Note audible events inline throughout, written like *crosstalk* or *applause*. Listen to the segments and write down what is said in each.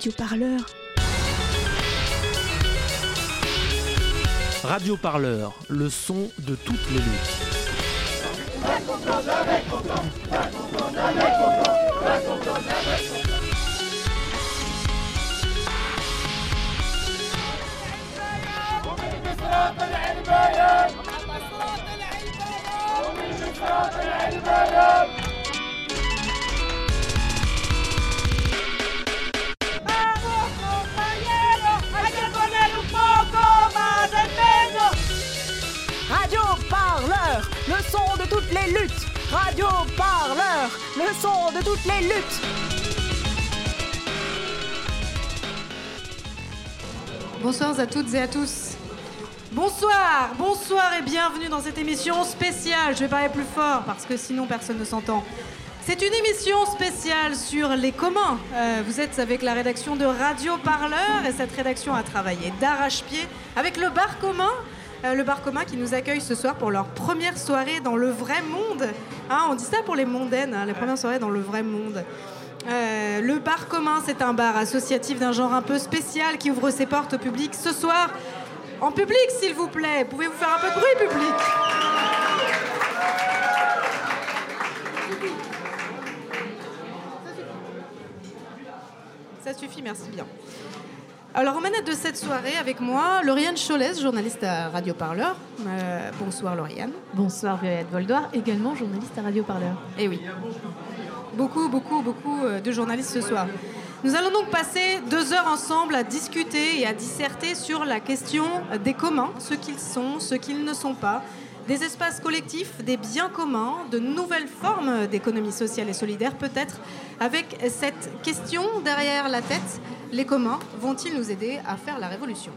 Radio Parleur. Radio Parleur, le son de toutes les luttes. Toutes les luttes. Radio Parleur, le son de toutes les luttes. Bonsoir à toutes et à tous. Bonsoir, bonsoir et bienvenue dans cette émission spéciale. Je vais parler plus fort parce que sinon personne ne s'entend. C'est une émission spéciale sur les communs. Euh, vous êtes avec la rédaction de Radio Parleur et cette rédaction a travaillé d'arrache-pied avec le bar commun. Euh, le bar commun qui nous accueille ce soir pour leur première soirée dans le vrai monde. Hein, on dit ça pour les mondaines, hein, les premières soirées dans le vrai monde. Euh, le bar commun, c'est un bar associatif d'un genre un peu spécial qui ouvre ses portes au public ce soir. En public, s'il vous plaît. Pouvez-vous faire un peu de bruit, public? Ça suffit, merci bien. Alors, en manette de cette soirée, avec moi, Lauriane Cholès, journaliste à Radio Parleur. Euh, bonsoir, Lauriane. Bonsoir Violette Voldoir, également journaliste à Radio Parleur. Eh oui. Beaucoup, beaucoup, beaucoup euh, de journalistes ce soir. Nous allons donc passer deux heures ensemble à discuter et à disserter sur la question des communs, ce qu'ils sont, ce qu'ils ne sont pas, des espaces collectifs, des biens communs, de nouvelles formes d'économie sociale et solidaire, peut-être. Avec cette question derrière la tête, les communs vont-ils nous aider à faire la révolution?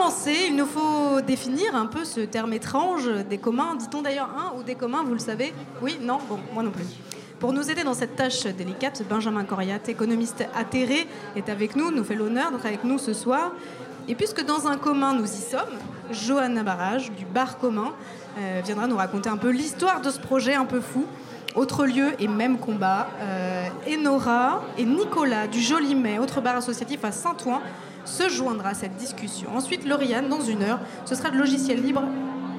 Commencer, il nous faut définir un peu ce terme étrange des communs. Dit-on d'ailleurs un ou des communs, vous le savez Oui, non Bon, moi non plus. Pour nous aider dans cette tâche délicate, Benjamin Coriat, économiste atterré, est avec nous, nous fait l'honneur d'être avec nous ce soir. Et puisque dans un commun nous y sommes, Johanna Barrage, du Bar Commun, euh, viendra nous raconter un peu l'histoire de ce projet un peu fou. Autre lieu et même combat. Euh, Enora et Nicolas du Joli Mai, autre bar associatif à Saint-Ouen, se joindra à cette discussion. Ensuite, Lauriane, dans une heure, ce sera de logiciels libres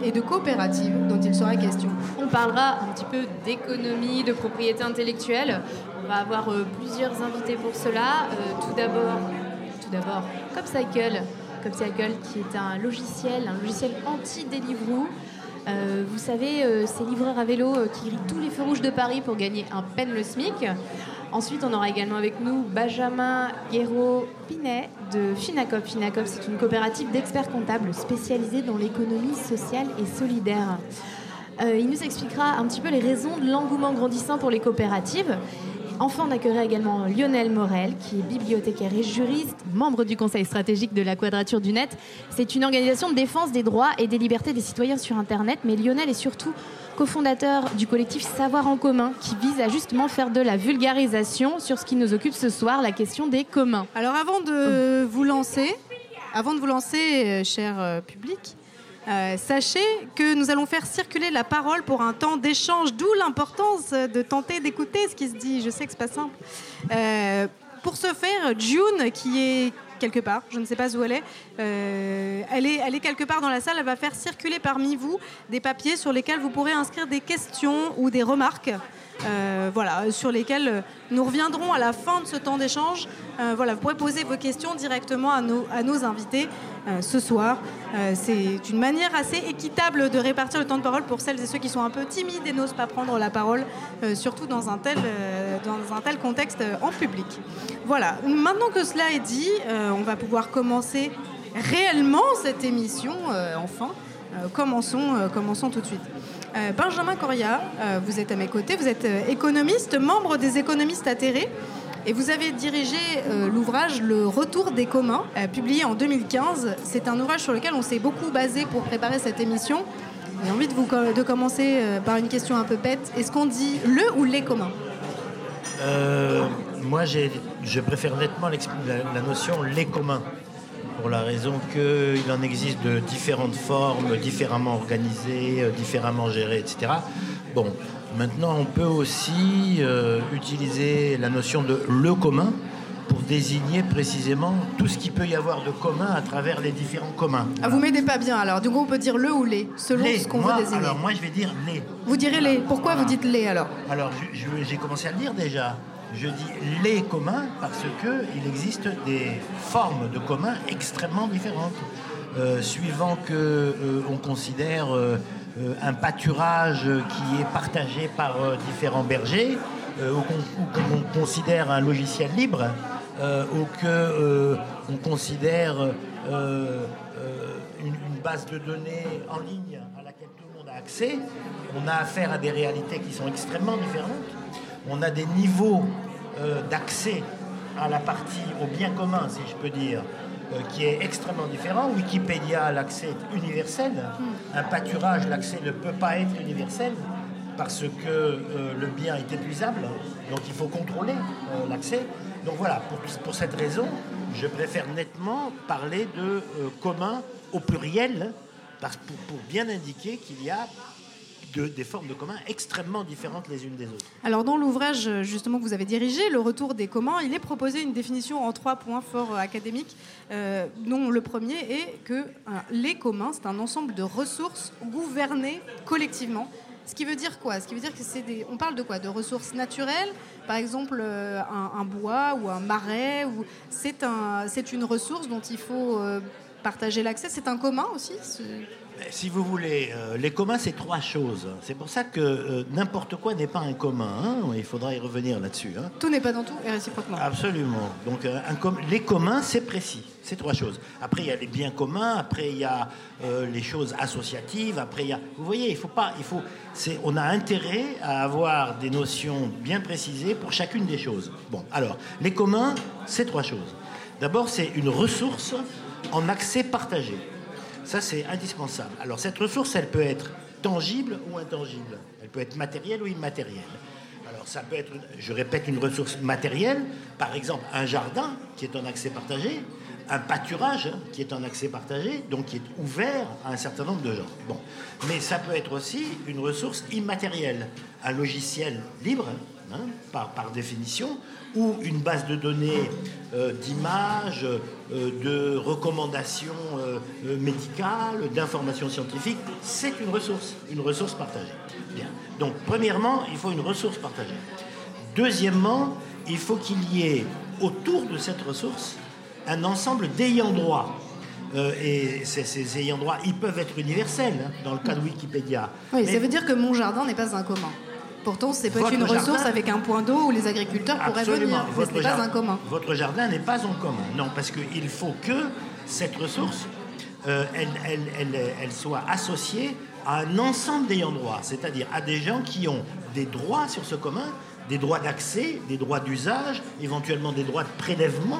et de coopératives dont il sera question. On parlera un petit peu d'économie, de propriété intellectuelle. On va avoir euh, plusieurs invités pour cela. Euh, tout d'abord, tout d'abord, Copcycle, qui est un logiciel, un logiciel anti-Deliveroo. Euh, vous savez, euh, ces livreurs à vélo qui grillent tous les feux rouges de Paris pour gagner un peine le SMIC. Ensuite, on aura également avec nous Benjamin Guéraud-Pinet de Finacop. Finacop, c'est une coopérative d'experts comptables spécialisée dans l'économie sociale et solidaire. Euh, il nous expliquera un petit peu les raisons de l'engouement grandissant pour les coopératives. Enfin, on accueillera également Lionel Morel, qui est bibliothécaire et juriste, membre du conseil stratégique de la Quadrature du Net. C'est une organisation de défense des droits et des libertés des citoyens sur Internet, mais Lionel est surtout cofondateur du collectif Savoir en commun, qui vise à justement faire de la vulgarisation sur ce qui nous occupe ce soir, la question des communs. Alors avant de vous lancer, avant de vous lancer, euh, cher euh, public, euh, sachez que nous allons faire circuler la parole pour un temps d'échange, d'où l'importance de tenter d'écouter ce qui se dit. Je sais que c'est pas simple. Euh, pour ce faire, June, qui est quelque part, je ne sais pas où elle est, euh, elle est, elle est quelque part dans la salle, elle va faire circuler parmi vous des papiers sur lesquels vous pourrez inscrire des questions ou des remarques. Euh, voilà, sur lesquelles nous reviendrons à la fin de ce temps d'échange. Euh, voilà, vous pourrez poser vos questions directement à nos, invités euh, ce soir. Euh, c'est une manière assez équitable de répartir le temps de parole pour celles et ceux qui sont un peu timides et n'osent pas prendre la parole, euh, surtout dans un, tel, euh, dans un tel contexte euh, en public. Voilà, maintenant que cela est dit, euh, on va pouvoir commencer réellement cette émission, euh, enfin. Euh, commençons, euh, commençons tout de suite. Euh, Benjamin Coria, euh, vous êtes à mes côtés, vous êtes euh, économiste, membre des économistes atterrés, et vous avez dirigé l'ouvrage Le Retour des communs, publié en 2015. C'est un ouvrage sur lequel on s'est beaucoup basé pour préparer cette émission. J'ai envie de, vous, de commencer par une question un peu bête. Est-ce qu'on dit le ou les communs? Moi, je préfère nettement la notion les communs, pour la raison qu'il en existe de différentes formes, différemment organisées, euh, différemment gérées, etc. Bon, maintenant, on peut aussi euh, utiliser la notion de le commun pour désigner précisément tout ce qu'il peut y avoir de commun à travers les différents communs. Ah, vous m'aidez pas bien alors. Du coup, on peut dire le ou les, selon Les, ce qu'on veut désigner. Alors, moi, je vais dire les. Vous direz les. Pourquoi vous dites les alors? Alors, j'ai commencé à le dire déjà. Je dis les communs parce que il existe des formes de communs extrêmement différentes. Euh, suivant que euh, on considère euh, un pâturage qui est partagé par différents bergers, ou qu'on qu'on considère un logiciel libre, ou que euh, on considère une base de données en ligne à laquelle tout le monde a accès, on a affaire à des réalités qui sont extrêmement différentes. On a des niveaux euh, d'accès à la partie, au bien commun, si je peux dire, euh, qui est extrêmement différent. Wikipédia, l'accès est universel. Un pâturage, l'accès ne peut pas être universel parce que euh, le bien est épuisable, donc il faut contrôler euh, l'accès. Donc voilà, pour, pour cette raison, je préfère nettement parler de commun au pluriel, parce, pour, pour bien indiquer qu'il y a de- des formes de commun extrêmement différentes les unes des autres. Alors dans l'ouvrage justement que vous avez dirigé, le retour des communs, il est proposé une définition en trois points forts euh, académiques, euh, dont le premier est que euh, les communs, c'est un ensemble de ressources gouvernées collectivement. Ce qui veut dire quoi? Ce qui veut dire que c'est des... On parle de quoi? De ressources naturelles Par exemple, euh, un, bois ou un marais. C'est un, une ressource dont il faut partager l'accès. C'est un commun aussi Si vous voulez, euh, les communs, c'est trois choses. C'est pour ça que euh, n'importe quoi n'est pas un commun. hein. Il faudra y revenir là-dessus. hein. Tout n'est pas dans tout et réciproquement. Absolument. Donc, euh, un com- les communs, c'est précis. C'est trois choses. Après, il y a les biens communs. Après, il y a euh, les choses associatives. Après, il y a. Vous voyez, il faut pas. Il faut. C'est. On a intérêt à avoir des notions bien précisées pour chacune des choses. Bon. Alors, les communs, c'est trois choses. D'abord, c'est une ressource en accès partagé. Ça, c'est indispensable. Alors, cette ressource, elle peut être tangible ou intangible. Elle peut être matérielle ou immatérielle. Alors, ça peut être, je répète, une ressource matérielle, par exemple un jardin qui est en accès partagé, un pâturage qui est en accès partagé, donc qui est ouvert à un certain nombre de gens. Bon. Mais ça peut être aussi une ressource immatérielle, un logiciel libre, hein, par, par définition, ou une base de données euh, d'images, euh, de recommandations euh, médicales, d'informations scientifiques. C'est une ressource, une ressource partagée. Bien. Donc, premièrement, il faut une ressource partagée. Deuxièmement, il faut qu'il y ait autour de cette ressource un ensemble d'ayants droit. Euh, et ces, ces ayants droit, ils peuvent être universels, hein, dans le cas de Wikipédia. Oui, Mais- ça veut dire que mon jardin n'est pas un commun. Pourtant, c'est Votre une ressource avec un point d'eau où les agriculteurs pourraient venir. Mais ce Votre n'est pas jardin- un commun. Votre jardin n'est pas en commun. Non, parce qu'il faut que cette ressource, euh, elle, elle- elle- elle soit associée à un ensemble d'ayants droit, c'est-à-dire à des gens qui ont des droits sur ce commun, des droits d'accès, des droits d'usage, éventuellement des droits de prélèvement.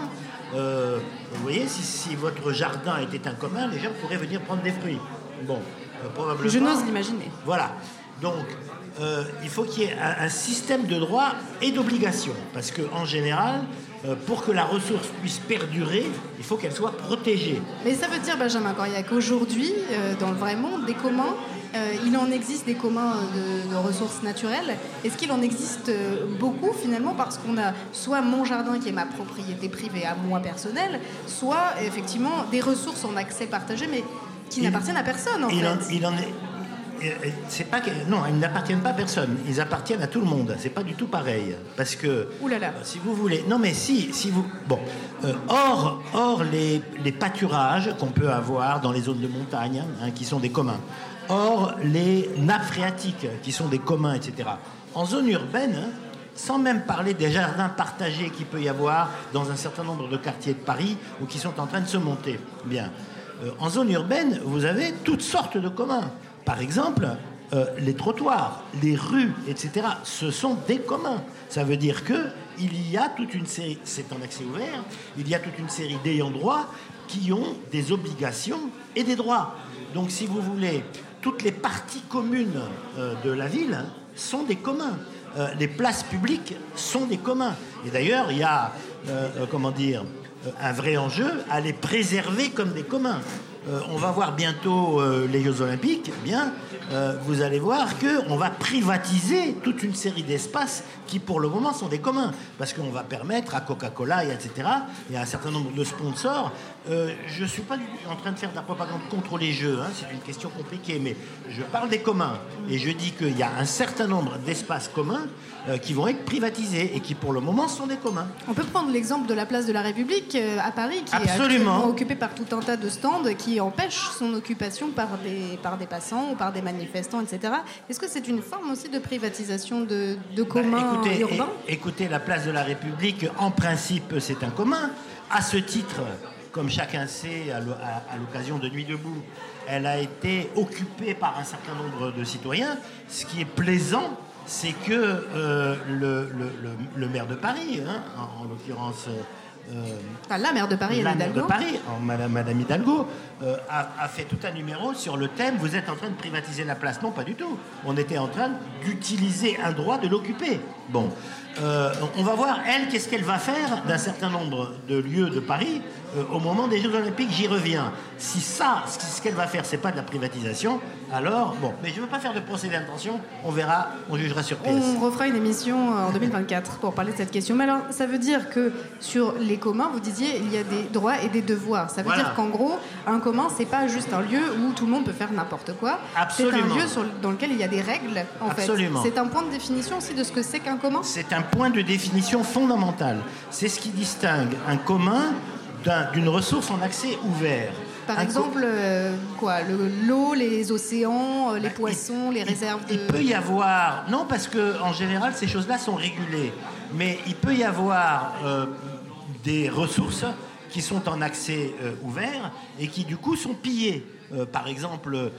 Euh, vous voyez, si, si votre jardin était un commun, les gens pourraient venir prendre des fruits. Bon, euh, probablement. Je n'ose l'imaginer. Voilà. Donc, euh, il faut qu'il y ait un, un système de droits et d'obligations. Parce qu'en général, euh, pour que la ressource puisse perdurer, il faut qu'elle soit protégée. Mais ça veut dire, Benjamin Corriac, qu'aujourd'hui, euh, dans le vrai monde, des communs, il en existe des communs de, de ressources naturelles. Est-ce qu'il en existe beaucoup finalement? Parce qu'on a soit mon jardin qui est ma propriété privée à moi personnelle, soit effectivement des ressources en accès partagé mais qui n'appartiennent à personne en il, fait. en, il en est. euh, C'est pas que, non, ils n'appartiennent pas à personne. Ils appartiennent à tout le monde. C'est pas du tout pareil, parce que Ouh là là. euh, si vous voulez, non mais si, si vous, bon, euh, hors, hors les, les pâturages qu'on peut avoir dans les zones de montagne, hein, qui sont des communs, hors les nappes phréatiques, qui sont des communs, etc. En zone urbaine, hein, sans même parler des jardins partagés qu'il peut y avoir dans un certain nombre de quartiers de Paris ou qui sont en train de se monter. Bien. Euh, en zone urbaine, vous avez toutes sortes de communs. Par exemple, euh, les trottoirs, les rues, etc. Ce sont des communs. Ça veut dire que il y a toute une série, c'est en accès ouvert, il y a toute une série d'ayants droit qui ont des obligations et des droits. Donc, si vous voulez, toutes les parties communes euh, de la ville sont des communs. euh, les places publiques sont des communs. Et d'ailleurs, il y a, comment dire, un vrai enjeu à les préserver comme des communs. Euh, on va voir bientôt euh, les Jeux Olympiques, eh bien, euh, vous allez voir qu'on va privatiser toute une série d'espaces qui, pour le moment, sont des communs. Parce qu'on va permettre à Coca-Cola, et etc., et à un certain nombre de sponsors. Euh, je ne suis pas en train de faire de la propagande contre les Jeux, hein, c'est une question compliquée, mais je parle des communs. Et je dis qu'il y a un certain nombre d'espaces communs euh, qui vont être privatisés et qui, pour le moment, sont des communs. On peut prendre l'exemple de la place de la République euh, à Paris, qui est Absolument. actuellement occupée par tout un tas de stands qui empêchent son occupation par des, par des passants ou par des manifestants, etc. Est-ce que c'est une forme aussi de privatisation de, de Bah, communs écoutez, urbains? écoutez, la place de la République, en principe, c'est un commun. À ce titre, comme chacun sait, à l'o- à à l'occasion de Nuit debout, elle a été occupée par un certain nombre de citoyens. Ce qui est plaisant, c'est que euh, le, le- le- le maire de Paris, hein, en, en l'occurrence. euh, Enfin, la maire de Paris, la maire de. Paris, en Madame, Madame Hidalgo, euh, a, a fait tout un numéro sur le thème Vous êtes en train de privatiser la place. Non, pas du tout. On était en train d'utiliser un droit de l'occuper. Bon, Euh, on va voir, elle, qu'est-ce qu'elle va faire d'un certain nombre de lieux de Paris euh, au moment des Jeux Olympiques. J'y reviens. Si ça, ce qu'elle va faire, c'est pas de la privatisation, alors, bon, mais je ne veux pas faire de procès d'intention. On verra, on jugera sur pièce. On refera une émission euh, en 2024 pour parler de cette question. Mais alors, ça veut dire que sur les communs, vous disiez, il y a des droits et des devoirs. Ça veut Voilà. dire qu'en gros, un commun, c'est pas juste un lieu où tout le monde peut faire n'importe quoi. C'est un lieu sur- dans lequel il y a des règles, en Absolument. fait. C'est un point de définition aussi de ce que c'est qu'un commun. C'est un point de définition fondamental. C'est ce qui distingue un commun d'un- d'une ressource en accès ouvert. Par Un exemple, euh, quoi, le- l'eau, les océans, euh, les poissons, les réserves de. Il peut y avoir, non parce que en général ces choses-là sont régulées, mais il peut y avoir euh, des ressources qui sont en accès euh, ouvert et qui du coup sont pillées. Par exemple,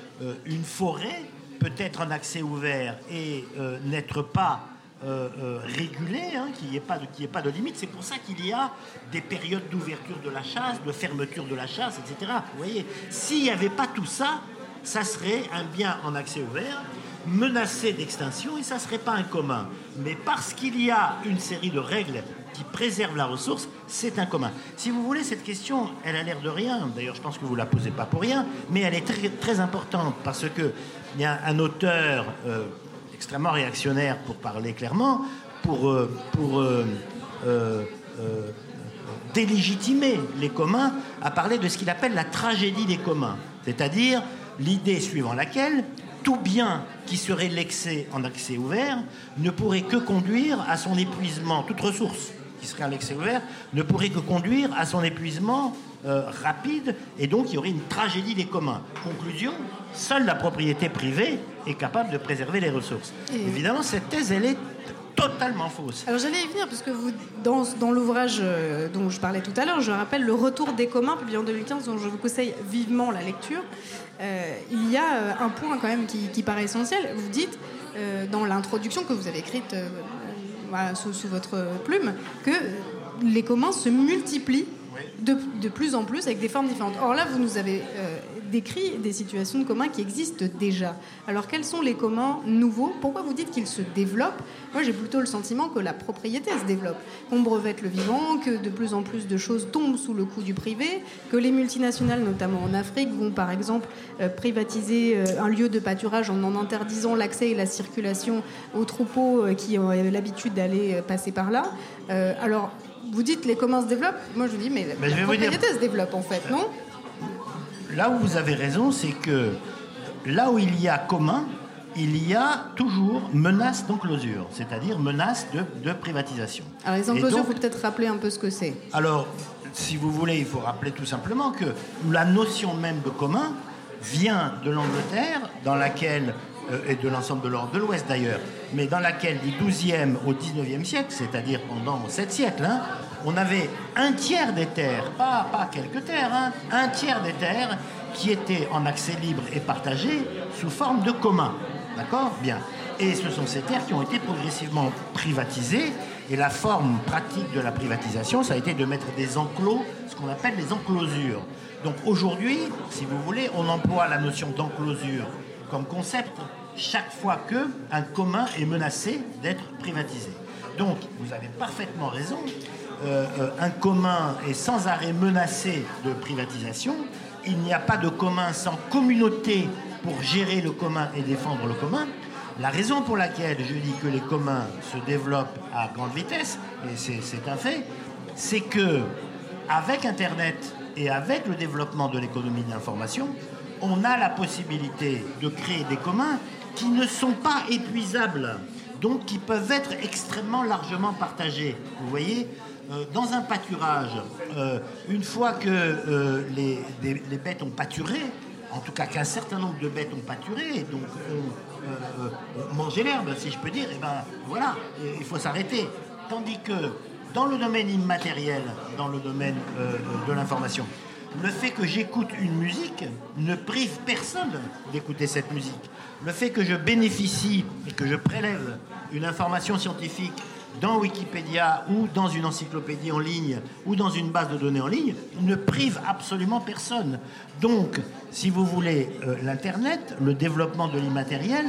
une forêt peut être en accès ouvert et n'être pas euh, euh, régulée, hein, qu'il n'y ait, pas de- qu'il limite. C'est pour ça qu'il y a des périodes d'ouverture de la chasse, de fermeture de la chasse, etc. Vous voyez, s'il n'y avait pas tout ça, ça serait un bien en accès ouvert, menacé d'extinction, et ça ne serait pas un commun. Mais parce qu'il y a une série de règles qui préservent la ressource, c'est un commun. Si vous voulez, cette question, elle a l'air de rien. D'ailleurs, je pense que vous ne la posez pas pour rien, mais elle est très, importante parce que il y a un auteur euh, extrêmement réactionnaire, pour parler clairement, pour, euh, euh, euh, délégitimer les communs, a parlé de ce qu'il appelle la tragédie des communs. C'est-à-dire l'idée suivant laquelle tout bien qui serait l'excès en accès ouvert ne pourrait que conduire à son épuisement, toute ressource qui serait en accès ouvert ne pourrait que conduire à son épuisement euh, rapide et donc il y aurait une tragédie des communs. Conclusion, seule la propriété privée est capable de préserver les ressources. Et- Évidemment, cette thèse, elle est totalement fausse. Alors j'allais y venir, parce que vous, dans, dans l'ouvrage euh, dont je parlais tout à l'heure, je rappelle Le Retour des communs, publié en 2015, dont je vous conseille vivement la lecture. Euh, il y a un point quand même qui, qui paraît essentiel. Vous dites, euh, dans l'introduction que vous avez écrite voilà, sous, sous votre plume, que les communs se multiplient de, plus en plus avec des formes différentes. Or là, vous nous avez euh, décrit des situations de communs qui existent déjà. Alors quels sont les communs nouveaux? Pourquoi vous dites qu'ils se développent? Moi, j'ai plutôt le sentiment que la propriété se développe, qu'on brevette le vivant, que de plus en plus de choses tombent sous le coup du privé, que les multinationales, notamment en Afrique, vont par exemple euh, privatiser euh, un lieu de pâturage en en interdisant l'accès et la circulation aux troupeaux qui ont l'habitude d'aller passer par là. Alors, vous dites les communs se développent Moi, je vous dis, mais, Mais je la vais vous dire- propriété se développe en fait, non? Là où vous avez raison, c'est que là où il y a commun, il y a toujours menace d'enclosure, c'est-à-dire menace de, de privatisation. Alors, les enclosures, donc- vous peut-être rappeler un peu ce que c'est. Alors, si vous voulez, il faut rappeler tout simplement que la notion même de commun vient de l'Angleterre, dans laquelle, et de l'ensemble de l'Europe de l'Ouest d'ailleurs, mais dans laquelle du XIIe au XIXe siècle, c'est-à-dire pendant sept siècles, hein, on avait un tiers des terres, pas, quelques terres, hein, un tiers des terres qui étaient en accès libre et partagé sous forme de commun. D'accord? Bien. Et ce sont ces terres qui ont été progressivement privatisées. Et la forme pratique de la privatisation, ça a été de mettre des enclos, ce qu'on appelle les enclosures. Donc aujourd'hui, si vous voulez, on emploie la notion d'enclosure comme concept chaque fois que un commun est menacé d'être privatisé. Donc, vous avez parfaitement raison. Euh, euh, un commun est sans arrêt menacé de privatisation. Il n'y a pas de commun sans communauté pour gérer le commun et défendre le commun. La raison pour laquelle je dis que les communs se développent à grande vitesse, et c'est un fait, c'est que avec Internet et avec le développement de l'économie de l'information, on a la possibilité de créer des communs qui ne sont pas épuisables, donc qui peuvent être extrêmement largement partagés. Vous voyez, euh, dans un pâturage, euh, une fois que euh, les, bêtes ont pâturé, en tout cas qu'un certain nombre de bêtes ont pâturé, donc ont mangé l'herbe, si je peux dire, et ben voilà, il faut s'arrêter. Tandis que dans le domaine immatériel, dans le domaine de l'information, le fait que j'écoute une musique ne prive personne d'écouter cette musique. Le fait que je bénéficie et que je prélève une information scientifique dans Wikipédia ou dans une encyclopédie en ligne ou dans une base de données en ligne ne prive absolument personne. Donc, si vous voulez, euh, l'Internet, le développement de l'immatériel,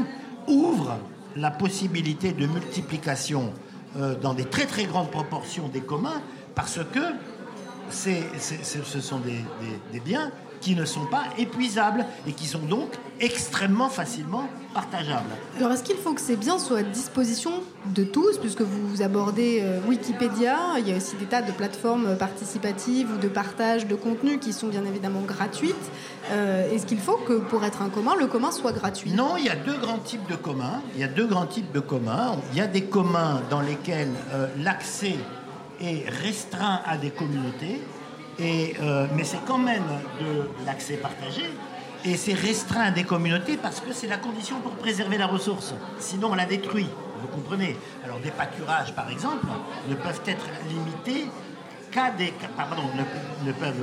ouvre la possibilité de multiplication euh, dans des très très grandes proportions des communs parce que ce sont des, biens qui ne sont pas épuisables et qui sont donc extrêmement facilement partageables. Alors est-ce qu'il faut que ces biens soient à disposition de tous, puisque vous abordez euh, Wikipédia, il y a aussi des tas de plateformes participatives ou de partage de contenu qui sont bien évidemment gratuites. Euh, est-ce qu'il faut que pour être un commun, le commun soit gratuit? Non, il y a deux grands types de communs. Il y a deux grands types de communs. Il y a des communs dans lesquels euh, l'accès est restreint à des communautés, et, euh, mais c'est quand même de l'accès partagé. Et c'est restreint à des communautés parce que c'est la condition pour préserver la ressource. Sinon, on la détruit. Vous comprenez Alors, des pâturages, par exemple, ne peuvent être limités qu'à des. Pardon, ne, peuvent.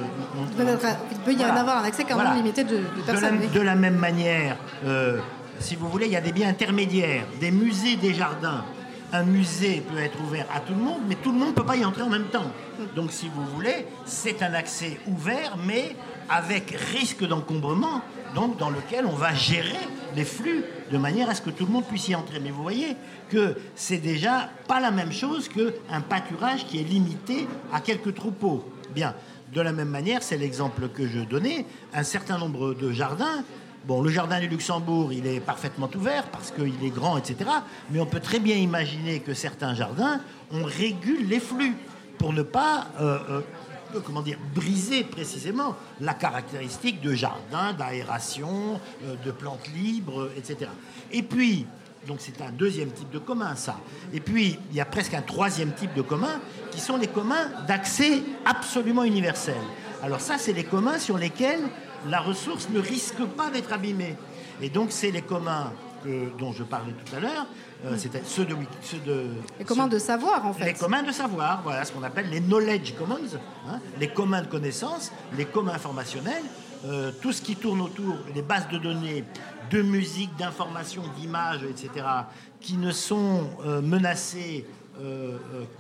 il peut y en avoir un accès quand même limité de, personnes. De la, même manière, euh, si vous voulez, il y a des biens intermédiaires, des musées, des jardins un musée peut être ouvert à tout le monde, mais tout le monde ne peut pas y entrer en même temps. Donc, si vous voulez, c'est un accès ouvert, mais avec risque d'encombrement, donc dans lequel on va gérer les flux de manière à ce que tout le monde puisse y entrer. Mais vous voyez que c'est déjà pas la même chose qu'un pâturage qui est limité à quelques troupeaux. Bien, de la même manière, c'est l'exemple que je donnais, un certain nombre de jardins Bon, le jardin du Luxembourg, il est parfaitement ouvert parce qu'il est grand, etc. Mais on peut très bien imaginer que certains jardins, on régule les flux pour ne pas, euh, euh, comment dire, briser précisément la caractéristique de jardin, d'aération, euh, de plantes libres, etc. Et puis, donc c'est un deuxième type de commun, ça. Et puis, il y a presque un troisième type de commun, qui sont les communs d'accès absolument universel. Alors ça, c'est les communs sur lesquels la ressource ne risque pas d'être abîmée. Et donc, c'est les communs dont je parlais tout à l'heure, euh, c'était ceux de, de les communs de savoir en fait. Les communs de savoir, voilà ce qu'on appelle les knowledge commons, hein, les communs de connaissances, les communs informationnels, euh, tout ce qui tourne autour des bases de données, de musique, d'information, d'images, etc., qui ne sont euh, menacés,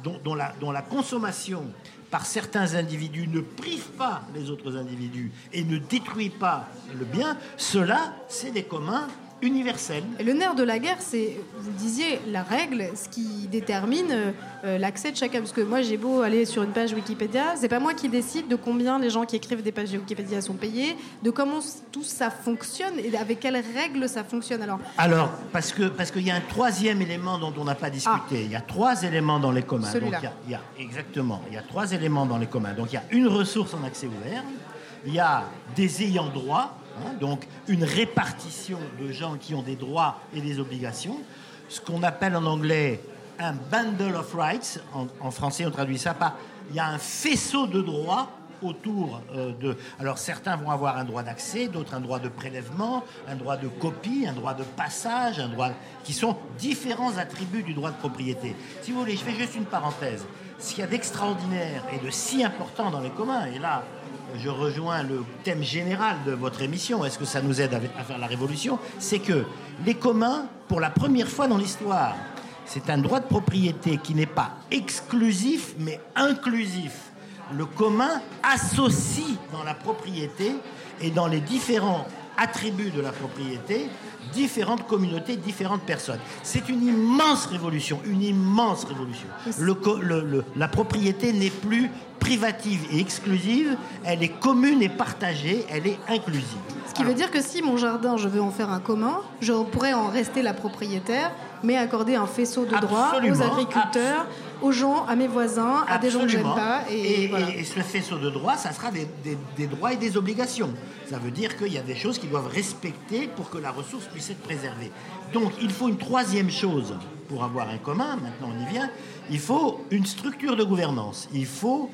dont, la, dont la consommation par certains individus ne prive pas les autres individus et ne détruit pas le bien, cela, c'est des communs Et le nerf de la guerre, c'est, vous disiez, la règle, ce qui détermine euh, l'accès de chacun. Parce que moi, j'ai beau aller sur une page Wikipédia, c'est pas moi qui décide de combien les gens qui écrivent des pages Wikipédia sont payés, de comment tout ça fonctionne et avec quelles règles ça fonctionne. Alors, Alors parce que parce qu'il y a un troisième élément dont on n'a pas discuté. Ah. Il y a trois éléments dans les communs. Celui-là. il y a, exactement. Il y a trois éléments dans les communs. Donc il y a une ressource en accès ouvert. Il y a des ayants droit Hein, donc une répartition de gens qui ont des droits et des obligations, ce qu'on appelle en anglais un bundle of rights, en, français on traduit ça par, il y a un faisceau de droits autour euh, de... Alors certains vont avoir un droit d'accès, d'autres un droit de prélèvement, un droit de copie, un droit de passage, un droit... qui sont différents attributs du droit de propriété. Si vous voulez, je fais juste une parenthèse. Ce qu'il y a d'extraordinaire et de si important dans les communs, et là je rejoins le thème général de votre émission, est-ce que ça nous aide à faire la révolution? C'est que les communs, pour la première fois dans l'histoire, c'est un droit de propriété qui n'est pas exclusif, mais inclusif. Le commun associe dans la propriété et dans les différents attribuent de la propriété différentes communautés, différentes personnes. C'est une immense révolution, une immense révolution. Le co- le- le- la propriété n'est plus privative et exclusive, elle est commune et partagée, elle est inclusive. Ce qui veut dire que si mon jardin, je veux en faire un commun, je pourrais en rester la propriétaire, mais accorder un faisceau de droits aux agriculteurs, aux gens, à mes voisins, à des gens que j'aime pas. Et, Et, voilà. et- et ce faisceau de droits, ça sera des, des- des droits et des obligations. Ça veut dire qu'il y a des choses qu'ils doivent respecter pour que la ressource puisse être préservée. Donc il faut une troisième chose pour avoir un commun, maintenant on y vient, il faut une structure de gouvernance. Il faut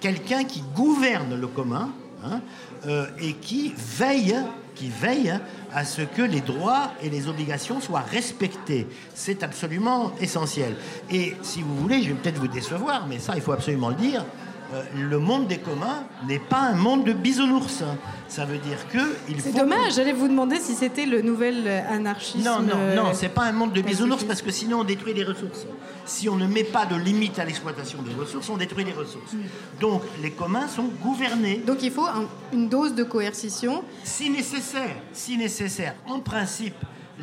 quelqu'un qui gouverne le commun hein, euh, et qui veille, qui veille à ce que les droits et les obligations soient respectés. C'est absolument essentiel. Et si vous voulez, je vais peut-être vous décevoir, mais ça, il faut absolument le dire. Euh, le monde des communs n'est pas un monde de bisounours. Ça veut dire que il C'est dommage, j'allais vous demander si c'était le nouvel euh, anarchisme. non, non, euh, non, c'est pas un monde de bisounours parce que sinon on détruit les ressources. Si on ne met pas de limite à l'exploitation des ressources, on détruit les ressources. Donc les communs sont gouvernés Donc il faut un- une dose de coercition. si nécessaire. Si nécessaire. En principe,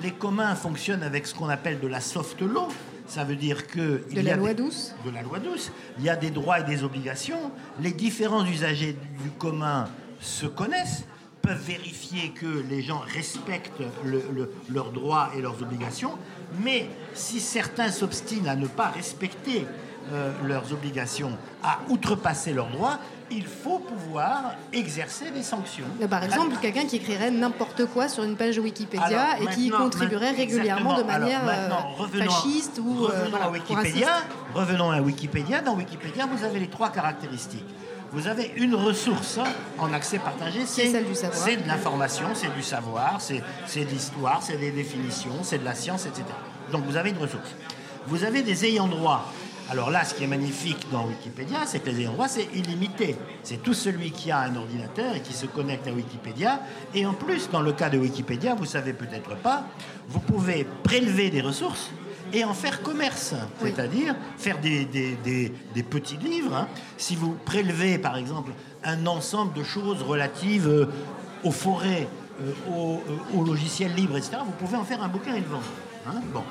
les communs fonctionnent avec ce qu'on appelle de la soft law. Ça veut dire que il De y la a loi des- douce. De la loi douce. Il y a des droits et des obligations. Les différents usagers du commun se connaissent, peuvent vérifier que les gens respectent le- le- leurs droits et leurs obligations. Mais si certains s'obstinent à ne pas respecter euh, leurs obligations, à outrepasser leurs droits, il faut pouvoir exercer des sanctions. Euh, Par exemple, quelqu'un qui écrirait n'importe quoi sur une page Wikipédia Alors, et qui contribuerait régulièrement de manière Alors, euh, revenons fasciste ou euh, revenons voilà, à Wikipédia. Revenons à Wikipédia. Dans Wikipédia, vous avez les trois caractéristiques. Vous avez une ressource en accès partagé, c'est celle du savoir. c'est de l'information, c'est du savoir, c'est c'est de l'histoire, c'est des définitions, c'est de la science, etc. Donc vous avez une ressource. Vous avez des ayants droit. Alors là, ce qui est magnifique dans Wikipédia, c'est que les droit, c'est illimité. C'est tout celui qui a un ordinateur et qui se connecte à Wikipédia. Et en plus, dans le cas de Wikipédia, vous savez peut-être pas, vous pouvez prélever des ressources et en faire commerce. Oui. C'est-à-dire faire des, des- des- des petits livres. hein. Si vous prélevez, par exemple, un ensemble de choses relatives euh, aux forêts, euh, aux, euh, aux logiciels libres, etc., vous pouvez en faire un bouquin et le vendre. hein. Bon.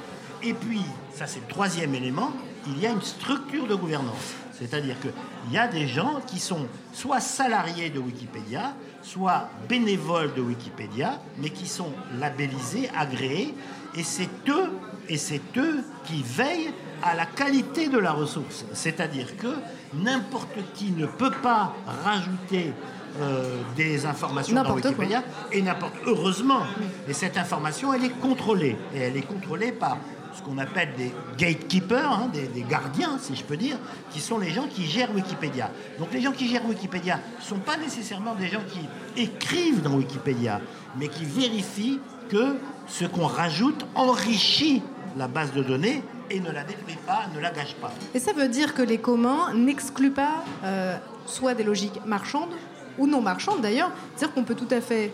Et puis, ça c'est le troisième élément, il y a une structure de gouvernance. C'est-à-dire qu'il y a des gens qui sont soit salariés de Wikipédia, soit bénévoles de Wikipédia, mais qui sont labellisés, agréés, et c'est eux, et c'est eux qui veillent à la qualité de la ressource. C'est-à-dire que n'importe qui ne peut pas rajouter euh, des informations dans quoi. Wikipédia et n'importe heureusement. Et cette information, elle est contrôlée et elle est contrôlée par ce qu'on appelle des gatekeepers, hein, des, gardiens, si je peux dire, qui sont les gens qui gèrent Wikipédia. Donc les gens qui gèrent Wikipédia ne sont pas nécessairement des gens qui écrivent dans Wikipédia, mais qui vérifient que ce qu'on rajoute enrichit la base de données et ne la détruit pas, ne la gâche pas. Et ça veut dire que les communs n'excluent pas euh, soit des logiques marchandes ou non marchandes d'ailleurs. C'est-à-dire qu'on peut tout à fait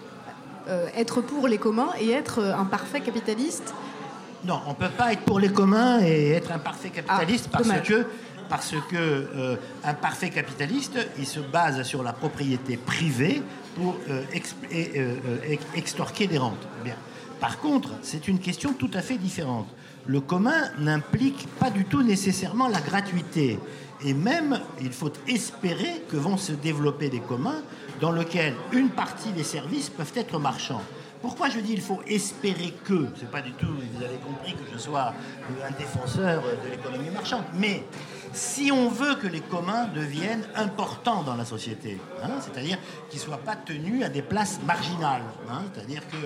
euh, être pour les communs et être euh, un parfait capitaliste. Non, on ne peut pas être pour les communs et être un parfait capitaliste Ah, parce dommage. que, parce que euh, un parfait capitaliste, il se base sur la propriété privée pour euh, exp- et, euh, ex- extorquer des rentes. Bien. Par contre, c'est une question tout à fait différente. Le commun n'implique pas du tout nécessairement la gratuité. Et même, il faut espérer que vont se développer des communs dans lesquels une partie des services peuvent être marchands. Pourquoi je dis il faut espérer que C'est pas du tout, vous avez compris que je sois un défenseur de l'économie marchande. Mais si on veut que les communs deviennent importants dans la société, hein, c'est-à-dire qu'ils ne soient pas tenus à des places marginales, hein, c'est-à-dire que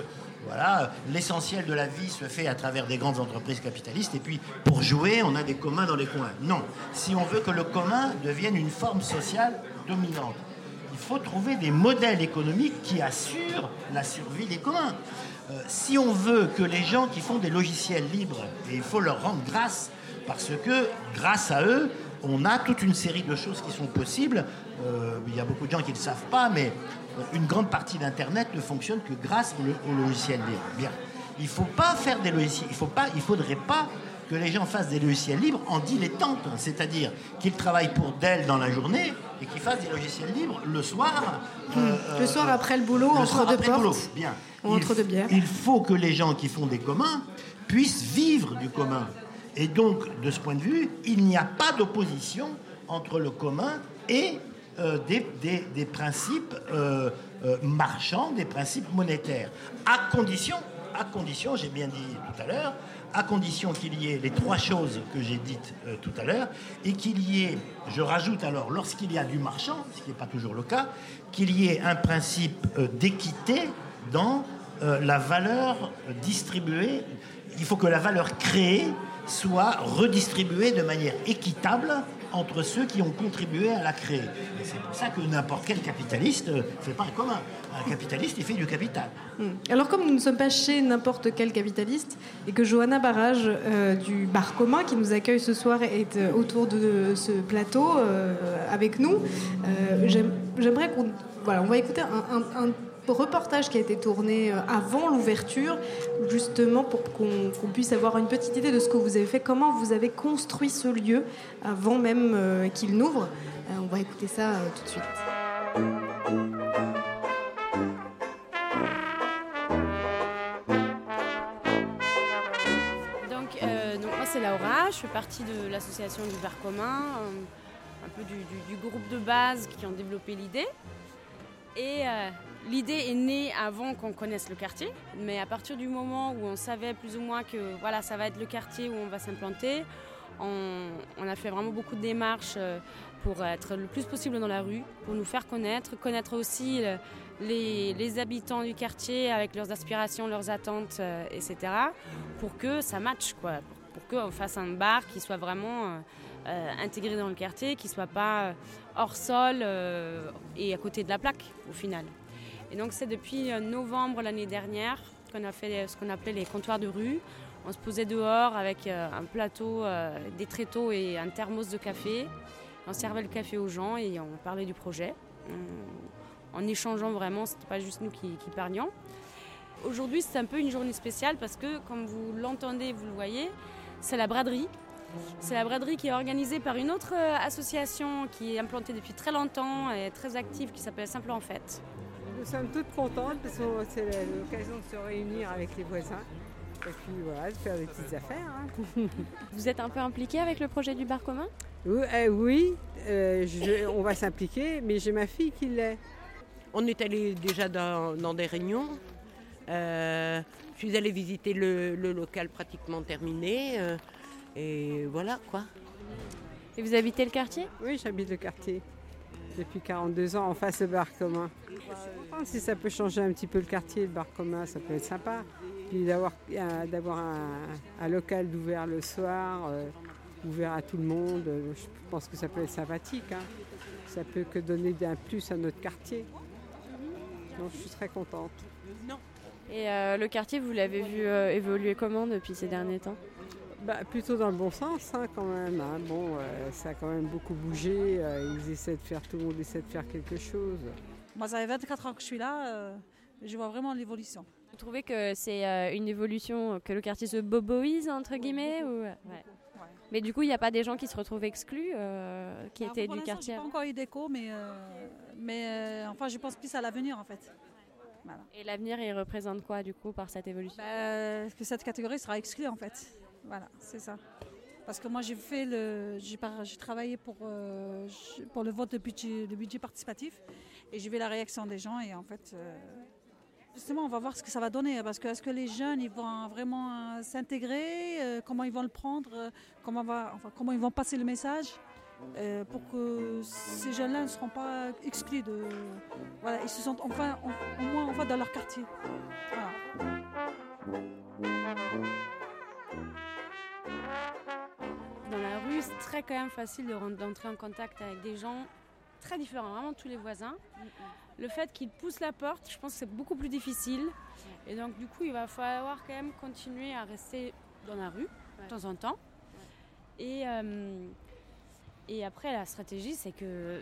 voilà, l'essentiel de la vie se fait à travers des grandes entreprises capitalistes et puis pour jouer, on a des communs dans les coins. Non, si on veut que le commun devienne une forme sociale dominante, faut trouver des modèles économiques qui assurent la survie des communs. Euh, si on veut que les gens qui font des logiciels libres, et il faut leur rendre grâce, parce que grâce à eux, on a toute une série de choses qui sont possibles. Euh, il y a beaucoup de gens qui ne le savent pas, mais euh, une grande partie d'Internet ne fonctionne que grâce au, au logiciel libre. Bien. Il ne faut pas faire des logiciels, il ne faudrait pas que les gens fassent des logiciels libres en dilettante, c'est-à-dire qu'ils travaillent pour Dell dans la journée et qu'ils fassent des logiciels libres le soir. euh, le soir après le boulot, entre deux portes. Bien. Ou entre deux bières. Il faut que les gens qui font des communs puissent vivre du commun. Et donc, de ce point de vue, il n'y a pas d'opposition entre le commun et euh, des, des, des, principes euh, euh, marchands, des principes monétaires, à condition, à condition, j'ai bien dit tout à l'heure, à condition qu'il y ait les trois choses que j'ai dites euh, tout à l'heure, et qu'il y ait, je rajoute alors, lorsqu'il y a du marchand, ce qui n'est pas toujours le cas, qu'il y ait un principe euh, d'équité dans euh, la valeur distribuée. Il faut que la valeur créée soit redistribuée de manière équitable entre ceux qui ont contribué à la créer. C'est pour ça que n'importe quel capitaliste ne fait pas un commun. Un capitaliste, il fait du capital. Alors comme nous ne sommes pas chez n'importe quel capitaliste et que Johanna Barrage euh, du Bar Commun qui nous accueille ce soir est euh, autour de ce plateau euh, avec nous, j'aimerais qu'on... Voilà, on va écouter un, reportage qui a été tourné avant l'ouverture, justement pour qu'on qu puisse avoir une petite idée de ce que vous avez fait, comment vous avez construit ce lieu avant même qu'il n'ouvre. on va écouter ça tout de suite. c'est Laura, je fais partie de l'association du bar commun, un peu du, groupe de base qui ont développé l'idée. Et euh, l'idée est née avant qu'on connaisse le quartier, mais à partir du moment où on savait plus ou moins que voilà, ça va être le quartier où on va s'implanter, on, a fait vraiment beaucoup de démarches pour être le plus possible dans la rue, pour nous faire connaître, connaître aussi les, les habitants du quartier avec leurs aspirations, leurs attentes, euh, etc., pour que ça matche, pour qu'on fasse un bar qui soit vraiment euh, intégré dans le quartier, qui ne soit pas hors sol euh, et à côté de la plaque au final. Et donc c'est depuis novembre l'année dernière qu'on a fait ce qu'on appelait les comptoirs de rue. On se posait dehors avec euh, un plateau, des tréteaux et un thermos de café. On servait le café aux gens et on parlait du projet. En, en échangeant vraiment, c'était pas juste nous qui, qui parlions. Aujourd'hui, c'est un peu une journée spéciale parce que, comme vous l'entendez, vous le voyez, c'est la braderie. C'est la braderie qui est organisée par une autre association qui est implantée depuis très longtemps et très active qui s'appelle Simple en Fête. Nous sommes toutes contentes parce que c'est l'occasion de se réunir avec les voisins et puis voilà, de faire des petites affaires. Hein. *laughs* Vous êtes un peu impliqué avec le projet du bar commun? Oui, euh, oui euh, je, on va s'impliquer, mais j'ai ma fille qui l'est. On est allé déjà dans, dans des réunions. Euh, je suis allée visiter le, le local pratiquement terminé. Euh, et voilà quoi. Et vous habitez le quartier? Oui, j'habite le quartier. Depuis 42 ans, en face au bar commun. Si ça peut changer un petit peu le quartier, le bar commun, ça peut être sympa. Puis d'avoir un, un, local ouvert le soir, euh, ouvert à tout le monde, je pense que ça peut être sympathique. Hein. Ça peut que donner un plus à notre quartier. Donc je suis très contente. Et euh, le quartier, vous l'avez vu euh, évoluer comment depuis ces derniers temps? Bah, Plutôt dans le bon sens hein, quand même. Hein. Bon, euh, ça a quand même beaucoup bougé. ils essaient de faire, tout le monde essaie de faire quelque chose. Moi, ça fait 24 ans que je suis là. je vois vraiment l'évolution. Vous trouvez que c'est une évolution, que le quartier se boboise, entre guillemets ou... ouais. Ouais. Mais du coup, il n'y a pas des gens qui se retrouvent exclus, euh, qui Alors, étaient du quartier pas encore eu d'écho, mais, euh, mais euh, enfin, je pense plus à l'avenir en fait. Voilà. Et l'avenir, il représente quoi du coup par cette évolution bah, Que cette catégorie sera exclue en fait. Voilà, c'est ça. Parce que moi, j'ai fait le, j'ai travaillé pour pour le vote de budget, de budget participatif, et j'ai vu la réaction des gens, et en fait. Justement, on va voir ce que ça va donner, parce que est-ce que les jeunes ils vont vraiment s'intégrer, euh, comment ils vont le prendre, euh, comment, va, comment ils vont passer le message, euh, pour que ces jeunes-là ne seront pas exclus de, voilà, ils se sentent enfin, au moins enfin dans leur quartier. Dans la rue, c'est très quand même facile d'entrer en contact avec des gens très différents, vraiment tous les voisins. Le fait qu'ils poussent la porte, je pense que c'est beaucoup plus difficile. Et donc, du coup, il va falloir quand même continuer à rester dans la rue de temps en temps. Et, euh, et après, la stratégie, c'est que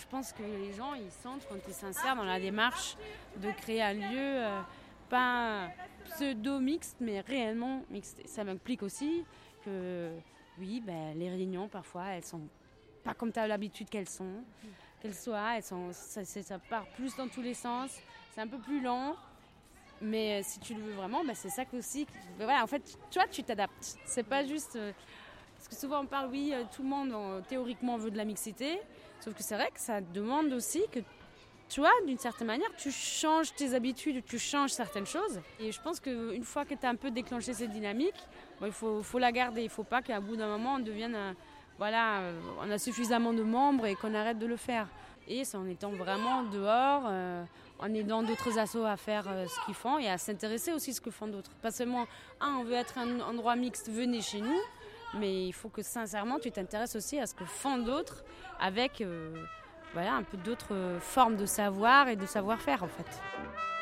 je pense que les gens, ils sentent quand ils s'insèrent dans la démarche de créer un lieu, euh, pas, pseudo-mixte, mais réellement mixte. Ça m'implique aussi que, oui, ben, les réunions, parfois, elles sont pas comme tu as l'habitude qu'elles sont, qu'elles soient. Elles sont, ça, ça, part plus dans tous les sens. C'est un peu plus lent. Mais si tu le veux vraiment, ben, c'est ça aussi. Voilà, en fait, tu vois, tu t'adaptes. C'est pas juste. Euh, parce que souvent on parle, oui, euh, tout le monde théoriquement veut de la mixité. Sauf que c'est vrai que ça demande aussi que tu vois, d'une certaine manière, tu changes tes habitudes, tu changes certaines choses. Et je pense qu'une fois que tu as un peu déclenché cette dynamique, il faut, faut, la garder. Il ne faut pas qu'à bout d'un moment, on devienne, voilà, euh, on a suffisamment de membres et qu'on arrête de le faire. Et c'est en étant vraiment dehors, euh, en aidant d'autres assos à faire euh, ce qu'ils font et à s'intéresser aussi à ce que font d'autres. Pas seulement, ah, on veut être un endroit mixte, venez chez nous, mais il faut que sincèrement, tu t'intéresses aussi à ce que font d'autres avec voilà, un peu d'autres formes de savoir et de savoir-faire en fait.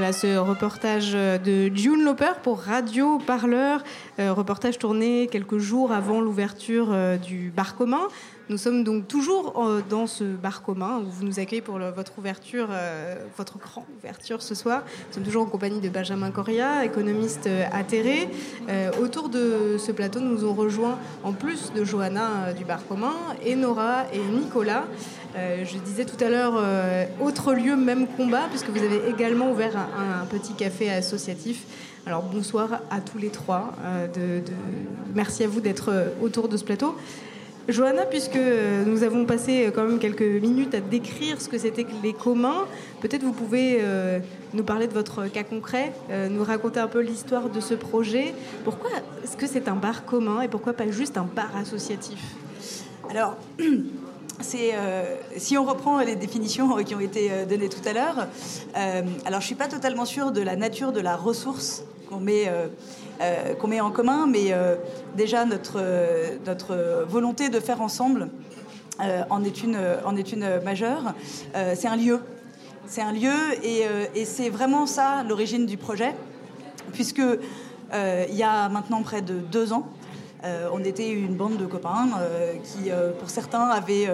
Voilà ce reportage de June Loper pour Radio Parleur, euh, reportage tourné quelques jours avant l'ouverture euh, du bar commun. Nous sommes donc toujours euh, dans ce bar commun où vous nous accueillez pour votre ouverture, euh, votre grande ouverture ce soir. Nous sommes toujours en compagnie de Benjamin Coria, économiste euh, atterré. autour de ce plateau, nous ont rejoint, en plus de Johanna du bar commun, Enora et Nicolas. je disais tout à l'heure, autre lieu, même combat, puisque vous avez également ouvert un, petit café associatif. Alors bonsoir à tous les trois. merci à vous d'être autour de ce plateau. Johanna, puisque nous avons passé quand même quelques minutes à décrire ce que c'était que les communs, peut-être vous pouvez euh, nous parler de votre cas concret, euh, nous raconter un peu l'histoire de ce projet. Pourquoi est-ce que c'est un bar commun et pourquoi pas juste un bar associatif? Alors, *clears throat* euh, si on reprend les définitions *laughs* qui ont été données tout à l'heure, alors je suis pas totalement sûre de la nature de la ressource qu'on met euh, qu'on met en commun, mais euh, déjà notre, euh, notre volonté de faire ensemble en, est une, en est une majeure. c'est un lieu. C'est un lieu et, c'est vraiment ça l'origine du projet, puisque il y a maintenant près de deux ans, on était une bande de copains qui, pour certains, avaient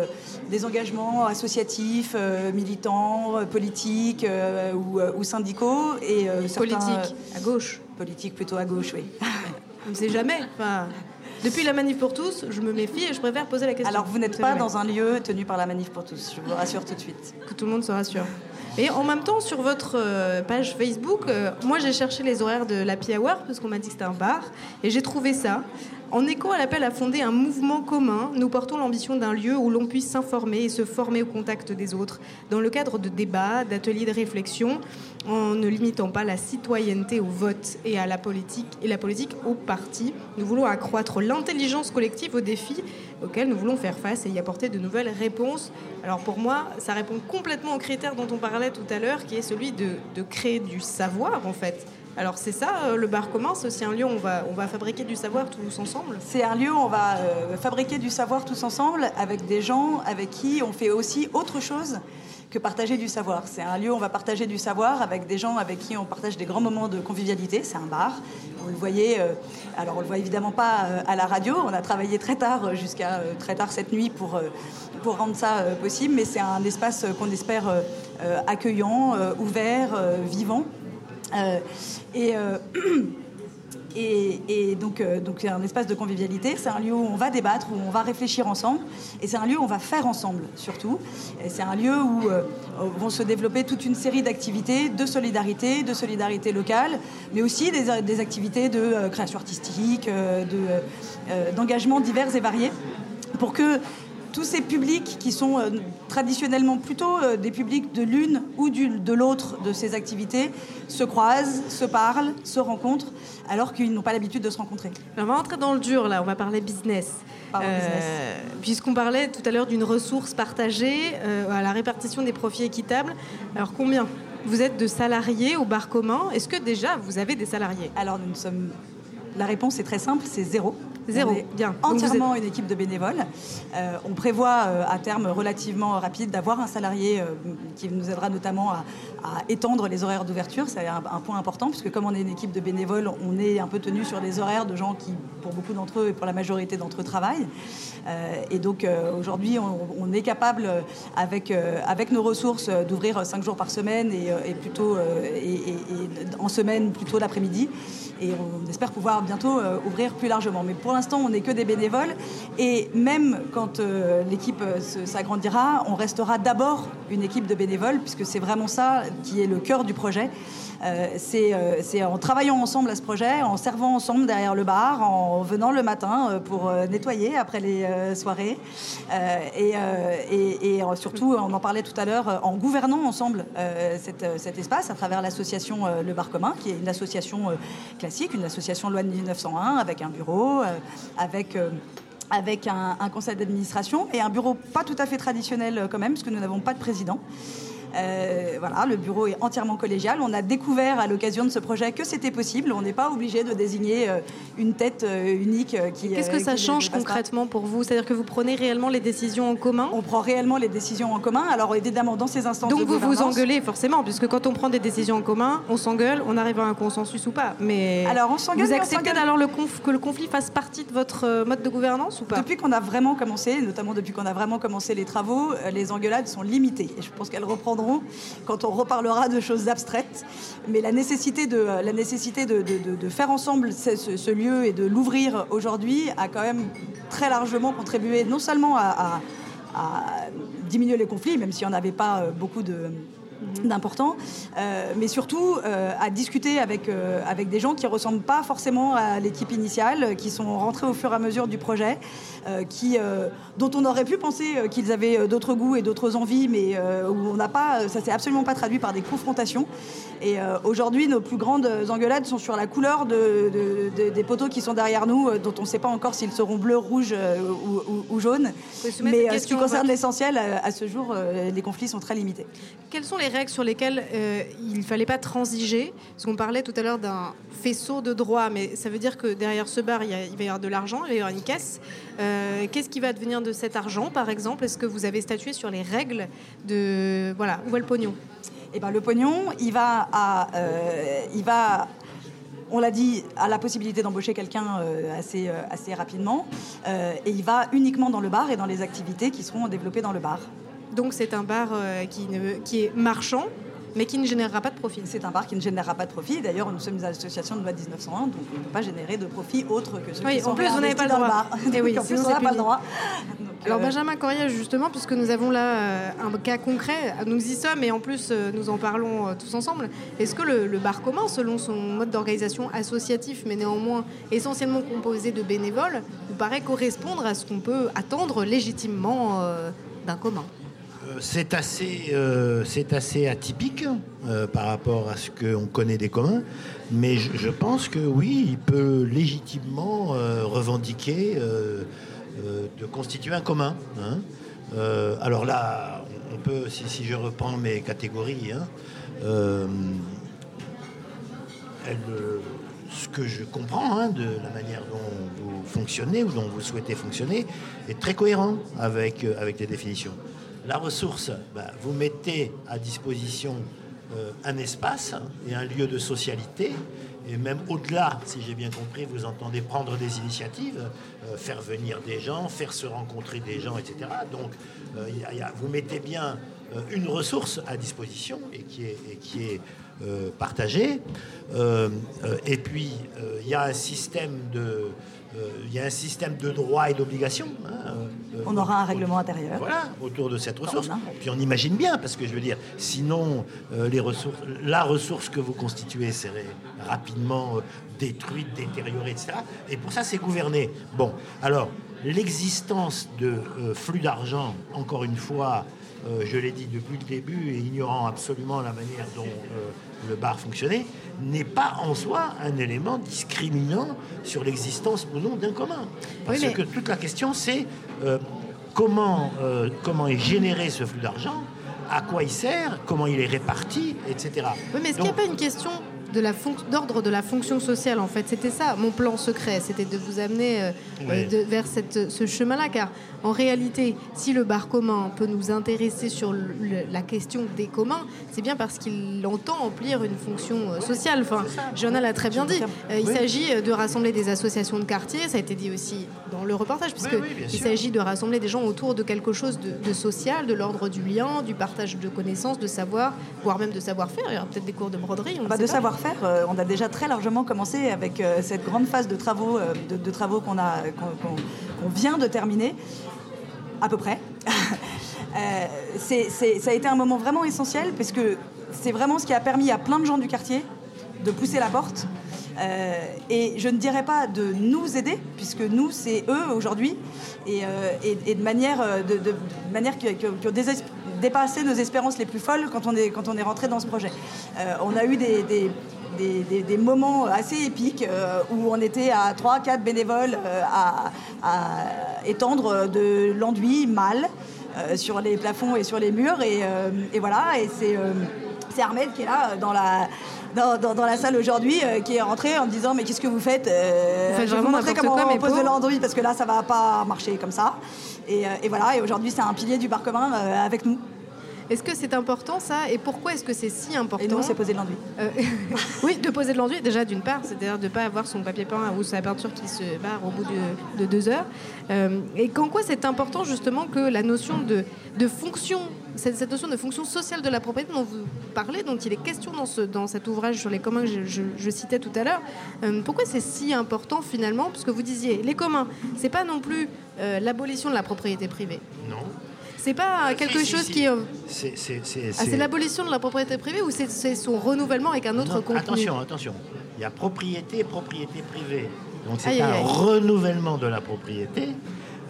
des engagements associatifs, militants, politiques ou, syndicaux. Et, Politique, à gauche politique plutôt à gauche, oui. *laughs* On ne sait jamais. Enfin, depuis la manif pour tous, je me méfie et je préfère poser la question. Alors vous n'êtes pas dans un lieu tenu par la manif pour tous, je vous rassure tout de suite. Que tout le monde se rassure. Et en même temps, sur votre euh, page Facebook, euh, moi j'ai cherché les horaires de l'Happy Hour parce qu'on m'a dit que c'était un bar et j'ai trouvé ça. En écho à l'appel à fonder un mouvement commun, nous portons l'ambition d'un lieu où l'on puisse s'informer et se former au contact des autres, dans le cadre de débats, d'ateliers de réflexion, en ne limitant pas la citoyenneté au vote et à la politique et la politique au parti. Nous voulons accroître l'intelligence collective aux défis auxquels nous voulons faire face et y apporter de nouvelles réponses. Alors pour moi, ça répond complètement au critère dont on parlait tout à l'heure, qui est celui de, de créer du savoir en fait alors c'est ça, euh, le bar commun, c'est un lieu où on va, on va fabriquer du savoir tous ensemble C'est un lieu où on va euh, fabriquer du savoir tous ensemble avec des gens avec qui on fait aussi autre chose que partager du savoir. C'est un lieu où on va partager du savoir avec des gens avec qui on partage des grands moments de convivialité. C'est un bar. Vous le voyez, euh, alors on le voit évidemment pas à la radio. On a travaillé très tard, jusqu'à très tard cette nuit pour, pour rendre ça possible. Mais c'est un espace qu'on espère accueillant, ouvert, vivant. Euh, euh, *clears throat* et, et, donc, euh, donc c'est un espace de convivialité, c'est un lieu où on va débattre, où on va réfléchir ensemble, et c'est un lieu où on va faire ensemble surtout. C'est un lieu où vont se développer toute une série d'activités de solidarité, de solidarité locale, mais aussi des, activités de création artistique, d'engagement divers et variés, pour que tous ces publics qui sont euh, traditionnellement plutôt euh, des publics de l'une ou de l'autre de ces activités se croisent, se parlent, se rencontrent, alors qu'ils n'ont pas l'habitude de se rencontrer. on va rentrer dans le dur là, on va parler business. Euh, puisqu'on parlait tout à l'heure d'une ressource partagée à la répartition des profits équitables. Alors combien vous êtes de salariés au bar commun? Est-ce que déjà vous avez des salariés? Alors nous sommes. La réponse est très simple, c'est zéro. Zéro. On est Bien. Entièrement une équipe de bénévoles. Euh, on prévoit euh, à terme relativement rapide d'avoir un salarié euh, qui nous aidera notamment à, à étendre les horaires d'ouverture. C'est un, point important puisque comme on est une équipe de bénévoles, on est un peu tenu sur des horaires de gens qui, pour beaucoup d'entre eux et pour la majorité d'entre eux, travaillent. Euh, et donc euh, aujourd'hui, on, est capable, euh, avec, avec nos ressources, d'ouvrir 5 jours par semaine et, plutôt et, en semaine plutôt l'après-midi. Et on espère pouvoir bientôt ouvrir plus largement. Mais pour l'instant, on n'est que des bénévoles. Et même quand l'équipe s'agrandira, on restera d'abord une équipe de bénévoles, puisque c'est vraiment ça qui est le cœur du projet. Euh, c'est euh, c'est en travaillant ensemble à ce projet, en servant ensemble derrière le bar, en venant le matin euh, pour nettoyer après les soirées. Et, surtout, on en parlait tout à l'heure, en gouvernant ensemble cet, espace à travers l'association Le Bar Commun, qui est une association classique, une association loi de 1901, avec un bureau, avec... un, un conseil d'administration et un bureau pas tout à fait traditionnel quand même, parce que nous n'avons pas de président. Euh, voilà, le bureau est entièrement collégial. On a découvert à l'occasion de ce projet que c'était possible. On n'est pas obligé de désigner euh, une tête euh, unique qui. Qu'est-ce que ça change concrètement pour vous? C'est-à-dire que vous prenez réellement les décisions en commun? On prend réellement les décisions en commun. Alors évidemment, dans ces instances Donc de vous vous engueulez forcément, puisque quand on prend des décisions en commun, on s'engueule, on arrive à un consensus ou pas. Mais Alors, on s'engueule, vous acceptez alors le conf- que le conflit fasse partie de votre mode de gouvernance ou pas? Depuis qu'on a vraiment commencé, notamment depuis qu'on a vraiment commencé les travaux, les engueulades sont limitées. Et je pense qu'elles reprendront quand on reparlera de choses abstraites. Mais la nécessité de, faire ensemble ce, lieu et de l'ouvrir aujourd'hui a quand même très largement contribué non seulement à diminuer les conflits, même s'il n'y en avait pas euh, beaucoup de d'important, euh, mais surtout euh, à discuter avec, euh, avec des gens qui ne ressemblent pas forcément à l'équipe initiale, qui sont rentrés au fur et à mesure du projet, qui, dont on aurait pu penser qu'ils avaient d'autres goûts et d'autres envies, mais où on n'a pas, ça s'est absolument pas traduit par des confrontations. Et aujourd'hui, nos plus grandes engueulades sont sur la couleur de, de- de- des poteaux qui sont derrière nous, dont on ne sait pas encore s'ils seront bleus, rouges ou, ou- ou jaunes. Mais ce qui concerne l'essentiel, euh, à ce jour, les conflits sont très limités. Quelles sont les règles sur lesquelles euh, il ne fallait pas transiger Parce qu'on parlait tout à l'heure d'un faisceau de droit, mais ça veut dire que derrière ce bar, il, va y avoir de l'argent, il va y avoir une caisse. Euh, Qu'est-ce qui va devenir de cet argent, par exemple? Est-ce que vous avez statué sur les règles de... Voilà, où va le pognon? Eh ben, le pognon, il va à, euh, il va, on l'a dit, à la possibilité d'embaucher quelqu'un assez, assez rapidement, et il va uniquement dans le bar et dans les activités qui seront développées dans le bar. Donc c'est un bar euh, qui, ne- qui est marchand, mais qui ne générera pas de profit. C'est un bar qui ne générera pas de profit. D'ailleurs, nous sommes une association de loi 1901, donc on ne peut pas générer de profit autre que ceux Oui, qui sont en plus, vous n'avez pas le droit. bar. Eh oui, sinon, on n'a pas le droit. Alors euh, Benjamin Corrier, justement, puisque nous avons là euh, un cas concret, nous y sommes et en plus nous en parlons tous ensemble, est-ce que le, le bar commun, selon son mode d'organisation associatif, mais néanmoins essentiellement composé de bénévoles, vous paraît correspondre à ce qu'on peut attendre légitimement d'un commun? C'est assez, euh, c'est assez atypique euh, par rapport à ce qu'on connaît des communs, mais je, pense que oui, il peut légitimement euh, revendiquer de constituer un commun. hein. Alors là, on- peut, si, je reprends mes catégories, hein, ce que je comprends hein, de la manière dont vous fonctionnez ou dont vous souhaitez fonctionner est très cohérent avec, avec les définitions. La ressource, bah, vous mettez à disposition euh, un espace et un lieu de socialité. Et même au-delà, si j'ai bien compris, vous entendez prendre des initiatives, euh, faire venir des gens, faire se rencontrer des gens, etc. Donc, euh, vous mettez bien une ressource à disposition et qui est, partagée. Et puis, il y a un système de, il y a un système de droits et d'obligations. hein, euh, on aura un règlement intérieur. voilà, autour de cette ressource. Puis on imagine bien, parce que je veux dire, sinon, euh, les ressources, la ressource que vous constituez serait rapidement euh, détruite, détériorée, etc. Et pour ça, c'est gouverné. Bon, alors, l'existence de euh, flux d'argent, encore une fois, euh, je l'ai dit depuis le début, et ignorant absolument la manière dont euh, le bar fonctionnait, n'est pas en soi un élément discriminant sur l'existence ou non d'un commun. Parce mais- que toute la question, c'est euh, comment, euh, comment est généré ce flux d'argent, à quoi il sert, comment il est réparti, etc. Oui, mais est-ce qu'il n'y a pas une question de la d'ordre de la fonction sociale en fait. C'était ça mon plan secret, c'était de vous amener euh, Oui. euh, de- vers cette, ce chemin-là, car en réalité, si le bar commun peut nous intéresser sur le- le- la question des communs, c'est bien parce qu'il entend remplir une fonction euh, sociale. Enfin, Jonah l'a très bien dit. Euh, il Oui. s'agit de rassembler des associations de quartier, ça a été dit aussi dans le reportage, puisque oui, il s'agit de rassembler des gens autour de quelque chose de, de social, de l'ordre du lien, du partage de connaissances, de savoir, voire même de savoir-faire. Il y aura peut-être des cours de broderie. On Bah, sait de savoir-faire, euh, on a déjà très largement commencé avec euh, cette grande phase de travaux, euh, qu'on a, qu'on, vient de terminer, à peu près. *laughs* Ça a été un moment vraiment essentiel parce que c'est vraiment ce qui a permis à plein de gens du quartier de pousser la porte. Et je ne dirais pas de nous aider, puisque nous, c'est eux aujourd'hui, et, de manière, de, manière qui, ont dépassé nos espérances les plus folles quand on est, quand on est rentré dans ce projet. On a eu des- des- des- des moments assez épiques euh, où on était à 3-4 bénévoles euh, à, à étendre de l'enduit mal euh, sur les plafonds et sur les murs. Et, euh, et voilà, et c'est euh, c'est Ahmed qui est là euh, dans la, dans, dans- dans la salle aujourd'hui, euh, qui est rentré en me disant Mais qu'est-ce que vous faites Euh, Vous faites Je vais vous montrer comment quoi, on pose de l'enduit parce que là, ça va pas marcher comme ça. Et, euh, et voilà, et aujourd'hui, c'est un pilier du bar commun euh, avec nous. Est-ce que c'est important ça? Et pourquoi est-ce que c'est si important? Et nous, c'est poser de l'enduit. Euh, *laughs* oui, de poser de l'enduit, déjà d'une part, c'est-à-dire de ne pas avoir son papier peint ou sa peinture qui se barre au bout de, de deux heures. Euh, et qu'en quoi c'est important justement que la notion de, de fonction, cette, cette notion de fonction sociale de la propriété dont vous parlez, dont il est question dans, ce, dans cet ouvrage sur les communs que je, je- je citais tout à l'heure, euh, pourquoi c'est si important finalement? Puisque vous disiez, les communs, c'est pas non plus euh, l'abolition de la propriété privée. Non. C'est pas quelque Si, chose si. qui... C'est ah, l'abolition de la propriété privée ou c'est son renouvellement avec un autre Non, contenu Attention, attention. Il y a propriété et propriété privée. Donc c'est un aïe, renouvellement de la propriété,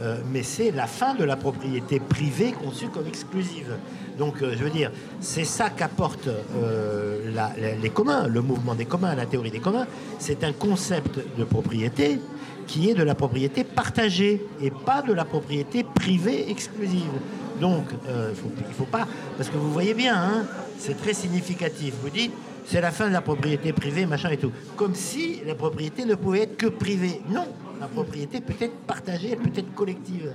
euh, mais c'est la fin de la propriété privée conçue comme exclusive. Donc euh, je veux dire, c'est ça qu'apporte euh, les communs, le mouvement des communs, la théorie des communs. C'est un concept de propriété qui est de la propriété partagée et pas de la propriété privée exclusive. Donc, euh, il ne faut pas... Parce que vous voyez bien, hein, c'est très significatif. Vous dites, c'est la fin de la propriété privée, machin et tout. Comme si la propriété ne pouvait être que privée. Non, la propriété peut être partagée, elle peut être collective.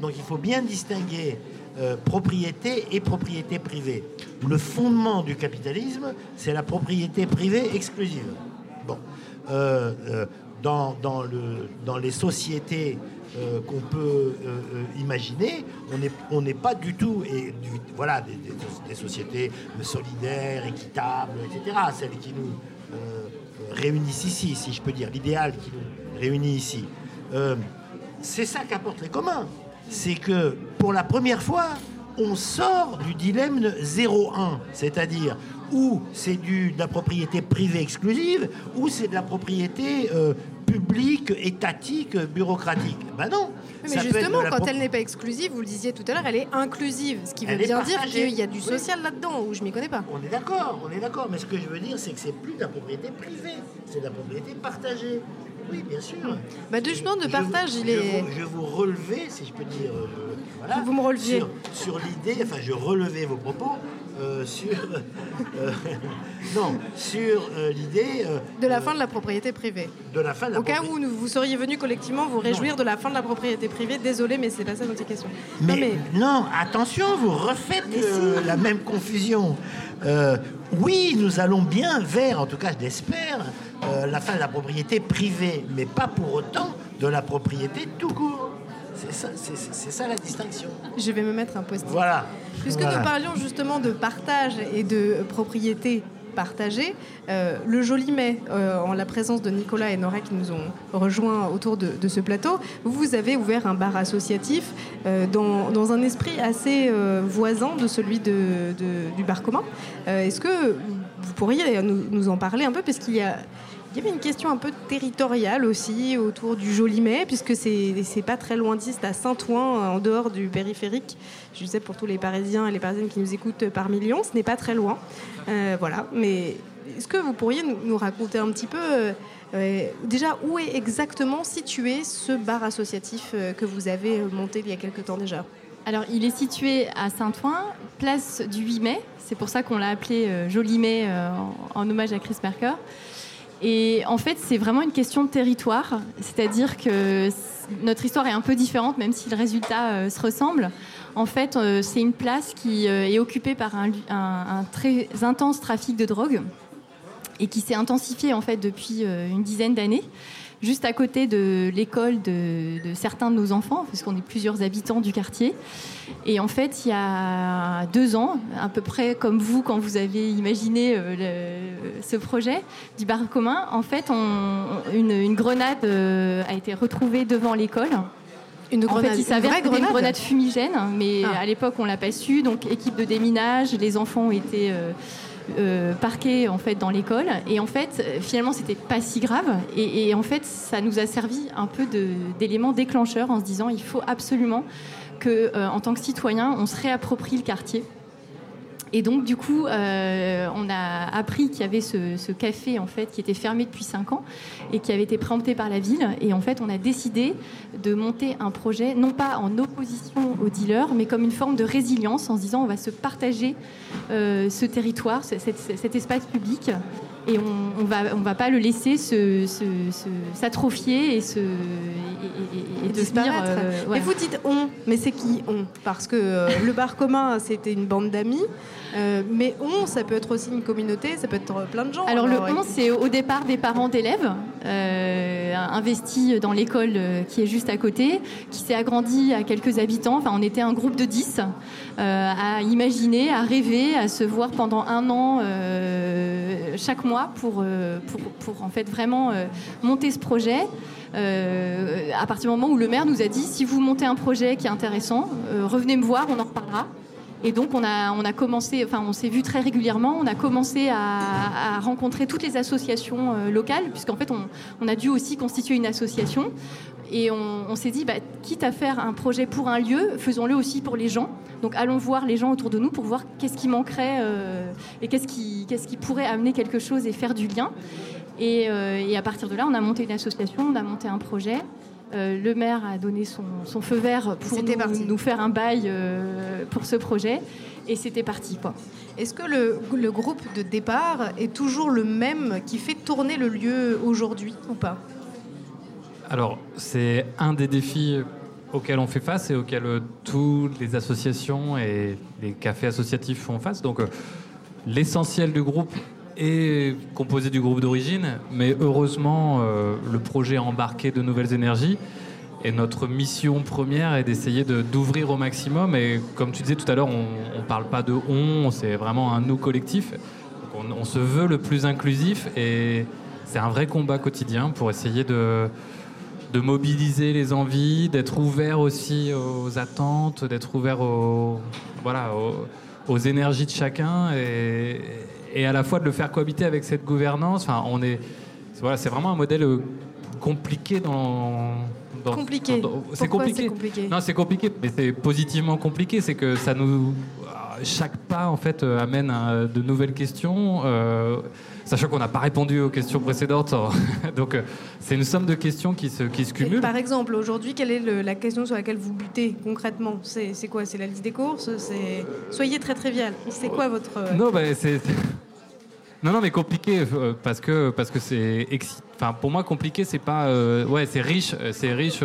Donc il faut bien distinguer euh, propriété et propriété privée. Le fondement du capitalisme, c'est la propriété privée exclusive. Bon. Euh, dans, dans, le, dans les sociétés euh, qu'on peut euh, euh, imaginer, on n'est on pas du tout, et voilà, des, sociétés solidaires, équitables, etc., celles qui nous réunissent ici, si je peux dire, l'idéal qui nous réunit ici. C'est ça qu'apportent les communs. C'est que pour la première fois, on sort du dilemme de 0-1, c'est-à-dire où c'est de la propriété privée exclusive, ou c'est de la propriété publique, étatique, bureaucratique. Ben non. Mais justement, de quand pro- elle n'est pas exclusive, vous le disiez tout à l'heure, elle est inclusive. Ce qui veut Elle bien dire qu'il y a du Oui. social là-dedans, où je m'y connais pas. On est d'accord, on est d'accord. Mais ce que je veux dire, c'est que c'est plus de la propriété privée, c'est de la propriété partagée. Oui, bien sûr. Bah, justement, de partage, je, il est. vous, je vous relevais, si je peux dire. euh, voilà, Vous me releviez. Sur, sur l'idée, enfin, je relevais vos propos euh, sur. euh, non, sur euh, l'idée euh, De la fin de la propriété privée. de la fin de la Au cas où nous- vous seriez venu collectivement vous réjouir de la fin de la propriété privée, désolé, mais c'est pas ça notre question. Non, Mais, non, attention, vous refaites euh, la même confusion. Euh, oui, nous allons bien vers, en tout cas je l'espère, euh, la fin de la propriété privée, mais pas pour autant de la propriété tout court. C'est ça, ça la distinction. Je vais me mettre un post Voilà. Puisque Voilà. nous parlions justement de partage et de propriété partagée, euh, le Joli Mai, euh, en la présence de Nicolas et Nora qui nous ont rejoints autour de, de ce plateau, vous avez ouvert un bar associatif euh, dans, dans un esprit assez voisin de celui de, de- du bar commun. Est-ce que vous pourriez nous, nous en parler un peu Parce qu'il y a... Il y avait une question un peu territoriale aussi autour du Joli Mai, puisque c'est pas très loin d'ici, c'est à Saint-Ouen, en dehors du périphérique. Je disais pour tous les Parisiens et les Parisiennes qui nous écoutent par millions, ce n'est pas très loin. Euh, voilà, mais est-ce que vous pourriez nous, raconter un petit peu, euh, euh, déjà, où est exactement situé ce bar associatif que vous avez monté il y a quelque temps déjà? Alors, il est situé à Saint-Ouen, place du 8 mai. C'est pour ça qu'on l'a appelé Joli Mai en, en hommage à Chris Merker. Et en fait, c'est vraiment une question de territoire. C'est-à-dire que notre histoire est un peu différente, même si le résultat euh, se ressemble. En fait, euh, c'est une place qui euh, est occupée par un, un- très intense trafic de drogue et qui s'est intensifié en fait depuis une dizaine d'années, juste à côté de l'école de, de certains de nos enfants, parce qu'on est plusieurs habitants du quartier. Et en fait, il y a deux ans, à peu près comme vous quand vous avez imaginé euh, le- ce projet du bar commun, en fait, on- une, une grenade euh, a été retrouvée devant l'école. Une En grenade, fait, il s'avère que une grenade grenade fumigène, mais Ah. à l'époque, on l'a pas su. Donc, équipe de déminage, les enfants ont été euh, euh, parqués en fait dans l'école. Et en fait, euh, finalement, c'était pas si grave. Et, en fait, ça nous a servi un peu d'élément déclencheur en se disant, il faut absolument que, euh, en tant que citoyen, on se réapproprie le quartier. Et donc, du coup, euh, on a appris qu'il y avait ce, ce café en fait qui était fermé depuis 5 ans et qui avait été préempté par la ville. Et en fait, on a décidé de monter un projet, non pas en opposition aux dealers, mais comme une forme de résilience, en se disant on va se partager euh, ce territoire, ce- cet, cet espace public, et on, on va on va pas le laisser se- se- se- s'atrophier et se et, et- et- et devenir, disparaître. euh, Mais vous dites on, mais c'est qui on? Parce que euh, le bar commun, c'était une bande d'amis. Euh, mais on, ça peut être aussi une communauté, ça peut être plein de gens. Alors le et- 11, c'est au départ des parents d'élèves euh, investis dans l'école euh, qui est juste à côté, qui s'est agrandi à quelques habitants. Enfin, on était un groupe de 10 euh, à imaginer, à rêver, à se voir pendant un an chaque mois pour, pour, pour en fait vraiment monter ce projet. À partir du moment où le maire nous a dit si vous montez un projet qui est intéressant, revenez me voir, on en reparlera. Et donc on a, on a commencé, enfin on s'est vu très régulièrement, on a commencé à, rencontrer toutes les associations euh, locales, puisqu'en fait on, a dû aussi constituer une association. Et on, s'est dit, bah, quitte à faire un projet pour un lieu, faisons-le aussi pour les gens. Donc allons voir les gens autour de nous pour voir qu'est-ce qui manquerait euh, et qu'est-ce qui, qu'est-ce qui pourrait amener quelque chose et faire du lien. Euh, et à partir de là, on a monté une association, on a monté un projet. Euh, le maire a donné son, son feu vert pour nous, parti. nous faire un bail euh, pour ce projet. Et c'était parti, quoi. Est-ce que le, le groupe de départ est toujours le même qui fait tourner le lieu aujourd'hui ou pas? Alors, c'est un des défis auxquels on fait face et auxquels euh, toutes les associations et les cafés associatifs font face. Donc, l'essentiel du groupe est composé du groupe d'origine, mais heureusement, euh, le projet a embarqué de nouvelles énergies. Et notre mission première est d'essayer de- d'ouvrir au maximum. Et comme tu disais tout à l'heure, on ne parle pas de on, c'est vraiment un nous collectif. On, se veut le plus inclusif et c'est un vrai combat quotidien pour essayer de, de mobiliser les envies, d'être ouvert aussi aux attentes, d'être ouvert aux, voilà, aux énergies de chacun et, et à la fois de le faire cohabiter avec cette gouvernance. Enfin, on est, voilà, c'est vraiment un modèle euh, compliqué dans. dans- Compliqué. c'est compliqué. Non, c'est compliqué, mais c'est positivement compliqué. C'est que ça nous. Chaque pas, en fait, euh, amène à de nouvelles questions. euh, sachant qu'on n'a pas répondu aux questions précédentes. *laughs* Donc, euh, c'est une somme de questions qui se, qui se Et cumulent. Par exemple, aujourd'hui, quelle est le- la question sur laquelle vous butez concrètement? C'est quoi? C'est la liste des courses? Soyez très trivial. C'est quoi votre euh, Non, bah, c'est. Non, non, mais compliqué euh, parce que parce que c'est enfin pour moi compliqué c'est pas euh, ouais c'est riche euh, c'est riche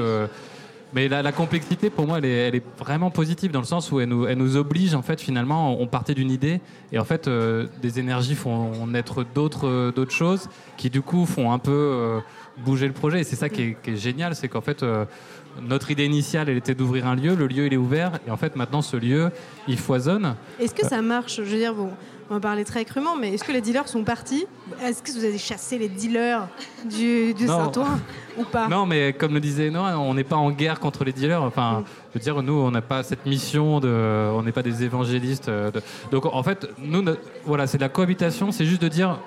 mais la, complexité pour moi elle est, vraiment positive dans le sens où elle nous elle nous oblige en fait finalement on partait d'une idée et en fait des énergies font naître d'autres d'autres choses qui du coup font un peu bouger le projet et c'est ça qui est, qui est génial c'est qu'en fait notre idée initiale, elle était d'ouvrir un lieu. Le lieu, il est ouvert. Et en fait, maintenant, ce lieu, il foisonne. Est-ce que ça marche Je veux dire, bon, on va parler très crûment, mais est-ce que les dealers sont partis Est-ce que vous avez chassé les dealers du, du Non. Saint-Ouen ou pas Non, mais comme le disait Noah, on n'est pas en guerre contre les dealers. Enfin, je veux dire, nous, on n'a pas cette mission de, on n'est pas des évangélistes. euh, de- Donc, en fait, nous, no- voilà, c'est de la cohabitation. C'est juste de dire,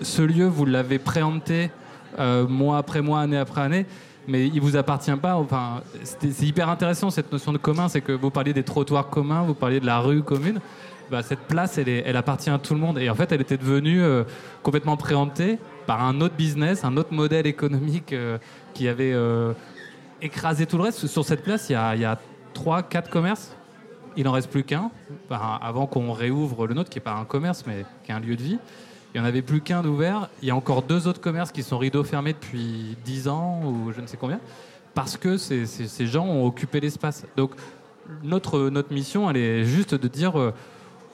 ce lieu, vous l'avez préempté euh, mois après mois, année après année. Mais il vous appartient pas. Enfin, c'est hyper intéressant cette notion de commun, c'est que vous parliez des trottoirs communs, vous parliez de la rue commune. Bah, cette place, elle, est- elle appartient à tout le monde. Et en fait, elle était devenue euh, complètement préemptée par un autre business, un autre modèle économique euh, qui avait euh, écrasé tout le reste. Sur cette place, il y a, il y commerces. il en reste plus qu'un, avant qu'on réouvre le nôtre, qui n'est pas un commerce, mais qui est un lieu de vie. Il n'y en avait plus qu'un d'ouvert. Il y a encore deux autres commerces qui sont rideaux fermés depuis 10 ans ou je ne sais combien, parce que ces, ces- gens ont occupé l'espace. Donc notre, notre mission, elle est juste de dire euh,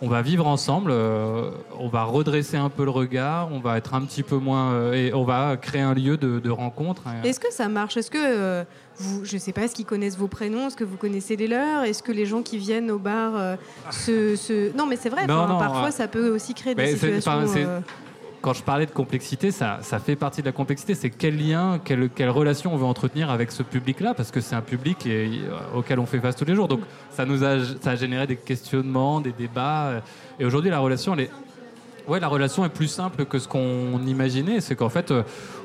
on va vivre ensemble, euh, on va redresser un peu le regard, on va être un petit peu moins. euh, et on va créer un lieu de, de rencontre. Est-ce que ça marche? Est-ce que vous, je sais pas, est-ce qu'ils connaissent vos prénoms Est-ce que vous connaissez les leurs Est-ce que les gens qui viennent au bar euh, se, se- Non, mais c'est vrai. Non, enfin, non, parfois, euh, ça peut aussi créer des Mais situations. euh, Quand je parlais de complexité, ça, ça fait partie de la complexité. C'est quel lien, quelle, quelle relation on veut entretenir avec ce public-là, parce que c'est un public et- auquel on fait face tous les jours. Donc ça nous a, ça a généré des questionnements, des débats. Et aujourd'hui, la relation, elle est, ouais, la relation est plus simple que ce qu'on imaginait. C'est qu'en fait,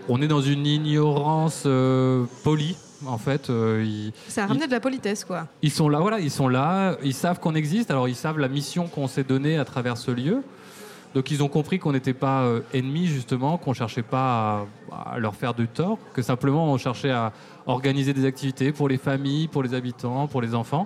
on est dans une ignorance euh, polie. En fait, euh, ils- Ça a ramené de la politesse, quoi. ils sont là, voilà, ils sont là, ils savent qu'on existe, alors ils savent la mission qu'on s'est donnée à travers ce lieu. Donc ils ont compris qu'on n'était pas euh, ennemis justement, qu'on cherchait pas à, à leur faire du tort, que simplement on cherchait à organiser des activités pour les familles, pour les habitants, pour les enfants.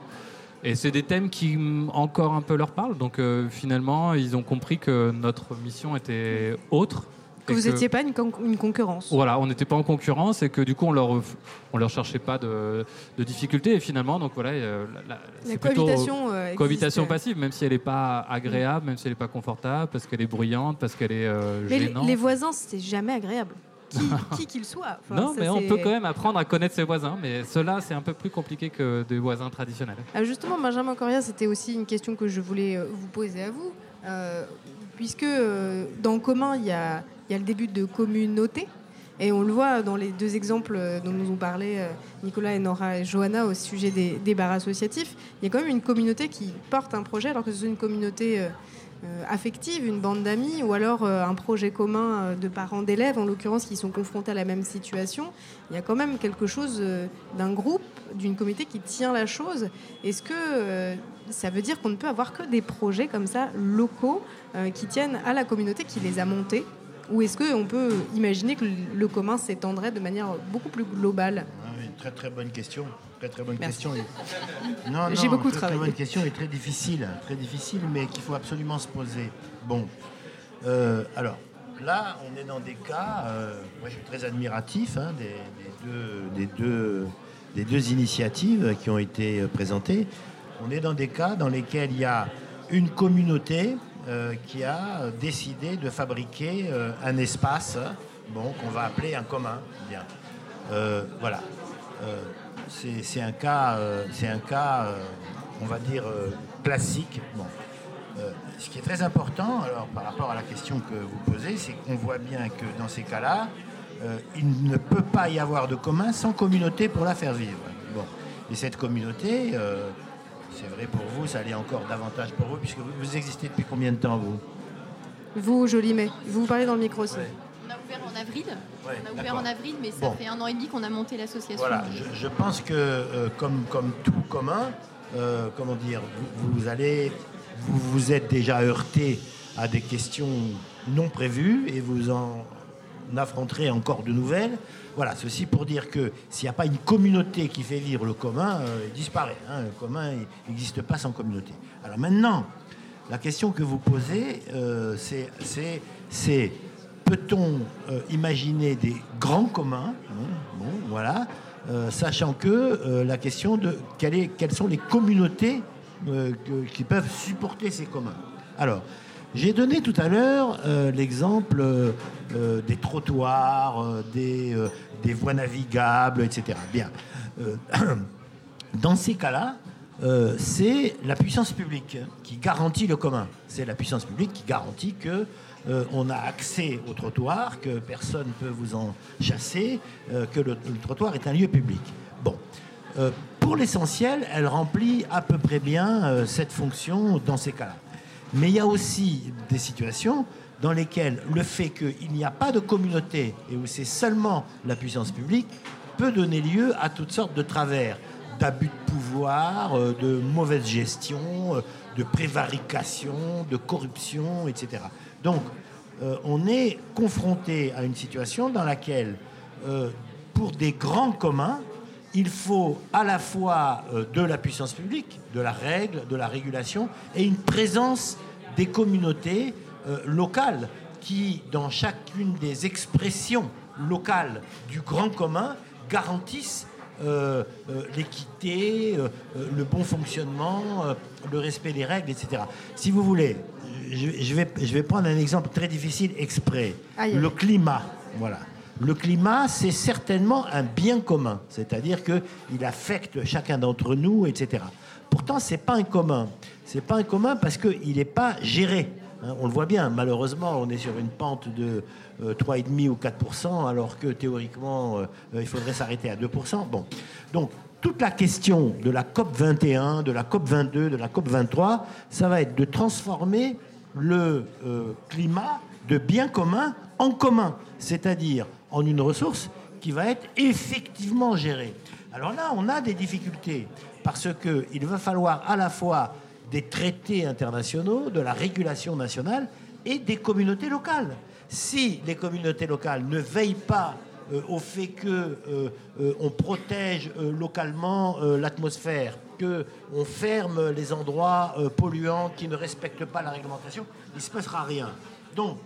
Et c'est des thèmes qui encore un peu leur parlent. Donc euh, finalement, ils ont compris que notre mission était autre. Que vous n'étiez pas une, con- une concurrence. voilà, on n'était pas en concurrence et que du coup on leur on leur cherchait pas de, de difficultés et finalement donc voilà euh, la, cohabitation, euh, cohabitation passive même si elle n'est pas agréable même si elle n'est pas confortable parce qu'elle est bruyante parce qu'elle est euh, Mais les, gênante. les voisins, c'est jamais agréable. Qui *laughs* qui qu'ils soient. Enfin, non ça, mais on peut quand même apprendre à connaître ses voisins mais cela c'est un peu plus compliqué que des voisins traditionnels. Ah, justement, Benjamin Coria, c'était aussi une question que je voulais euh, vous poser à vous. Euh, puisque euh, dans le commun, il y a, y a le début de communauté. Et on le voit dans les deux exemples dont nous ont parlé euh, Nicolas et Nora et Johanna au sujet des, des bars associatifs. Il y a quand même une communauté qui porte un projet, alors que ce soit une communauté euh, euh, affective, une bande d'amis, ou alors un projet commun de parents d'élèves, en l'occurrence, qui sont confrontés à la même situation. Il y a quand même quelque chose d'un groupe, d'une communauté qui tient la chose. Est-ce que ça veut dire qu'on ne peut avoir que des projets comme ça, locaux, qui tiennent à la communauté qui les a montés? Ou est-ce qu'on peut imaginer que le commun s'étendrait de manière beaucoup plus globale? Ah oui, très très bonne question. Très très bonne Merci. question. Et- Non, J'ai non, beaucoup très, très travaillé. bonne question et très difficile, très difficile, mais qu'il faut absolument se poser. Bon, euh, alors là, on est dans des cas. euh, moi, je suis très admiratif hein, des, des deux, des deux des deux initiatives qui ont été présentées. On est dans des cas dans lesquels il y a une communauté euh, qui a euh, décidé de fabriquer euh, un espace, bon, qu'on va appeler un commun. Bien. Voilà. C'est un cas, c'est un cas, on va dire classique. Bon. Ce qui est très important, alors par rapport à la question que vous posez, c'est qu'on voit bien que dans ces cas-là, il ne peut pas y avoir de commun sans communauté pour la faire vivre. Bon. Et cette communauté, c'est vrai pour vous, ça l'est encore davantage pour vous, puisque vous, vous existez depuis combien de temps, vous? Vous, Jolimet, vous vous parlez dans le micro aussi. On a ouvert en avril. Ouais, on a ouvert en avril, mais ça Bon. fait un an et demi qu'on a monté l'association. Voilà, je, je pense que euh, comme, comme tout commun, euh, comment dire, vous, vous allez, vous vous êtes déjà heurté à des questions non prévues et vous en affronterez encore de nouvelles. Voilà, ceci pour dire que s'il n'y a pas une communauté qui fait vivre le commun, euh, il disparaît. hein. Le commun n'existe pas sans communauté. Alors maintenant, la question que vous posez, euh, c'est, peut-on euh, imaginer des grands communs hein, voilà, sachant que la question de quelles sont les communautés qui peuvent supporter ces communs? J'ai donné tout à l'heure euh, l'exemple euh, euh, des trottoirs, des, voies navigables, etc. Bien. *clears throat* Dans ces cas-là, c'est la puissance publique qui garantit le commun. C'est la puissance publique qui garantit que on a accès au trottoir, que personne ne peut vous en chasser, que le, trottoir est un lieu public. Bon. Pour l'essentiel, elle remplit à peu près bien cette fonction dans ces cas-là. Mais il y a aussi des situations dans lesquelles le fait qu'il n'y a pas de communauté et où c'est seulement la puissance publique peut donner lieu à toutes sortes de travers, d'abus de pouvoir, euh, de mauvaise gestion, euh, de prévarication, de corruption, etc. Donc, euh, on est confronté à une situation dans laquelle, pour des grands communs, il faut à la fois euh, de la puissance publique, de la règle, de la régulation, et une présence des communautés euh, locales qui, dans chacune des expressions locales du grand commun, garantissent euh, euh, l'équité, euh, le bon fonctionnement, le respect des règles, etc. Si vous voulez, je, je vais, je vais prendre un exemple très difficile exprès. Aïe. Le climat, voilà. Le climat, c'est certainement un bien commun, c'est-à-dire qu'il affecte chacun d'entre nous, etc. Pourtant, c'est pas un commun. C'est pas un commun parce qu'il n'est pas géré. Hein, on le voit bien, malheureusement, on est sur une pente de euh, 3,5 ou 4% alors que théoriquement, euh, il faudrait s'arrêter à 2 Bon. Donc, toute la question de la COP 21, de la COP 22, de la COP 23, ça va être de transformer le euh, climat de bien commun en commun, c'est-à-dire en une ressource qui va être effectivement gérée. Alors là, on a des difficultés parce qu'il va falloir à la fois des traités internationaux, de la régulation nationale et des communautés locales. Si les communautés locales ne veillent pas euh, au fait que euh, euh, protège localement l'atmosphère, que on ferme les endroits polluants qui ne respectent pas la réglementation, il ne se passera rien. Donc,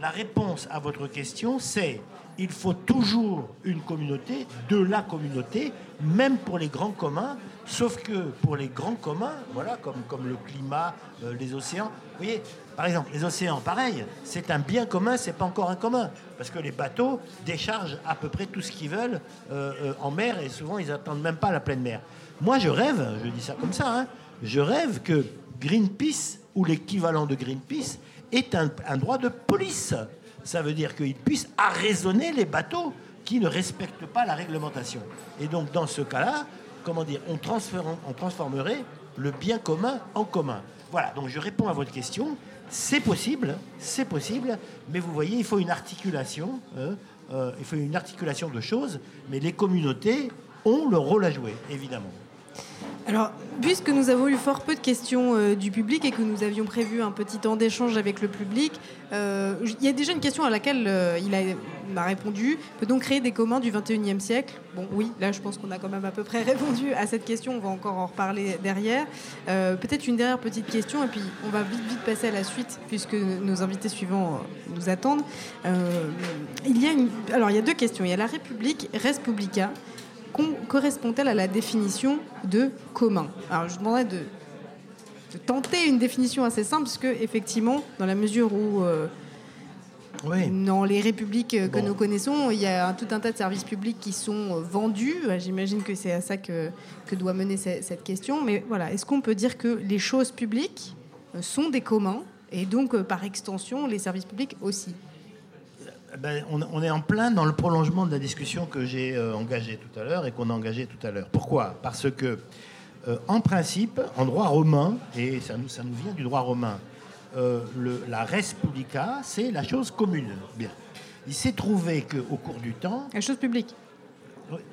la réponse à votre question, c'est il faut toujours une communauté, de la communauté, même pour les grands communs, sauf que pour les grands communs, voilà, comme, comme le climat, euh, les océans, vous voyez, par exemple, les océans, pareil, c'est un bien commun, c'est pas encore un commun, parce que les bateaux déchargent à peu près tout ce qu'ils veulent euh, euh, en mer, et souvent ils attendent même pas la pleine mer. Moi, je rêve, je dis ça comme ça, hein, je rêve que Greenpeace, ou l'équivalent de Greenpeace, est un droit de police. Ça veut dire qu'il puisse arraisonner les bateaux qui ne respectent pas la réglementation. Et donc, dans ce cas-là, comment dire, on transformerait le bien commun en commun. Voilà, donc je réponds à votre question. C'est possible, c'est possible, mais vous voyez, il faut une articulation, hein, euh, il faut une articulation de choses, mais les communautés ont leur rôle à jouer, évidemment. Alors, puisque nous avons eu fort peu de questions euh, du public et que nous avions prévu un petit temps d'échange avec le public, euh, il y a déjà une question à laquelle euh, il m'a répondu. Peut-on créer des communs du 21e siècle? Bon, oui, là je pense qu'on a quand même à peu près *laughs* répondu à cette question. On va encore en reparler derrière. Peut-être une dernière petite question et puis on va vite vite passer à la suite puisque nos invités suivants nous attendent. Il y a. Alors, il y a deux questions. Il y a la République, Res Publica correspond-elle à la définition de commun? Alors, je demanderais de, de tenter une définition assez simple, parce que effectivement, dans la mesure où euh, dans les républiques que Bon. nous connaissons, il y a tout un tas de services publics qui sont euh, vendus. Euh, J'imagine que c'est à ça que, que doit mener ce- cette question. Mais voilà, est-ce qu'on peut dire que les choses publiques sont des communs? Et donc, par extension, les services publics aussi? Ben, on, on est en plein dans le prolongement de la discussion que j'ai euh, engagée tout à l'heure et qu'on a engagée tout à l'heure. Pourquoi? Parce que, euh, en principe, en droit romain, et ça nous, ça nous vient du droit romain, euh, le- la res publica, c'est la chose commune. Bien. Il s'est trouvé qu'au cours du temps. La chose publique.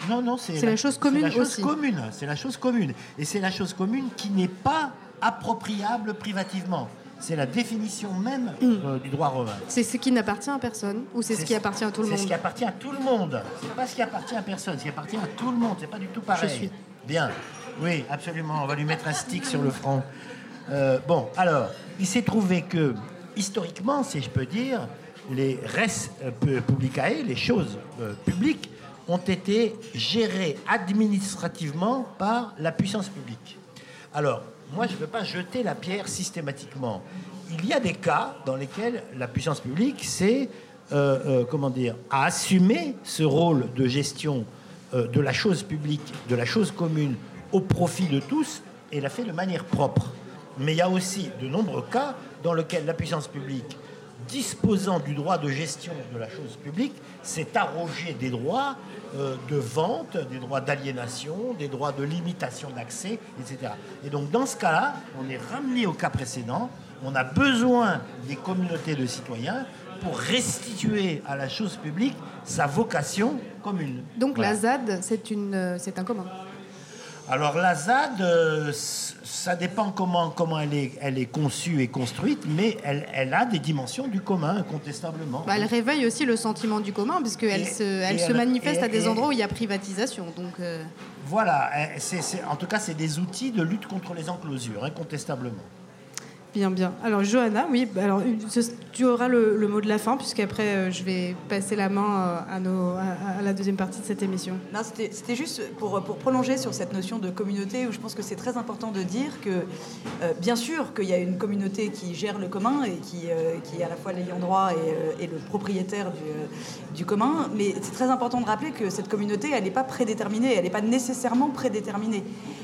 Non, non, c'est la chose commune c'est la chose aussi. commune. C'est la chose commune. Et c'est la chose commune qui n'est pas appropriable privativement. C'est la définition même euh, du droit romain. C'est ce qui n'appartient à personne ou c'est ce qui appartient à tout le monde C'est ce qui appartient à tout le monde. C'est pas ce qui appartient à personne. Ce qui appartient à tout le monde. C'est pas du tout pareil. Je suis. Bien. Oui, absolument. On va lui mettre un stick sur le front. Euh, bon, alors, il s'est trouvé que, historiquement, si je peux dire, les res euh, pu- publicae, les choses euh, publiques, ont été gérées administrativement par la puissance publique. Alors, moi, je ne veux pas jeter la pierre systématiquement. Il y a des cas dans lesquels la puissance publique s'est, euh, euh, comment dire, a assumé ce rôle de gestion euh, de la chose publique, de la chose commune, au profit de tous, et l'a fait de manière propre. Mais il y a aussi de nombreux cas dans lesquels la puissance publique, disposant du droit de gestion de la chose publique, s'est arrogé des droits euh, de vente, des droits d'aliénation, des droits de limitation d'accès, etc. Et donc dans ce cas-là, on est ramené au cas précédent, on a besoin des communautés de citoyens pour restituer à la chose publique sa vocation commune. Donc Voilà. la ZAD, c'est euh, c'est un commun. Alors la ZAD, euh, ça dépend comment, comment elle, est, elle est conçue et construite, mais elle, elle a des dimensions du commun, incontestablement. Bah, elle réveille aussi le sentiment du commun, puisqu'elle se, elle se elle- manifeste à des endroits où il y a privatisation. Donc, euh, Voilà, c'est- en tout cas, c'est des outils de lutte contre les enclosures, incontestablement. Bien, bien. Alors, Johanna, oui, bah, alors, tu auras le, mot de la fin, puisqu'après, euh, je vais passer la main euh, à, la deuxième partie de cette émission. Non, c'était juste pour, prolonger sur cette notion de communauté, où je pense que c'est très important de dire que, euh, bien sûr, qu'il y a une communauté qui gère le commun et qui, qui est à la fois l'ayant droit et, le propriétaire du commun, mais c'est très important de rappeler que cette communauté, elle n'est pas prédéterminée, elle n'est pas nécessairement prédéterminée,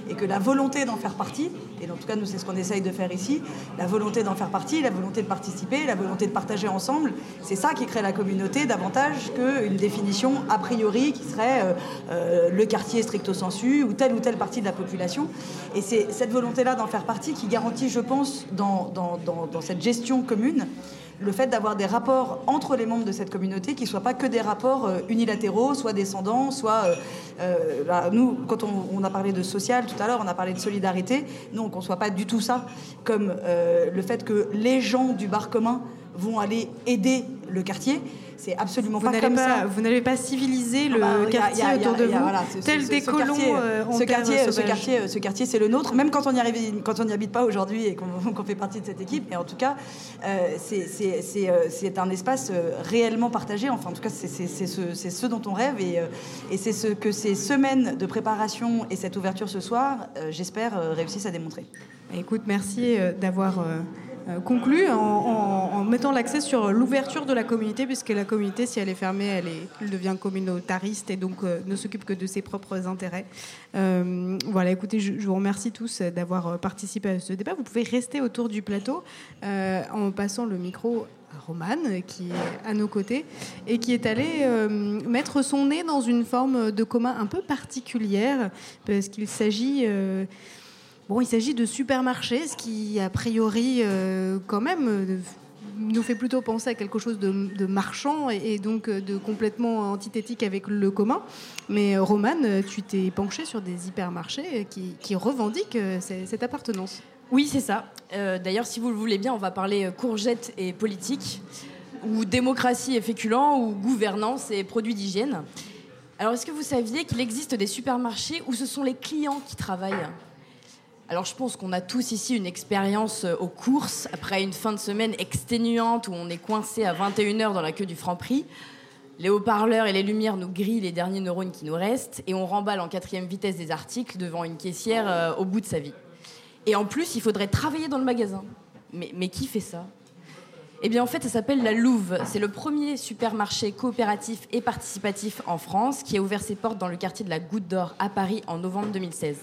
et que la volonté d'en faire partie, et en tout cas nous c'est ce qu'on essaye de faire ici, la volonté d'en faire partie, la volonté de participer, la volonté de partager ensemble, c'est ça qui crée la communauté davantage qu'une définition a priori qui serait euh, euh, le quartier stricto sensu ou telle ou telle partie de la population. Et c'est cette volonté-là d'en faire partie qui garantit, je pense, dans, cette gestion commune, le fait d'avoir des rapports entre les membres de cette communauté qui ne soient pas que des rapports euh, unilatéraux, soit descendants, soit... euh, euh, là, nous, quand on, a parlé de social tout à l'heure, on a parlé de solidarité, nous, on ne conçoit pas du tout ça comme le fait que les gens du bar commun vont aller aider le quartier. C'est absolument Vous pas comme pas, ça. vous n'allez pas civiliser le Ah bah, y a- quartier il y a- il y a- autour de vous, voilà, ce- tel ce- des ce colons quartier, euh, en ce quartier, ce quartier, ce quartier, c'est le nôtre. Même quand on y arrive, quand on n'y habite pas aujourd'hui et qu'on *laughs* fait partie de cette équipe. Et en tout cas, euh, c'est- euh, c'est un espace réellement partagé. Enfin, en tout cas, c'est ce, ce dont on rêve. Et, et c'est ce que ces semaines de préparation et cette ouverture ce soir, j'espère, réussissent à démontrer. Écoute, merci d'avoir conclu en, mettant l'accès sur l'ouverture de la communauté, puisque la communauté, si elle est fermée, elle, est, devient communautariste et donc euh, ne s'occupe que de ses propres intérêts. Euh, voilà, écoutez, je, vous remercie tous euh, d'avoir euh, participé à ce débat. Vous pouvez rester autour du plateau euh, en passant le micro à Romane, qui est à nos côtés, et qui est allé euh, mettre son nez dans une forme de commun un peu particulière, parce qu'il s'agit... euh, Bon, il s'agit de supermarchés, ce qui, a priori, euh, quand même, euh, nous fait plutôt penser à quelque chose de, marchand et, donc euh, de complètement antithétique avec le commun. Mais Romane, tu t'es penchée sur des hypermarchés qui, revendiquent cette appartenance. Oui, c'est ça. D'ailleurs, si vous le voulez bien, on va parler courgettes et politique, ou démocratie et féculents, ou gouvernance et produits d'hygiène. Alors, est-ce que vous saviez qu'il existe des supermarchés où ce sont les clients qui travaillent? Alors je pense qu'on a tous ici une expérience euh, aux courses après une fin de semaine exténuante où on est coincé à 21h dans la queue du Franprix. Les haut-parleurs et les lumières nous grillent les derniers neurones qui nous restent et on remballe en quatrième vitesse des articles devant une caissière euh, au bout de sa vie. Et en plus, il faudrait travailler dans le magasin. Mais, mais qui fait ça? Eh bien, en fait, ça s'appelle la Louve. C'est le premier supermarché coopératif et participatif en France qui a ouvert ses portes dans le quartier de la Goutte d'Or à Paris en novembre 2016.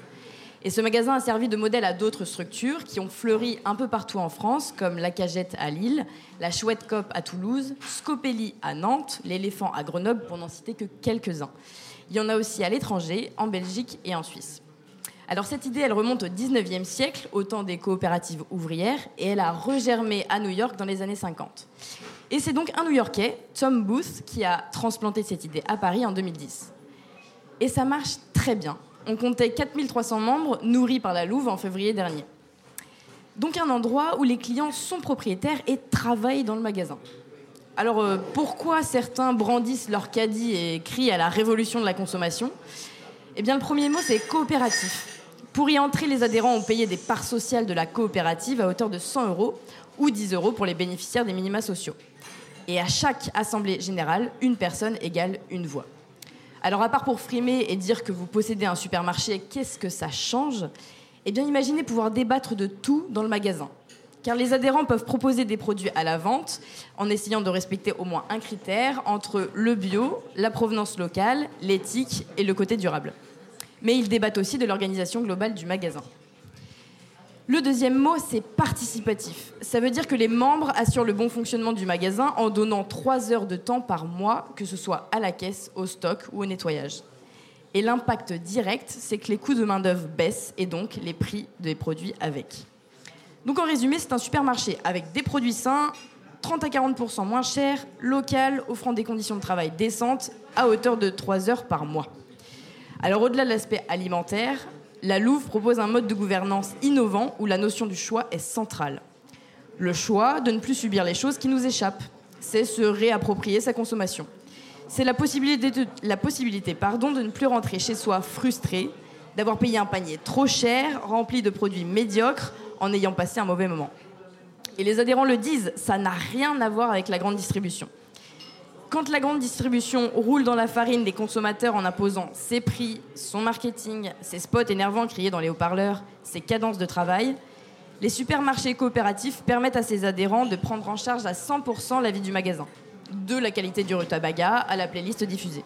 Et ce magasin a servi de modèle à d'autres structures qui ont fleuri un peu partout en France, comme la Cagette à Lille, la Chouette Cop à Toulouse, Scopelli à Nantes, l'éléphant à Grenoble, pour n'en citer que quelques-uns. Il y en a aussi à l'étranger, en Belgique et en Suisse. Alors cette idée, elle remonte au 19e siècle, au temps des coopératives ouvrières, et elle a regermé à New York dans les années 50. Et c'est donc un New-Yorkais, Tom Booth, qui a transplanté cette idée à Paris en 2010. Et ça marche très bien. On comptait 4300 membres nourris par la Louve en février dernier. Donc un endroit où les clients sont propriétaires et travaillent dans le magasin. Alors euh, pourquoi certains brandissent leur caddie et crient à la révolution de la consommation? Eh bien le premier mot c'est coopératif. Pour y entrer, les adhérents ont payé des parts sociales de la coopérative à hauteur de 100 euros ou 10 euros pour les bénéficiaires des minima sociaux. Et à chaque assemblée générale, une personne égale une voix. Alors à part pour frimer et dire que vous possédez un supermarché, qu'est-ce que ça change? Eh bien imaginez pouvoir débattre de tout dans le magasin. Car les adhérents peuvent proposer des produits à la vente en essayant de respecter au moins un critère entre le bio, la provenance locale, l'éthique et le côté durable. Mais ils débattent aussi de l'organisation globale du magasin. Le deuxième mot, c'est participatif. Ça veut dire que les membres assurent le bon fonctionnement du magasin en donnant trois heures de temps par mois, que ce soit à la caisse, au stock ou au nettoyage. Et l'impact direct, c'est que les coûts de main-d'œuvre baissent et donc les prix des produits avec. Donc en résumé, c'est un supermarché avec des produits sains, 30 à 40% moins chers, local, offrant des conditions de travail décentes, à hauteur de 3 heures par mois. Alors au-delà de l'aspect alimentaire, La Louve propose un mode de gouvernance innovant où la notion du choix est centrale. Le choix de ne plus subir les choses qui nous échappent, c'est se réapproprier sa consommation. C'est la possibilité, de, la possibilité pardon, de ne plus rentrer chez soi frustré, d'avoir payé un panier trop cher, rempli de produits médiocres, en ayant passé un mauvais moment. Et les adhérents le disent, ça n'a rien à voir avec la grande distribution. Quand la grande distribution roule dans la farine des consommateurs en imposant ses prix, son marketing, ses spots énervants criés dans les haut-parleurs, ses cadences de travail, les supermarchés coopératifs permettent à ses adhérents de prendre en charge à 100% la vie du magasin, de la qualité du rutabaga à la playlist diffusée.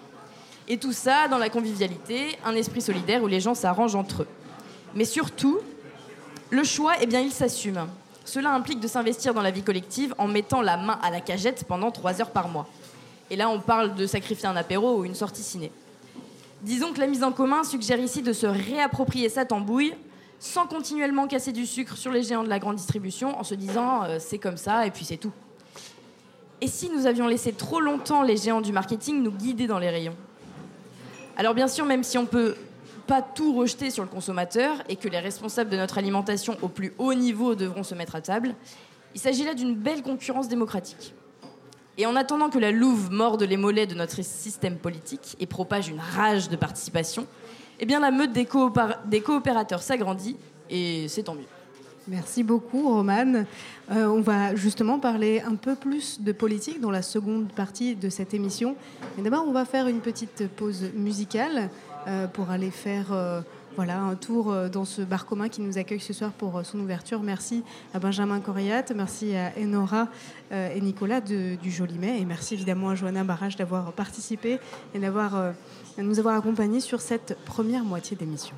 Et tout ça dans la convivialité, un esprit solidaire où les gens s'arrangent entre eux. Mais surtout, le choix, eh bien, il s'assume. Cela implique de s'investir dans la vie collective en mettant la main à la cagette pendant trois heures par mois. Et là, on parle de sacrifier un apéro ou une sortie ciné. Disons que la mise en commun suggère ici de se réapproprier sa tambouille sans continuellement casser du sucre sur les géants de la grande distribution en se disant euh, c'est comme ça et puis c'est tout. Et si nous avions laissé trop longtemps les géants du marketing nous guider dans les rayons? Alors bien sûr, même si on peut pas tout rejeter sur le consommateur et que les responsables de notre alimentation au plus haut niveau devront se mettre à table, il s'agit là d'une belle concurrence démocratique. Et en attendant que la louve morde les mollets de notre système politique et propage une rage de participation, eh bien la meute des, coopérateurs s'agrandit et c'est tant mieux. Merci beaucoup, Romane. Euh, on va justement parler un peu plus de politique dans la seconde partie de cette émission. Mais d'abord, on va faire une petite pause musicale euh, pour aller faire euh, voilà, un tour dans ce bar commun qui nous accueille ce soir pour son ouverture. Merci à Benjamin Coriat, merci à Enora et Nicolas du Jolimet, et merci évidemment à Johanna Barrage d'avoir participé et d'avoir nous avoir accompagnés sur cette première moitié d'émission.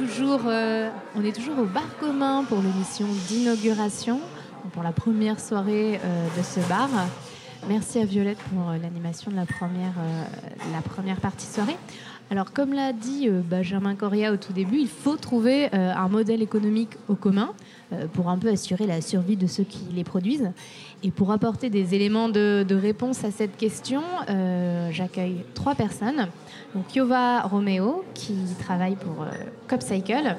Euh, on est toujours au bar commun pour l'émission d'inauguration, pour la première soirée euh, de ce bar. Merci à Violette pour euh, l'animation de la première, la première partie soirée. Alors, comme l'a dit Benjamin Coria au tout début, il faut trouver un modèle économique au commun pour un peu assurer la survie de ceux qui les produisent. Et pour apporter des éléments de, réponse à cette question, j'accueille trois personnes. Donc Yova Romeo, qui travaille pour euh, CopCycle,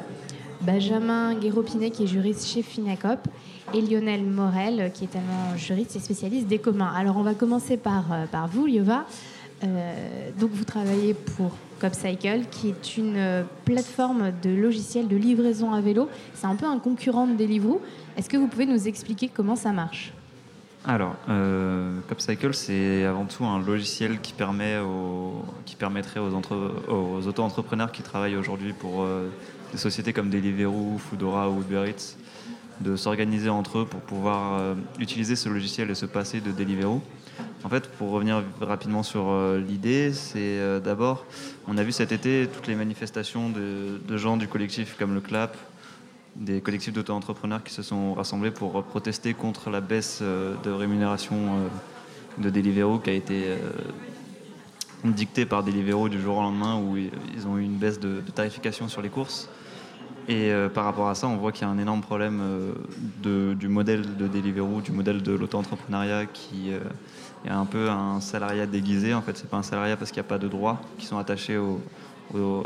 Benjamin Guéropinet, qui est juriste chez Finacop, et Lionel Morel, qui est également juriste et spécialiste des communs. Alors on va commencer par, euh, vous, Yova. Euh, donc vous travaillez pour CopCycle, qui est une plateforme de logiciels de livraison à vélo. C'est un peu un concurrent de Deliveroo. Est-ce que vous pouvez nous expliquer comment ça marche? Alors, euh, CopCycle, c'est avant tout un logiciel qui, permet qui permettrait aux, auto-entrepreneurs qui travaillent aujourd'hui pour euh, des sociétés comme Deliveroo, Foodora ou Uber Eats de s'organiser entre eux pour pouvoir euh, utiliser ce logiciel et se passer de Deliveroo. En fait, pour revenir rapidement sur l'idée, c'est d'abord, on a vu cet été toutes les manifestations de, de gens du collectif comme le CLAP, des collectifs d'auto-entrepreneurs qui se sont rassemblés pour protester contre la baisse euh, de rémunération euh, de Deliveroo qui a été euh, dictée par Deliveroo du jour au lendemain où ils ont eu une baisse de, tarification sur les courses. Et par rapport à ça, on voit qu'il y a un énorme problème du modèle de Deliveroo, du modèle de l'auto-entrepreneuriat qui est un peu un salariat déguisé. En fait, c'est pas un salariat parce qu'il n'y a pas de droits qui sont attachés au,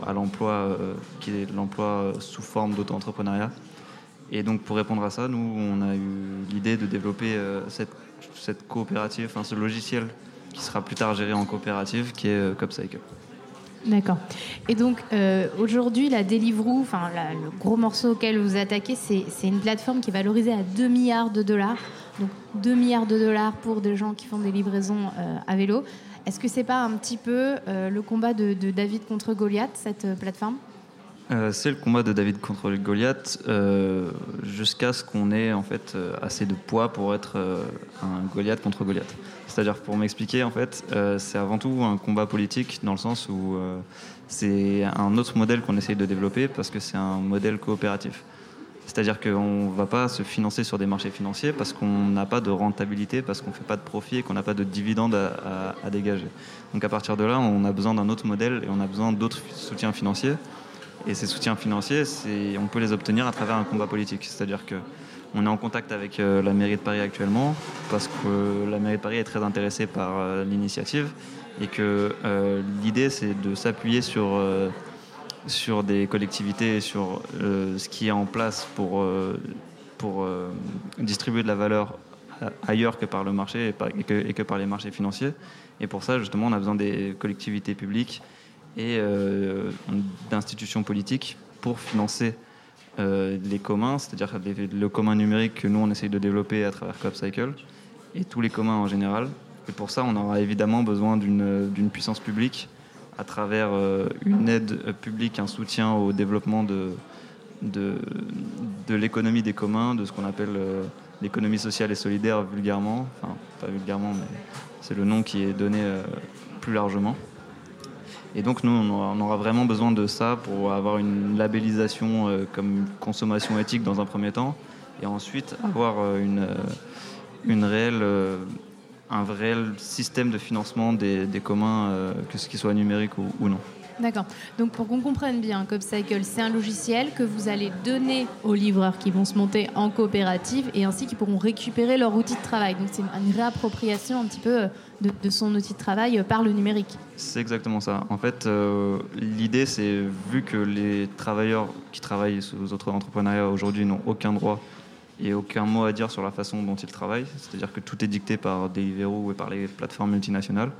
à l'emploi euh, qui est l'emploi sous forme d'auto-entrepreneuriat. Et donc pour répondre à ça, nous, on a eu l'idée de développer euh, cette, cette, coopérative, enfin ce logiciel qui sera plus tard géré en coopérative, qui est euh, CopCycle. D'accord. Et donc aujourd'hui, la Deliveroo, enfin le gros morceau auquel vous attaquez, c'est une plateforme qui est valorisée à 2 milliards de dollars. Donc 2 milliards de dollars pour des gens qui font des livraisons à vélo. Est-ce que c'est pas un petit peu euh, le combat de, David contre Goliath, cette euh, plateforme? Euh, c'est le combat de David contre Goliath jusqu'à ce qu'on ait en fait assez de poids pour être un Goliath contre Goliath. C'est-à-dire pour m'expliquer en fait, c'est avant tout un combat politique dans le sens où c'est un autre modèle qu'on essaye de développer parce que c'est un modèle coopératif. C'est-à-dire qu'on ne va pas se financer sur des marchés financiers parce qu'on n'a pas de rentabilité, parce qu'on ne fait pas de profit et qu'on n'a pas de dividendes à, dégager. Donc à partir de là, on a besoin d'un autre modèle et on a besoin d'autres soutiens financiers. Et ces soutiens financiers, on peut les obtenir à travers un combat politique. C'est-à-dire qu'on est en contact avec euh, la mairie de Paris actuellement parce que la mairie de Paris est très intéressée par euh, l'initiative et que euh, l'idée, c'est de s'appuyer sur sur des collectivités sur euh, ce qui est en place pour, euh, euh, distribuer de la valeur ailleurs que par le marché et, que, et, que, par les marchés financiers. Et pour ça, justement, on a besoin des collectivités publiques et d'institutions politiques pour financer les communs, c'est-à-dire le commun numérique que nous, on essaye de développer à travers CopCycle et tous les communs en général. Et pour ça, on aura évidemment besoin d'une puissance publique à travers euh, une aide publique, un soutien au développement de, de, l'économie des communs, de ce qu'on appelle euh, l'économie sociale et solidaire vulgairement, enfin pas vulgairement, mais c'est le nom qui est donné euh, plus largement. Et donc nous, on aura, vraiment besoin de ça pour avoir une labellisation comme consommation éthique dans un premier temps, et ensuite avoir une, une réelle un vrai système de financement des, communs, euh, que ce qui soit numérique ou, non. D'accord. Donc pour qu'on comprenne bien, CopCycle, c'est un logiciel que vous allez donner aux livreurs qui vont se monter en coopérative et ainsi qu'ils pourront récupérer leur outil de travail. Donc c'est une réappropriation un petit peu euh, de, son outil de travail euh, par le numérique. C'est exactement ça. En fait, l'idée c'est vu que les travailleurs qui travaillent sous autres entrepreneuriats aujourd'hui n'ont aucun droit et aucun mot à dire sur la façon dont ils travaillent. C'est-à-dire que tout est dicté par Deliveroo et par les plateformes multinationales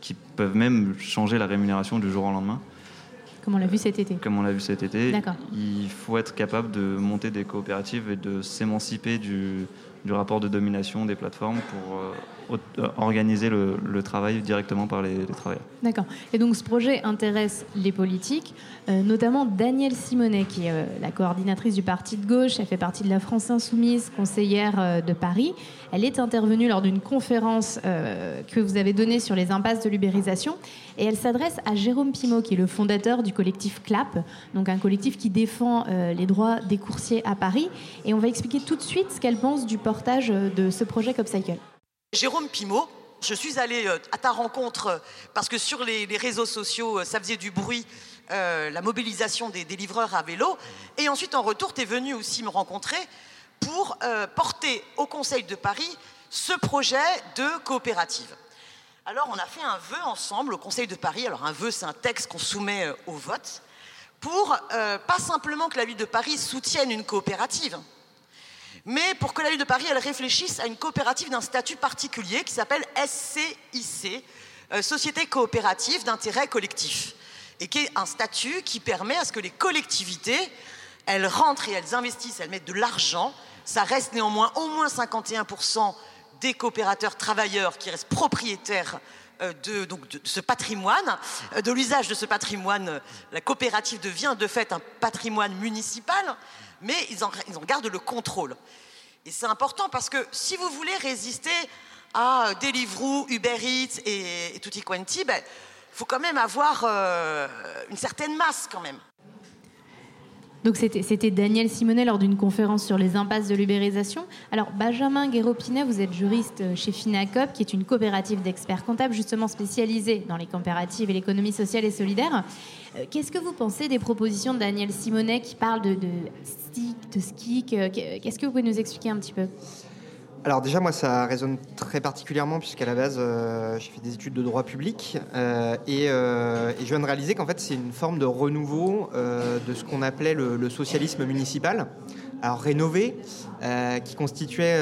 qui peuvent même changer la rémunération du jour au lendemain. Comme on l'a vu cet été. Comme on l'a vu cet été. Il faut être capable de monter des coopératives et de s'émanciper du, du, rapport de domination des plateformes pour euh, euh, organiser le, travail directement par les, travailleurs. D'accord. Et donc ce projet intéresse les politiques, euh, notamment Danielle Simonet, qui est la coordinatrice du parti de gauche. Elle fait partie de la France Insoumise, conseillère de Paris. Elle est intervenue lors d'une conférence que vous avez donnée sur les impasses de l'ubérisation. Et elle s'adresse à Jérôme Pimot, qui est le fondateur du collectif CLAP, donc un collectif qui défend euh, les droits des coursiers à Paris. Et on va expliquer tout de suite ce qu'elle pense du portage euh, de ce projet CopCycle. Jérôme Pimot, je suis allée euh, à ta rencontre parce que sur les, réseaux sociaux, ça faisait du bruit. la mobilisation des, livreurs à vélo. Et ensuite, en retour, tu es venu aussi me rencontrer pour porter au Conseil de Paris ce projet de coopérative. Alors on a fait un vœu ensemble au Conseil de Paris. Alors un vœu, c'est un texte qu'on soumet euh, au vote pour euh, pas simplement que la ville de Paris soutienne une coopérative, mais pour que la ville de Paris elle réfléchisse à une coopérative d'un statut particulier qui s'appelle SCIC, euh, Société coopérative d'intérêt collectif, et qui est un statut qui permet à ce que les collectivités elles rentrent et elles investissent, elles mettent de l'argent. Ça reste néanmoins au moins 51 des coopérateurs travailleurs qui restent propriétaires euh, de, donc de, ce patrimoine, euh, de l'usage de ce patrimoine. La coopérative devient de fait un patrimoine municipal, mais ils en, ils en gardent le contrôle. Et c'est important parce que si vous voulez résister à Deliveroo, Uber Eats et, Tutti Quanti, il ben, faut quand même avoir euh, une certaine masse quand même. Donc c'était Daniel Simonet lors d'une conférence sur les impasses de l'ubérisation. Alors Benjamin Guéropinet, vous êtes juriste chez Finacop, qui est une coopérative d'experts comptables justement spécialisée dans les coopératives et l'économie sociale et solidaire. Euh, qu'est-ce que vous pensez des propositions de Daniel Simonet qui parle de, de de ski Qu'est-ce que vous pouvez nous expliquer un petit peu? Alors déjà, moi, ça résonne très particulièrement puisqu'à la base, euh, j'ai fait des études de droit public euh, euh, et, je viens de réaliser qu'en fait, c'est une forme de renouveau de ce qu'on appelait le, socialisme municipal, alors rénové, qui constituait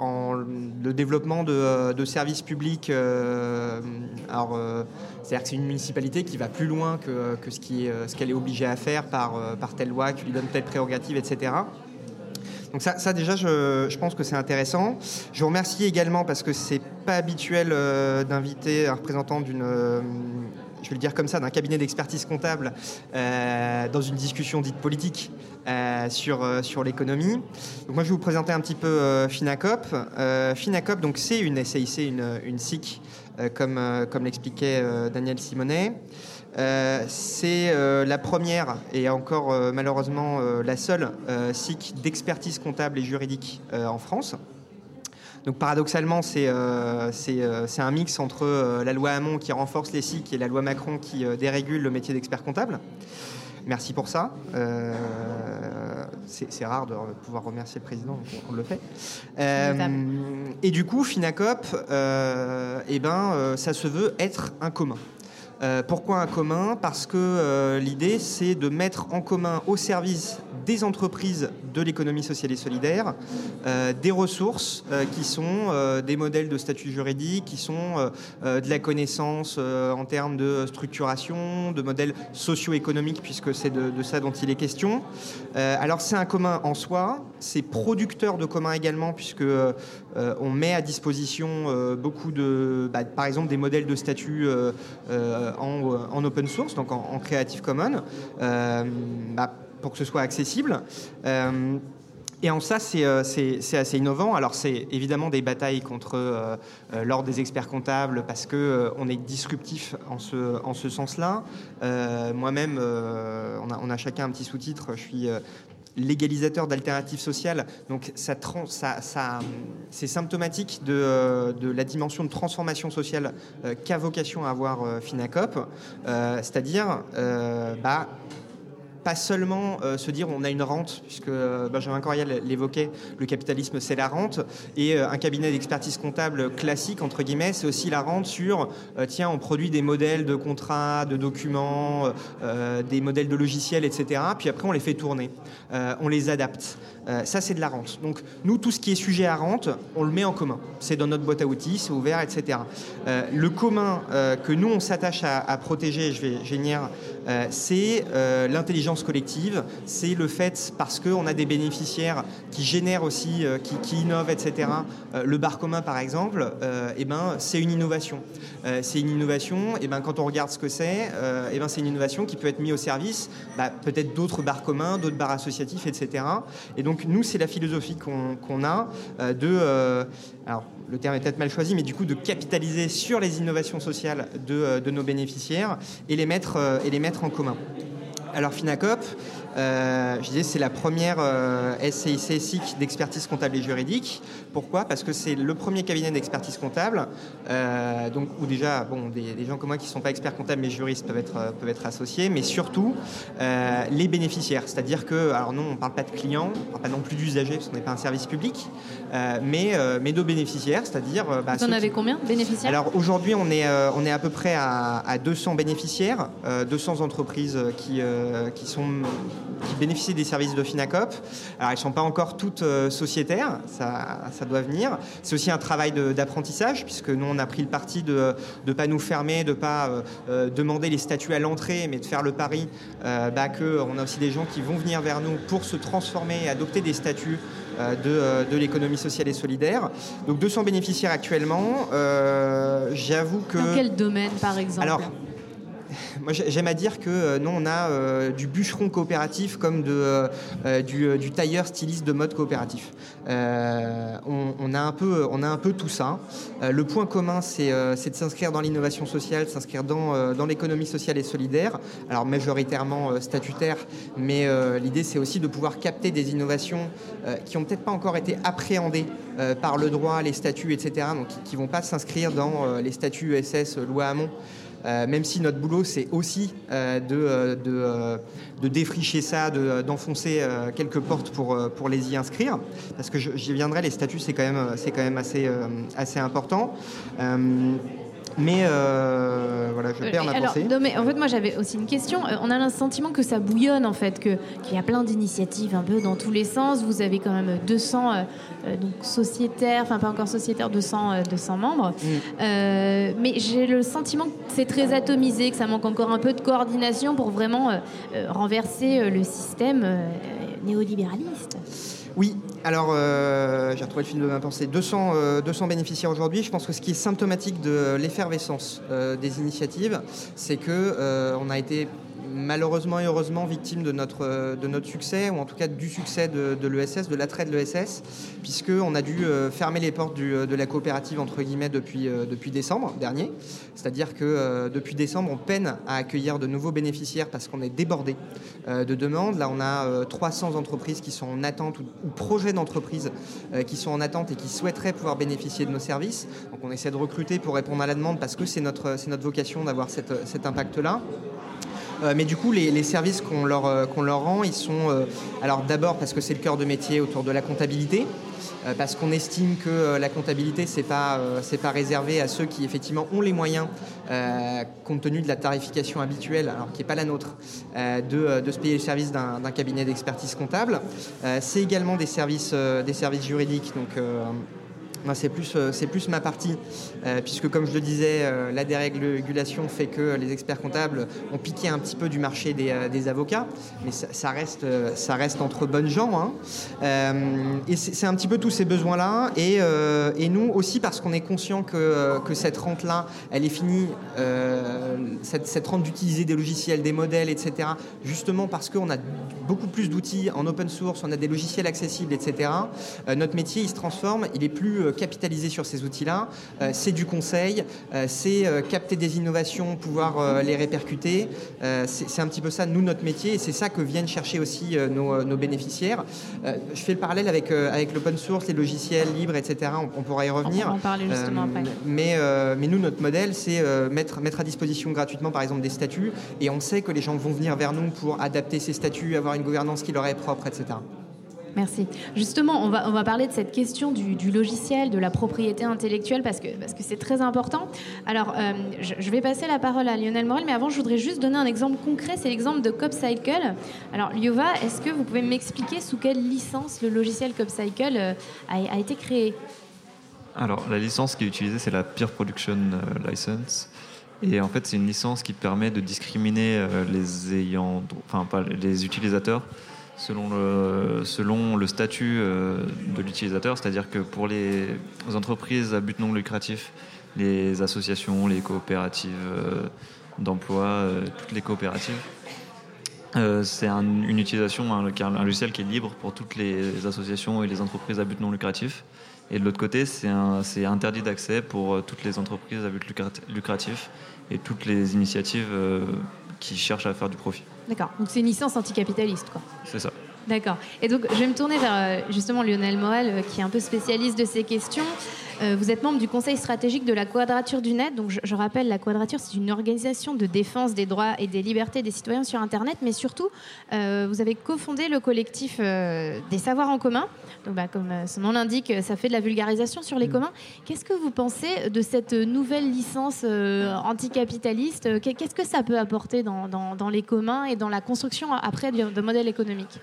en le développement de, services publics. alors, c'est-à-dire que c'est une municipalité qui va plus loin que, ce qu'elle est, est obligée à faire par, par telle loi qui lui donne telle prérogative, etc. Donc ça, déjà, je, pense que c'est intéressant. Je vous remercie également parce que c'est pas habituel euh, d'inviter un représentant d'une, euh, je vais le dire comme ça, d'un cabinet d'expertise comptable euh, dans une discussion dite politique sur, sur l'économie. Donc moi, je vais vous présenter un petit peu Finacop. Finacop, donc c'est une SAIC, une, une SIC, comme, comme l'expliquait Daniel Simonet. Euh, c'est euh, la première et encore euh, malheureusement la seule SIC d'expertise comptable et juridique en France. Donc paradoxalement, c'est un mix entre la loi Hamon qui renforce les SIC et la loi Macron qui dérégule le métier d'expert comptable. Merci pour ça. c'est rare de pouvoir remercier le président, donc on, le fait. et du coup, Finacop, eh ben, ça se veut être un commun. Euh, pourquoi un commun? Parce que euh, l'idée, c'est de mettre en commun au service des entreprises de l'économie sociale et solidaire euh, des ressources qui sont des modèles de statut juridique, qui sont de la connaissance en termes de structuration, de modèles socio-économiques, puisque c'est de, ça dont il est question. alors c'est un commun en soi, c'est producteur de commun également, puisque on met à disposition beaucoup de, bah, par exemple, des modèles de statut en, open source, donc en, Creative Commons, euh, bah, pour que ce soit accessible. Euh, et en ça, euh, c'est assez innovant. Alors, c'est évidemment des batailles contre l'ordre des experts comptables parce qu'on on est disruptif en ce, en ce sens-là. Moi-même, on a, on, a, chacun un petit sous-titre. Je suis légalisateur d'alternatives sociales. Donc ça, ça, c'est symptomatique de, de, la dimension de transformation sociale euh, qu'a vocation à avoir euh, Finacop, euh, c'est-à-dire bah, pas seulement euh, se dire on a une rente, puisque euh, Benjamin Coriel l'évoquait, le capitalisme c'est la rente, et euh, un cabinet d'expertise comptable classique, entre guillemets, c'est aussi la rente sur, tiens, on produit des modèles de contrats, de documents, des modèles de logiciels, etc., puis après on les fait tourner, on les adapte. ça, c'est de la rente. Donc, nous, tout ce qui est sujet à rente, on le met en commun. C'est dans notre boîte à outils, c'est ouvert, etc. le commun que nous, on s'attache à, protéger, je vais génir, c'est l'intelligence collective, c'est le fait, parce qu'on a des bénéficiaires qui génèrent aussi, euh, qui, innovent, etc. Euh, le bar commun, par exemple, euh, eh ben, c'est une innovation. c'est une innovation, et ben, quand on regarde ce que c'est, eh ben, c'est une innovation qui peut être mise au service bah, peut-être d'autres bars communs, d'autres bars associatifs, etc. Et donc, donc nous, c'est la philosophie qu'on a de... alors, le terme est peut-être mal choisi, mais du coup de capitaliser sur les innovations sociales de, de nos bénéficiaires et les mettre, et les mettre en commun. Alors Finacop, euh, je disais, c'est la première euh, d'expertise comptable et juridique. Pourquoi? Parce que c'est le premier cabinet d'expertise comptable, euh, donc où déjà, bon, des, gens comme moi qui ne sont pas experts comptables mais juristes peuvent être, peuvent être associés, mais surtout euh, les bénéficiaires. C'est-à-dire que, alors non, on ne parle pas de clients, on ne parle pas non plus d'usagers parce qu'on n'est pas un service public, mais, mais de bénéficiaires, c'est-à-dire. Bah, Vous en avez combien bénéficiaires? Alors aujourd'hui, on est, on est à peu près à, à 200 bénéficiaires, 200 entreprises qui, qui sont qui bénéficient des services de Finacop. Alors, elles ne sont pas encore toutes euh, sociétaires, ça, ça, doit venir. C'est aussi un travail d'apprentissage, puisque nous, on a pris le parti de ne pas nous fermer, de ne pas euh, euh, demander les statuts à l'entrée, mais de faire le pari bah, qu'on a aussi des gens qui vont venir vers nous pour se transformer et adopter des statuts de, de l'économie sociale et solidaire. Donc 200 bénéficiaires actuellement. J'avoue que... Dans quel domaine, par exemple? Alors, moi, j'aime à dire que euh, nous, on a euh, du bûcheron coopératif comme de, euh, du, tailleur styliste de mode coopératif. On, a un peu, on a un peu tout ça. le point commun, c'est de s'inscrire dans l'innovation sociale, s'inscrire dans, l'économie sociale et solidaire. Alors, majoritairement statutaire, mais l'idée, c'est aussi de pouvoir capter des innovations qui n'ont peut-être pas encore été appréhendées par le droit, les statuts, etc., donc qui ne vont pas s'inscrire dans les statuts ESS, loi Hamon. Euh, même si notre boulot, c'est aussi euh, de, euh, de, défricher ça, d'enfoncer quelques portes pour, pour les y inscrire. Parce que j'y viendrai, les statuts, c'est quand même, quand même assez, assez important. Mais euh, voilà, je perds ma alors, pensée. Non, mais en fait, moi, j'avais aussi une question. Euh, on a le sentiment que ça bouillonne, en fait, qu'il y a plein d'initiatives un peu dans tous les sens. Vous avez quand même 200 euh, donc sociétaires, enfin pas encore sociétaires, 200, 200 membres. Mm. mais j'ai le sentiment que c'est très atomisé, que ça manque encore un peu de coordination pour vraiment renverser le système néolibéraliste. Oui, alors euh, j'ai retrouvé le film de ma pensée. 200, 200 bénéficiaires aujourd'hui. Je pense que ce qui est symptomatique de l'effervescence euh, des initiatives, c'est que euh, on a été malheureusement et heureusement victime de notre, euh, de notre succès, ou en tout cas du succès de, l'ESS, de l'attrait de l'ESS, puisqu'on a dû euh, fermer les portes euh, de la coopérative entre guillemets depuis, depuis décembre dernier. C'est-à-dire que depuis décembre, on peine à accueillir de nouveaux bénéficiaires parce qu'on est débordé de demandes. Là, on a 300 entreprises qui sont en attente ou, projets d'entreprises qui sont en attente et qui souhaiteraient pouvoir bénéficier de nos services. Donc on essaie de recruter pour répondre à la demande parce que c'est notre, notre vocation d'avoir cet impact-là. Euh, mais du coup, les, services qu'on leur, euh, qu'on leur rend, ils sont. Euh, alors d'abord parce que c'est le cœur de métier autour de la comptabilité. Parce qu'on estime que la comptabilité, ce n'est pas, c'est pas réservé à ceux qui effectivement ont les moyens, compte tenu de la tarification habituelle, alors qui n'est pas la nôtre, de, de, se payer le service d'un, cabinet d'expertise comptable. c'est également des services, des services juridiques, donc c'est plus, euh, plus ma partie, euh, puisque comme je le disais, euh, la dérégulation fait que les experts comptables ont piqué un petit peu du marché des, avocats, mais ça, reste, ça reste entre bonnes gens. Hein. et c'est un petit peu tous ces besoins-là, et, nous aussi parce qu'on est conscient que, que cette rente-là, elle est finie, cette, cette, rente d'utiliser des logiciels, des modèles, etc., justement parce qu'on a beaucoup plus d'outils en open source, on a des logiciels accessibles, etc., notre métier, il se transforme, il est plus capitaliser sur ces outils-là. Euh, c'est du conseil, euh, c'est euh, capter des innovations, pouvoir les répercuter. c'est un petit peu ça, nous, notre métier, et c'est ça que viennent chercher aussi nos, bénéficiaires. je fais le parallèle avec, avec l'open source, les logiciels libres, etc. On, pourra y revenir. On en justement après. Mais, mais nous, notre modèle, c'est mettre, mettre à disposition gratuitement, par exemple, des statuts, et on sait que les gens vont venir vers nous pour adapter ces statuts, avoir une gouvernance qui leur est propre, etc. Merci. Justement, on va, on va parler de cette question du, logiciel, de la propriété intellectuelle, parce que c'est parce que très important. Alors, euh, je, vais passer la parole à Lionel Morel, mais avant, je voudrais juste donner un exemple concret, c'est l'exemple de CopCycle. Alors, Liova, est-ce que vous pouvez m'expliquer sous quelle licence le logiciel CopCycle euh, a, été créé? Alors, la licence qui est utilisée, c'est la Peer Production euh, License. Et en fait, c'est une licence qui permet de discriminer les ayants, enfin pas les utilisateurs selon le, selon le statut euh, de l'utilisateur, c'est-à-dire que pour les entreprises à but non lucratif, les associations, les coopératives euh, d'emploi, euh, toutes les coopératives, c'est un- une utilisation, un, un logiciel qui est libre pour toutes les associations et les entreprises à but non lucratif. Et de l'autre côté, c'est interdit d'accès pour toutes les entreprises à but lucrat- lucratif et toutes les initiatives qui cherchent à faire du profit. D'accord. Donc c'est une licence anticapitaliste, quoi. C'est ça. D'accord. Et donc, je vais me tourner vers euh, justement Lionel Morel, euh, qui est un peu spécialiste de ces questions. Euh, vous êtes membre du conseil stratégique de la Quadrature du Net. Donc, je, je rappelle, la Quadrature, c'est une organisation de défense des droits et des libertés des citoyens sur Internet. Mais surtout, euh, vous avez cofondé le collectif euh, des savoirs en commun. Donc, bah, comme son nom l'indique, ça fait de la vulgarisation sur les communs. Qu'est-ce que vous pensez de cette nouvelle licence euh, anticapitaliste? Qu'est- Qu'est-ce que ça peut apporter dans, dans- dans les communs et dans la construction après de, de modèles économiques?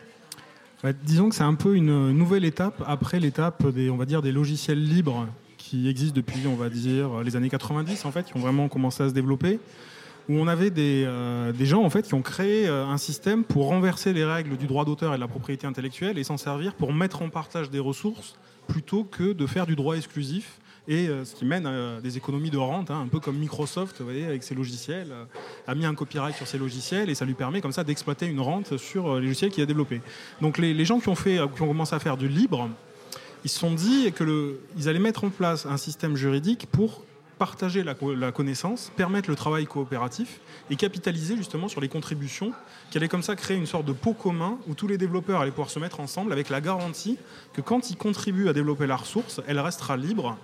Ouais, disons que c'est un peu une nouvelle étape après l'étape des, on va dire, des logiciels libres qui existent depuis, on va dire, les années 90 en fait, qui ont vraiment commencé à se développer, où on avait des, euh, des gens en fait qui ont créé euh, un système pour renverser les règles du droit d'auteur et de la propriété intellectuelle et s'en servir pour mettre en partage des ressources plutôt que de faire du droit exclusif et euh, ce qui mène à des économies de rente, hein, un peu comme Microsoft, vous voyez, avec ses logiciels, a mis un copyright sur ses logiciels et ça lui permet comme ça d'exploiter une rente sur les logiciels qu'il a développés. Donc les, les gens qui ont, fait, qui ont commencé à faire du libre, ils se sont dit que le, ils allaient mettre en place un système juridique pour partager la, co- la connaissance, permettre le travail coopératif et capitaliser justement sur les contributions, qui allaient comme ça créer une sorte de pot commun où tous les développeurs allaient pouvoir se mettre ensemble avec la garantie que quand ils contribuent à développer la ressource, elle restera libre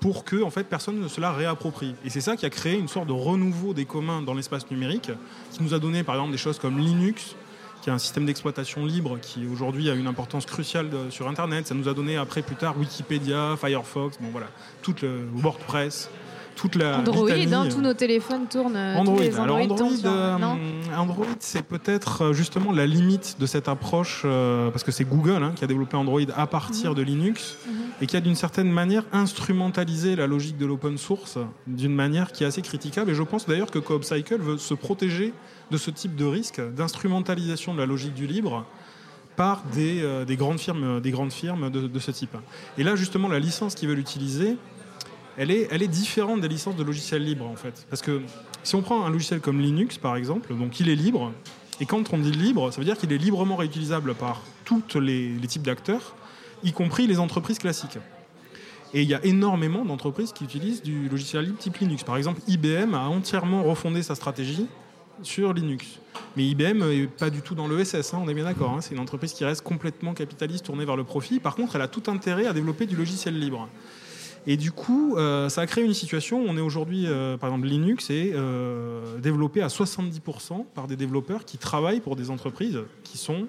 pour que en fait, personne ne se la réapproprie. Et c'est ça qui a créé une sorte de renouveau des communs dans l'espace numérique, qui nous a donné par exemple des choses comme Linux, qui est un système d'exploitation libre qui aujourd'hui a une importance cruciale sur Internet. Ça nous a donné après plus tard Wikipédia, Firefox, bon voilà, toute le WordPress, toute la Android, hein, tous nos téléphones tournent. euh, Android. Alors sur- euh, Android, c'est peut-être euh, justement la limite de cette approche, euh, parce que c'est Google hein, qui a développé Android à partir Mhm. de Linux et qui a d'une certaine manière instrumentalisé la logique de l'open source d'une manière qui est assez critiquable. Et je pense d'ailleurs que Coop Cycle veut se protéger de ce type de risque d'instrumentalisation de la logique du libre par des, euh, des grandes firmes, des grandes firmes de, de ce type. Et là, justement, la licence qu'ils veulent utiliser, elle est, différente des licences de logiciels libres en fait. Parce que si on prend un logiciel comme Linux par exemple, donc il est libre, et quand on dit libre, ça veut dire qu'il est librement réutilisable par tous les, les types d'acteurs, y compris les entreprises classiques. Et il y a énormément d'entreprises qui utilisent du logiciel libre type Linux. Par exemple, IBM a entièrement refondé sa stratégie sur Linux. Mais IBM n'est pas du tout dans l'ESS, hein, on est bien d'accord. hein. C'est une entreprise qui reste complètement capitaliste, tournée vers le profit. Par contre, elle a tout intérêt à développer du logiciel libre. Et du coup, euh, ça a créé une situation où on est aujourd'hui, euh, par exemple, Linux est euh, développé à 70% par des développeurs qui travaillent pour des entreprises qui sont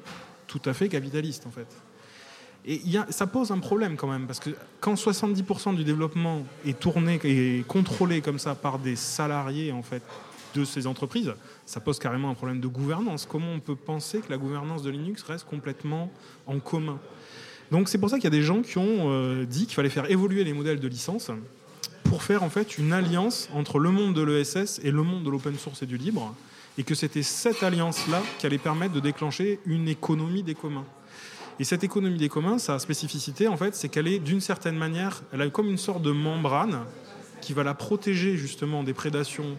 tout à fait capitalistes, en fait. Et ça pose un problème quand même, parce que quand 70% du développement est tourné et contrôlé comme ça par des salariés, en fait, de ces entreprises, ça pose carrément un problème de gouvernance. Comment on peut penser que la gouvernance de Linux reste complètement en commun? Donc c'est pour ça qu'il y a des gens qui ont euh, dit qu'il fallait faire évoluer les modèles de licence pour faire en fait une alliance entre le monde de l'ESS et le monde de l'open source et du libre, et que c'était cette alliance-là qui allait permettre de déclencher une économie des communs. Et cette économie des communs, sa spécificité en fait, c'est qu'elle est d'une certaine manière, elle a comme une sorte de membrane qui va la protéger justement des prédations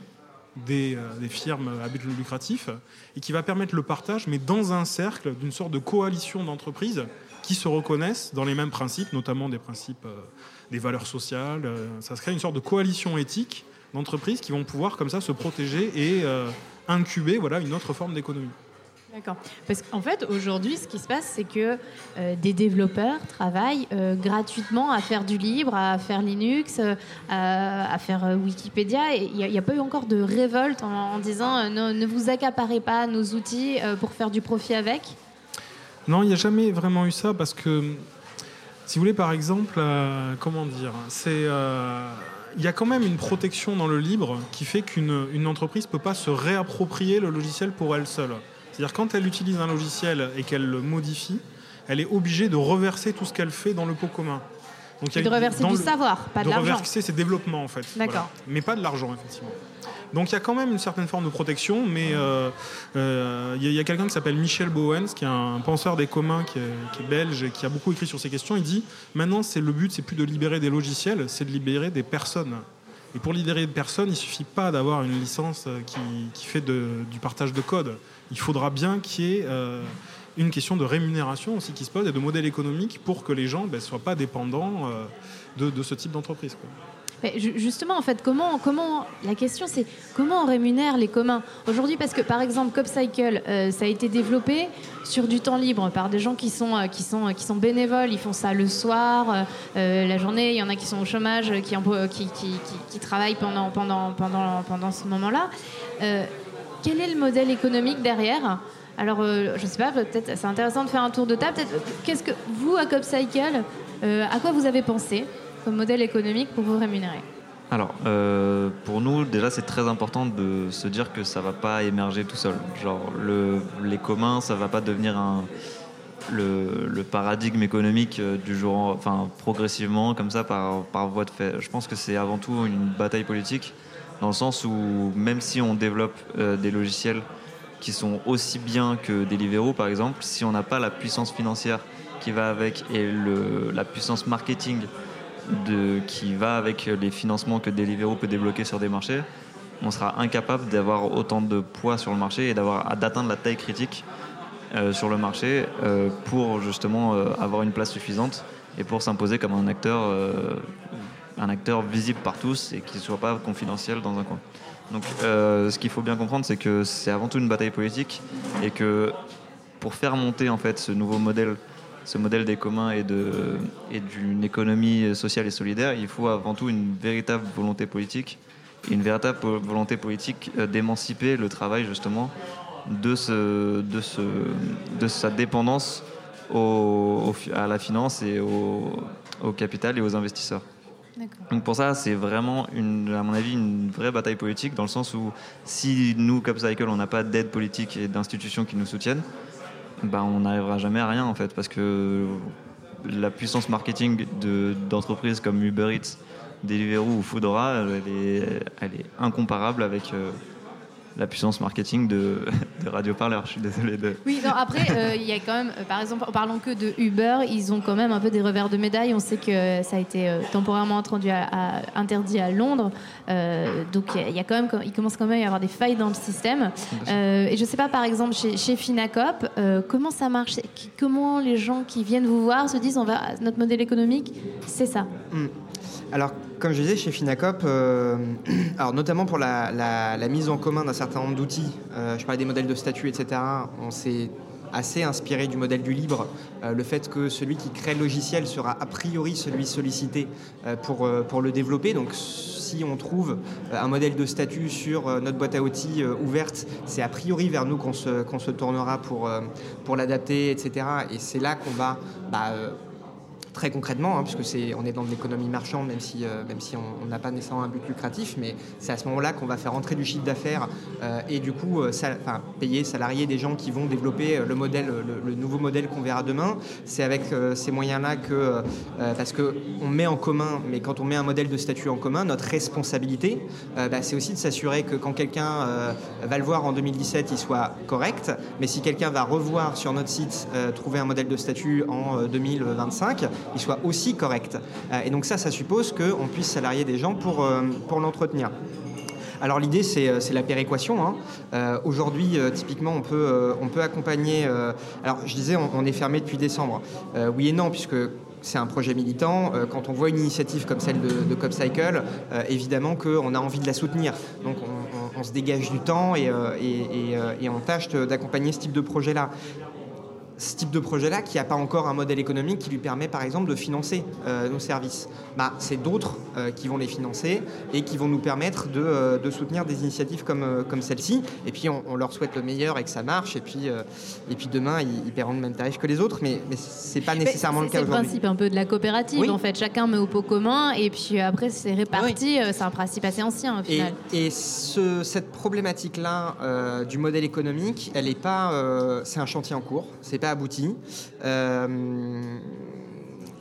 des, euh, des firmes à but lucratif et qui va permettre le partage, mais dans un cercle d'une sorte de coalition d'entreprises qui se reconnaissent dans les mêmes principes, notamment des principes euh, des valeurs sociales. euh, ça se crée une sorte de coalition éthique d'entreprises qui vont pouvoir comme ça se protéger et euh, incuber voilà, une autre forme d'économie. D'accord. Parce qu'en fait, aujourd'hui, ce qui se passe, c'est que des développeurs travaillent gratuitement à faire du libre, à faire Linux, à, faire Wikipédia. Il n'y a, pas eu encore de révolte en, disant ne, vous accaparez pas nos outils pour faire du profit avec. Non, il n'y a jamais vraiment eu ça parce que, si vous voulez, par exemple, euh, comment dire, c'est. euh, il y a quand même une protection dans le libre qui fait qu'une une entreprise ne peut pas se réapproprier le logiciel pour elle seule. C'est-à-dire quand elle utilise un logiciel et qu'elle le modifie, elle est obligée de reverser tout ce qu'elle fait dans le pot commun. Donc, il y a- de reverser du le- savoir, pas de l'argent. reverser ses développements en fait. D'accord. Mais pas de l'argent effectivement. Donc il y a quand même une certaine forme de protection, mais euh, euh, il y a, quelqu'un qui s'appelle Michel Bowens, qui est un penseur des communs, qui est, qui est belge et qui a beaucoup écrit sur ces questions. Il dit maintenant c'est le but, c'est plus de libérer des logiciels, c'est de libérer des personnes. Et pour libérer de personnes, il ne suffit pas d'avoir une licence euh, qui, qui fait de- du partage de code. Il faudra bien qu'il y ait euh, une question de rémunération aussi qui se pose et de modèle économique pour que les gens ne soient pas dépendants euh, de, ce type d'entreprise. justement, en fait, comment, comment la question c'est comment on rémunère les communs? Aujourd'hui Parce que par exemple, CopCycle, euh, ça a été développé sur du temps libre par des gens qui sont euh, bénévoles. Ils font ça le soir, euh, la journée. Il y en a qui sont au chômage, qui qui, travaillent pendant pendant pendant pendant ce moment-là. Quel est le modèle économique derrière? Alors, euh, je sais pas, peut-être c'est intéressant de faire un tour de table. Qu'est-ce que vous, à CopCycle, euh, à quoi vous avez pensé comme modèle économique pour vous rémunérer? Alors, euh, pour nous, déjà, c'est très important de se dire que ça va pas émerger tout seul. Genre, le, les communs, ça va pas devenir le, paradigme économique du jour, en- enfin, progressivement, comme ça, par, voie de fait. Je pense que c'est avant tout une bataille politique, dans le sens où même si on développe des logiciels qui sont aussi bien que Deliveroo, par exemple, si on n'a pas la puissance financière qui va avec et le, la puissance marketing de, qui va avec les financements que Deliveroo peut débloquer sur des marchés, on sera incapable d'avoir autant de poids sur le marché et d'avoir d'atteindre la taille critique euh, sur le marché euh, pour justement euh, avoir une place suffisante et pour s'imposer comme un acteur, un acteur visible par tous et qui ne soit pas confidentiel dans un coin. Donc euh, ce qu'il faut bien comprendre, c'est que c'est avant tout une bataille politique et que pour faire monter en fait ce nouveau modèle, ce modèle des communs et d'une économie sociale et solidaire, il faut avant tout une véritable volonté politique une véritable volonté politique euh, d'émanciper le travail justement de sa dépendance à la finance et au capital et aux investisseurs. Donc pour ça, c'est vraiment, une, à mon avis, une vraie bataille politique, dans le sens où si nous, CopCycle, on n'a pas d'aide politique et d'institutions qui nous soutiennent, ben, on n'arrivera jamais à rien, en fait, parce que la puissance marketing de- d'entreprises comme Uber Eats, Deliveroo ou Foodora, elle est, elle est incomparable avec euh, la puissance marketing de, *laughs* de Radio Parleur. Je suis désolé de... Oui, non, après, euh, il y a quand même, euh, par exemple, en parlant que de Uber, ils ont quand même un peu des revers de médaille. On sait que ça a été euh, temporairement introduit à- à- interdit à Londres. Euh, donc, il y a- il y a quand même, il commence quand même à y avoir des failles dans le système. Euh, et je sais pas, par exemple, chez, chez Finacop, euh, comment ça marche? Comment les gens qui viennent vous voir se disent, on va, notre modèle économique, c'est ça? Hmm. Alors, comme je disais, chez Finacop, euh, *clears throat* alors notamment pour la, mise en commun d'un certain nombre d'outils, euh, je parlais des modèles de statut, etc., on s'est assez inspiré du modèle du libre, euh, le fait que celui qui crée le logiciel sera a priori celui sollicité pour, pour le développer. Donc si on trouve un modèle de statut sur notre boîte à outils ouverte, c'est a priori vers nous qu'on se, se tournera pour, pour l'adapter, etc. Et c'est là qu'on va... bah, très concrètement, hein, puisque c'est, on est dans l'économie marchande, même si, euh, même si on n'a pas nécessairement un but lucratif, mais c'est à ce moment-là qu'on va faire entrer du chiffre d'affaires euh, et du coup euh, payer, salarier des gens qui vont développer le modèle, le, nouveau modèle qu'on verra demain. C'est avec ces moyens-là que, parce que on met en commun, mais quand on met un modèle de statut en commun, notre responsabilité, bah, c'est aussi de s'assurer que quand quelqu'un va le voir en 2017, il soit correct, mais si quelqu'un va revoir sur notre site trouver un modèle de statut en euh, 2025, il soit aussi correct. Euh, et donc ça, ça suppose qu'on puisse salarier des gens pour, euh, pour l'entretenir. Alors l'idée c'est euh, la péréquation. hein. Aujourd'hui typiquement on peut, on peut accompagner... alors je disais on, est fermé depuis décembre. Oui et non puisque c'est un projet militant. Quand on voit une initiative comme celle de, de CopCycle, évidemment qu'on a envie de la soutenir. Donc on, se dégage du temps et, et- et, on tâche d'accompagner ce type de projet-là ce type de projet-là qui n'a pas encore un modèle économique qui lui permet par exemple de financer euh, nos services. Bah, c'est d'autres euh, qui vont les financer et qui vont nous permettre de, euh, de soutenir des initiatives comme, comme celle-ci. Et puis on, on leur souhaite le meilleur et que ça marche. Et puis, et puis demain, ils, ils paieront le même tarif que les autres. Mais, mais c'est pas nécessairement le C'est cas le aujourd'hui. principe un peu de la coopérative. Oui. En fait, chacun met au pot commun et puis après c'est réparti. C'est un principe assez ancien au Et, final. et ce- cette problématique-là du modèle économique, elle est pas, c'est un chantier en cours, c'est pas abouti. Euh,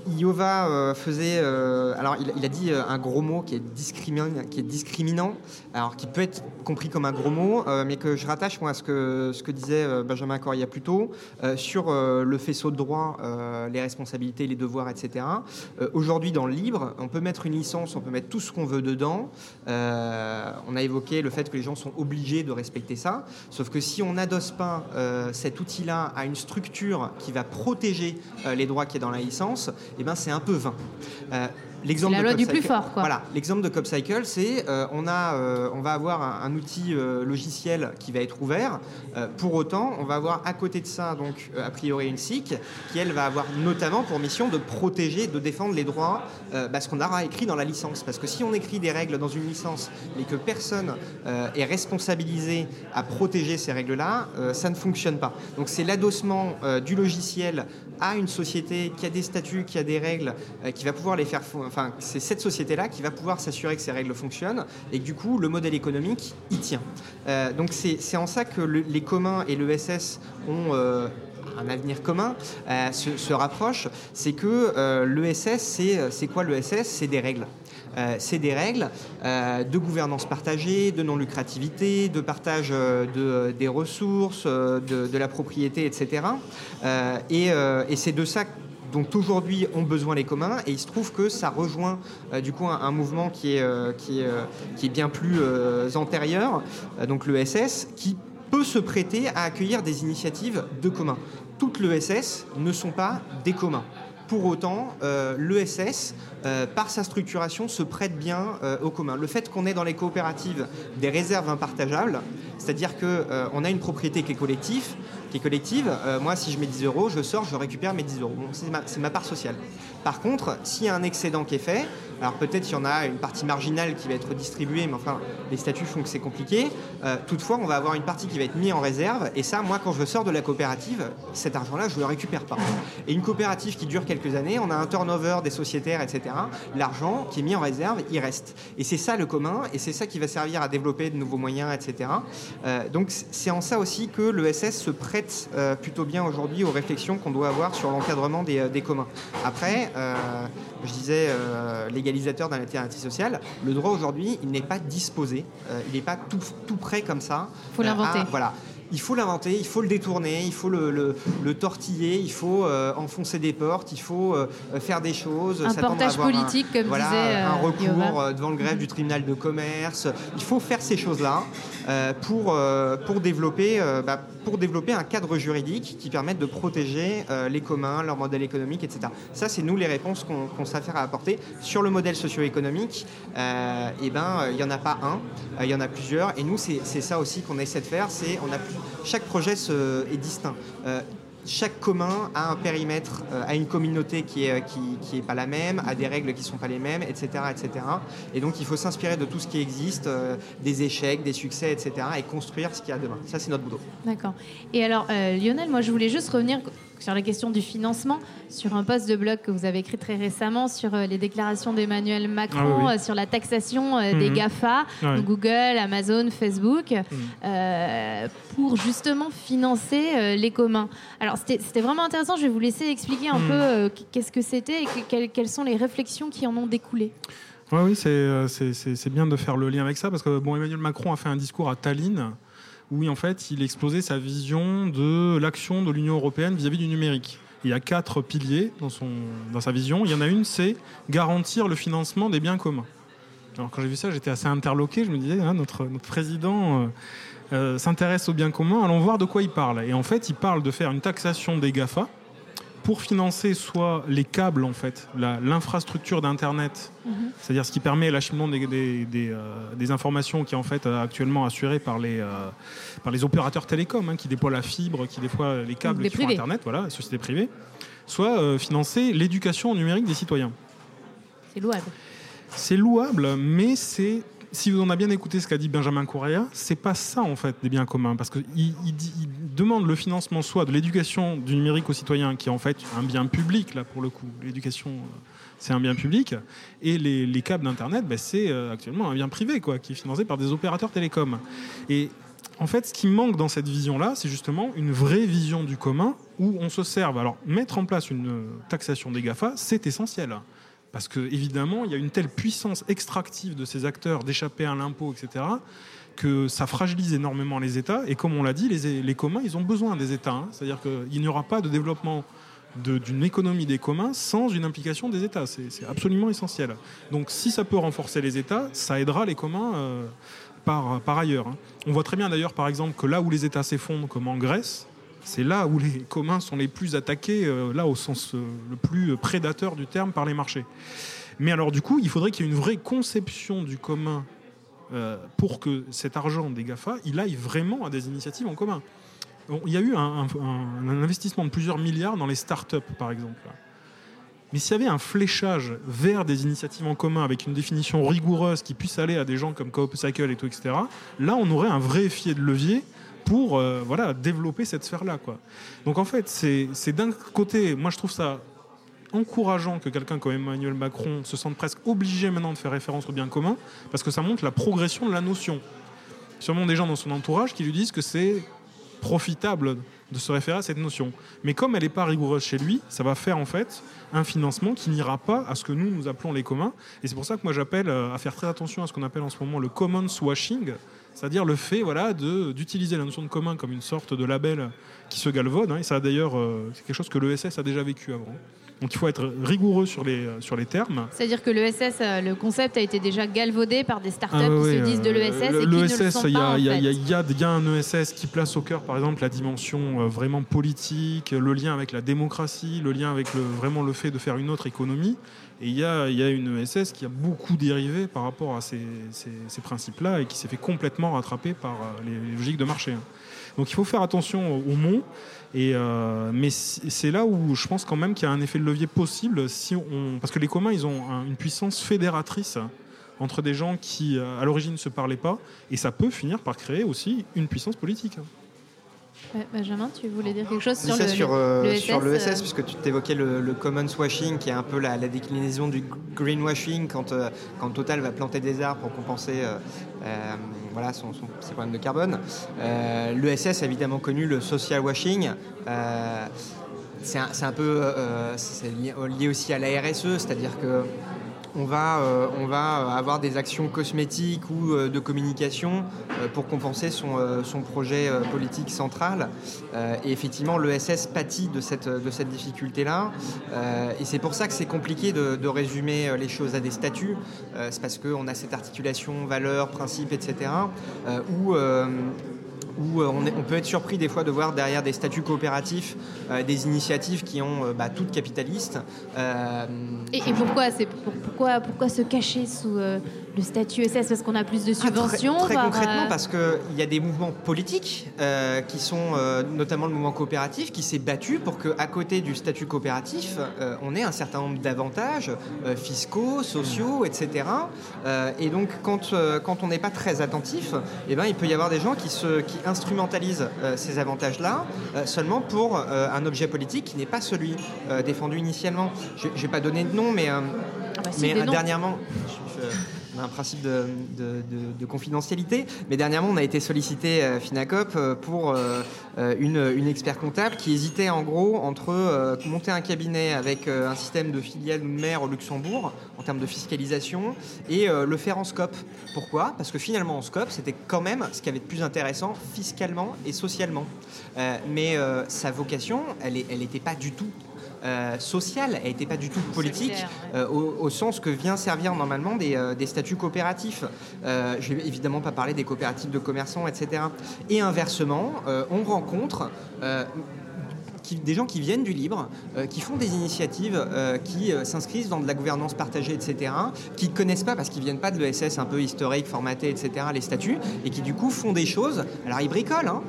Iova euh, faisait. euh, alors, il, a dit euh, un gros mot qui est, discriminant, qui est discriminant, alors qui peut être compris comme un gros mot, mais que je rattache moi à ce que, ce que disait Benjamin Corria plus tôt sur le faisceau de droit, les responsabilités, les devoirs, etc. Aujourd'hui, dans le libre, on peut mettre une licence, on peut mettre tout ce qu'on veut dedans. On a évoqué le fait que les gens sont obligés de respecter ça, sauf que si on n'adosse pas cet outil-là à une structure qui va protéger les droits qui est dans la licence, eh ben c'est un peu vain. Euh, L'exemple C'est la de loi du plus fort, quoi. Voilà, l'exemple de CopCycle, c'est euh, on a, euh, on va avoir un, un outil euh, logiciel qui va être ouvert. Pour autant, on va avoir à côté de ça, donc a priori une SIC, qui elle va avoir notamment pour mission de protéger, de défendre les droits, bah, ce qu'on aura écrit dans la licence. Parce que si on écrit des règles dans une licence, mais que personne est responsabilisé à protéger ces règles-là, ça ne fonctionne pas. Donc c'est l'adossement du logiciel à une société qui a des statuts, qui a des règles, euh, qui va pouvoir les faire. Enfin, c'est cette société-là qui va pouvoir s'assurer que ces règles fonctionnent et que du coup, le modèle économique y tient. Euh, donc c'est en ça que le- les communs et l'ESS ont. euh, un avenir commun se, se rapproche, c'est que l'ESS, c'est quoi l'ESS C'est des règles. Euh, c'est des règles euh, de gouvernance partagée, de non-lucrativité, de partage euh, de, des ressources, de, la propriété, etc. Et c'est de ça dont aujourd'hui ont besoin les communs et il se trouve que ça rejoint du coup un, mouvement qui est, qui est, bien plus antérieur, donc l'ESS, qui peut se prêter à accueillir des initiatives de communs. Toutes l'ESS ne sont pas des communs. Pour autant, euh, l'ESS, euh, par sa structuration, se prête bien euh, au commun. Le fait qu'on ait dans les coopératives des réserves impartageables, c'est-à-dire qu'on a une propriété qui est collective, qui est collective, moi si je mets 10 euros, je sors, je récupère mes 10 euros. C'est ma part sociale. Par contre, s'il y a un excédent qui est fait, alors peut-être il y en a une partie marginale qui va être distribuée, mais enfin les statuts font que c'est compliqué. Euh, toutefois, on va avoir une partie qui va être mise en réserve, et ça, moi quand je sors de la coopérative, cet argent-là, je ne le récupère pas. Et une coopérative qui dure quelques années, on a un turnover des sociétaires, etc. L'argent qui est mis en réserve, il reste. Et c'est ça le commun, et c'est ça qui va servir à développer de nouveaux moyens, etc. Euh, donc c'est en ça aussi que l'ESS se prête euh, plutôt bien aujourd'hui aux réflexions qu'on doit avoir sur l'encadrement des, des communs. Après, je disais euh, légalisateur d'un alternative sociale, le droit aujourd'hui, il n'est pas disposé, euh, il n'est pas tout, tout prêt comme ça. Faut euh, l'inventer. à- voilà. Il faut l'inventer, il faut le détourner, il faut le, le- le tortiller, il faut euh, enfoncer des portes, il faut euh, faire des choses. Un à portage avoir un- politique, comme voilà, disait, un recours Yova. devant le greffe du tribunal de commerce. Il faut faire ces choses-là pour, euh, pour, développer, euh, bah, pour développer un cadre juridique qui permette de protéger euh, les communs, leur modèle économique, etc. Ça, c'est nous les réponses qu'on s'affaire à apporter. Sur le modèle socio-économique, euh, eh ben, euh, il n'y en a pas un, euh, il y en a plusieurs. Et nous, c'est ça aussi qu'on essaie de faire. On a chaque projet se- est distinct. Chaque commun a un périmètre, euh, a une communauté qui est, euh, qui, qui est pas la même, a des règles qui sont pas les mêmes, etc. etc. Et donc il faut s'inspirer de tout ce qui existe, euh, des échecs, des succès, etc. et construire ce qu'il y a demain. Ça, c'est notre boulot. D'accord. Et alors, Lionel, moi, je voulais juste revenir sur la question du financement, sur un post de blog que vous avez écrit très récemment sur euh, les déclarations d'Emmanuel Macron, Ah oui, euh, sur la taxation euh, des Mhm. GAFA, Ouais. donc Google, Amazon, Facebook, Mhm. euh, pour justement financer les communs. Alors, c'était vraiment intéressant. Je vais vous laisser expliquer un Mhm. peu euh, qu'est-ce que c'était et que- quelles, quelles sont les réflexions qui en ont découlé. Ouais, oui, c'est bien de faire le lien avec ça parce que bon, Emmanuel Macron a fait un discours à Tallinn où en fait il exposait sa vision de l'action de l'Union européenne vis-à-vis du numérique. Il y a quatre piliers dans, son, sa vision. Il y en a une, c'est garantir le financement des biens communs. Alors quand j'ai vu ça, j'étais assez interloqué. Je me disais, hein, notre, notre président euh, euh, s'intéresse aux biens communs, allons voir de quoi il parle. Et en fait, il parle de faire une taxation des GAFA pour financer soit les câbles, en fait, l'infrastructure d'Internet, c'est-à-dire ce qui permet l'acheminement des, des, des, euh, des informations qui est en fait euh, actuellement assuré par les, euh, par les opérateurs télécoms, hein, qui déploient la fibre, qui déploient les câbles qui font. Internet, voilà, les sociétés privées, soit euh, financer l'éducation numérique des citoyens. C'est louable. C'est louable, mais c'est. Si on a bien écouté ce qu'a dit Benjamin Correa, c'est pas ça en fait des biens communs, parce qu'il demande le financement soit de l'éducation du numérique aux citoyens, qui est en fait un bien public là pour le coup. L'éducation, euh, c'est un bien public, et les, les câbles d'internet, ben, c'est euh, actuellement un bien privé quoi, qui est financé par des opérateurs télécoms. Et en fait, ce qui manque dans cette vision-là, c'est justement une vraie vision du commun où on se serve. Alors, mettre en place une taxation des GAFA, c'est essentiel. Parce que, évidemment, il y a une telle puissance extractive de ces acteurs d'échapper à l'impôt, etc., que ça fragilise énormément les États. Et comme on l'a dit, les, communs, ils ont besoin des États. hein. C'est-à-dire qu'il n'y aura pas de développement d'une économie des communs sans une implication des États. C'est c'est absolument essentiel. Donc si ça peut renforcer les États, ça aidera les communs euh, par, par ailleurs. hein. On voit très bien d'ailleurs, par exemple, que là où les États s'effondrent, comme en Grèce, c'est là où les communs sont les plus attaqués, euh, là au sens euh, le plus prédateur du terme, par les marchés. Mais alors du coup, il faudrait qu'il y ait une vraie conception du commun euh, pour que cet argent des GAFA, il aille vraiment à des initiatives en commun. Il y a eu un, un- investissement de plusieurs milliards dans les startups, par exemple. Mais s'il y avait un fléchage vers des initiatives en commun avec une définition rigoureuse qui puisse aller à des gens comme Coop Cycle et tout, etc., là, on aurait un vrai filet de levier pour euh, voilà, développer cette sphère-là. quoi. Donc en fait, c'est d'un côté, moi je trouve ça encourageant que quelqu'un comme Emmanuel Macron se sente presque obligé maintenant de faire référence au bien commun, parce que ça montre la progression de la notion. Sûrement des gens dans son entourage qui lui disent que c'est profitable de se référer à cette notion. Mais comme elle n'est pas rigoureuse chez lui, ça va faire en fait un financement qui n'ira pas à ce que nous, nous appelons les communs. Et c'est pour ça que moi j'appelle euh, à faire très attention à ce qu'on appelle en ce moment le commons washing, c'est-à-dire le fait voilà, de- d'utiliser la notion de commun comme une sorte de label qui se galvaude. hein. et ça d'ailleurs, euh, c'est quelque chose que l'ESS a déjà vécu avant. Donc il faut être rigoureux sur les, euh, sur les termes. C'est-à-dire que l'ESS, euh, le concept a été déjà galvaudé par des startups Ah qui se disent de euh, l'ESS et qui ne le sont il y a- pas il y y y a- un ESS qui place au cœur, par exemple, la dimension vraiment politique, le lien avec la démocratie, le lien avec le, vraiment le fait de faire une autre économie. Et il y a, une ESS qui a beaucoup dérivé par rapport à ces, principes-là et qui s'est fait complètement rattraper par euh, les, logiques de marché. hein. Donc il faut faire attention au. Et euh, mais c'est là où je pense quand même qu'il y a un effet de levier possible si on parce que les communs ils ont un- une puissance fédératrice entre des gens qui euh, à l'origine ne se parlaient pas et ça peut finir par créer aussi une puissance politique. Benjamin, tu voulais dire quelque chose sur le, sur, le- euh, le sur SS, l'ESS, euh, puisque tu t'évoquais le, le commons washing, qui est un peu la, la déclinaison du greenwashing, quand, euh, quand Total va planter des arbres pour compenser euh, voilà, son, son- ses problèmes de carbone. Euh, L'ESS a évidemment connu le social washing. C'est un, peu lié aussi à la RSE, c'est-à-dire que on va, euh, va avoir des actions cosmétiques ou euh, de communication euh, pour compenser son, euh, projet euh, politique central. Euh, et effectivement, l'ESS pâtit de cette, de cette difficulté-là. Euh, et c'est pour ça que c'est compliqué de, résumer euh, les choses à des statuts. Euh, c'est parce qu'on a cette articulation valeurs, principes, etc. euh, euh, où euh, on, peut être surpris des fois de voir derrière des statuts coopératifs euh, des initiatives qui ont euh, bah, toutes capitalistes. Et, pourquoi, pourquoi, se cacher sous le statut SS Parce qu'on a plus de subventions Très par, concrètement, euh, parce qu'il y a des mouvements politiques, euh, qui sont euh, notamment le mouvement coopératif, qui s'est battu pour qu'à côté du statut coopératif, euh, on ait un certain nombre d'avantages fiscaux, sociaux, etc. Et donc, quand, quand on n'est pas très attentif, eh ben, il peut y avoir des gens qui, se, qui instrumentalisent ces avantages-là seulement pour un objet politique qui n'est pas celui défendu initialement. Je ne vais pas donner de nom, mais, euh, bah mais dernièrement, je- je- on a un principe de, de- de- de confidentialité, mais dernièrement, on a été sollicité euh, Finacop euh, pour euh, une, expert comptable qui hésitait en gros entre monter un cabinet avec un système de filiale ou de mère au Luxembourg en termes de fiscalisation et le faire en scope. Pourquoi? Parce que finalement, en scope, c'était quand même ce qui avait de plus intéressant fiscalement et socialement. Mais sa vocation, elle n'était pas du tout euh, sociale, elle n'était pas du tout politique, clair, euh, au, au sens que vient servir normalement des, euh, des statuts coopératifs. Euh, je vais évidemment pas parler des coopératives de commerçants, etc. Et inversement, on rencontre qui- des gens qui viennent du libre, euh, qui font des initiatives, euh, qui euh, s'inscrivent dans de la gouvernance partagée, etc., qui ne connaissent pas parce qu'ils viennent pas de l'ESS un peu historique, formaté, etc., les statuts, et qui du coup font des choses. Alors ils bricolent, hein,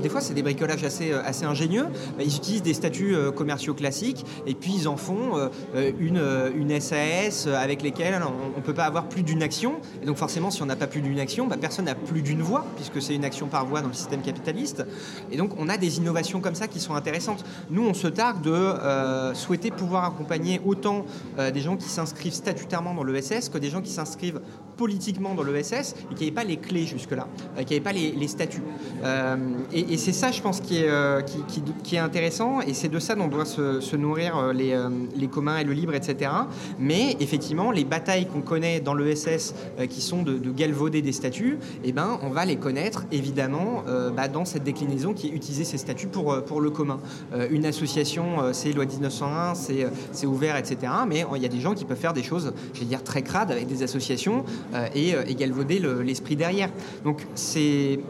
des fois, c'est des bricolages assez, euh, ingénieux. Ils utilisent des statuts euh, commerciaux classiques et puis ils en font euh, une, une SAS avec lesquelles on ne peut pas avoir plus d'une action. Et donc forcément, si on n'a pas plus d'une action, bah, personne n'a plus d'une voix, puisque c'est une action par voix dans le système capitaliste. Et donc on a des innovations comme ça qui sont intéressantes. Nous, on se targue de souhaiter pouvoir accompagner autant des gens qui s'inscrivent statutairement dans l'ESS que des gens qui s'inscrivent politiquement dans l'ESS et qui n'avaient pas les clés jusque-là, euh, qui n'avaient pas les, les statuts. Euh, et c'est ça, je pense, qui est, euh, qui, est intéressant et c'est de ça dont doit se, nourrir euh, les, euh, les communs et le libre, etc. Mais effectivement, les batailles qu'on connaît dans l'ESS euh, qui sont de, de galvauder des statuts, eh ben, on va les connaître évidemment euh, bah, dans cette déclinaison qui est utiliser ces statuts pour, euh, pour le commun. Euh, une association, euh, c'est loi 1901, c'est euh, ouvert, etc. Mais euh, il y a des gens qui peuvent faire des choses, je vais dire, très crades avec des associations euh, et, euh, et galvauder le- l'esprit derrière. Donc c'est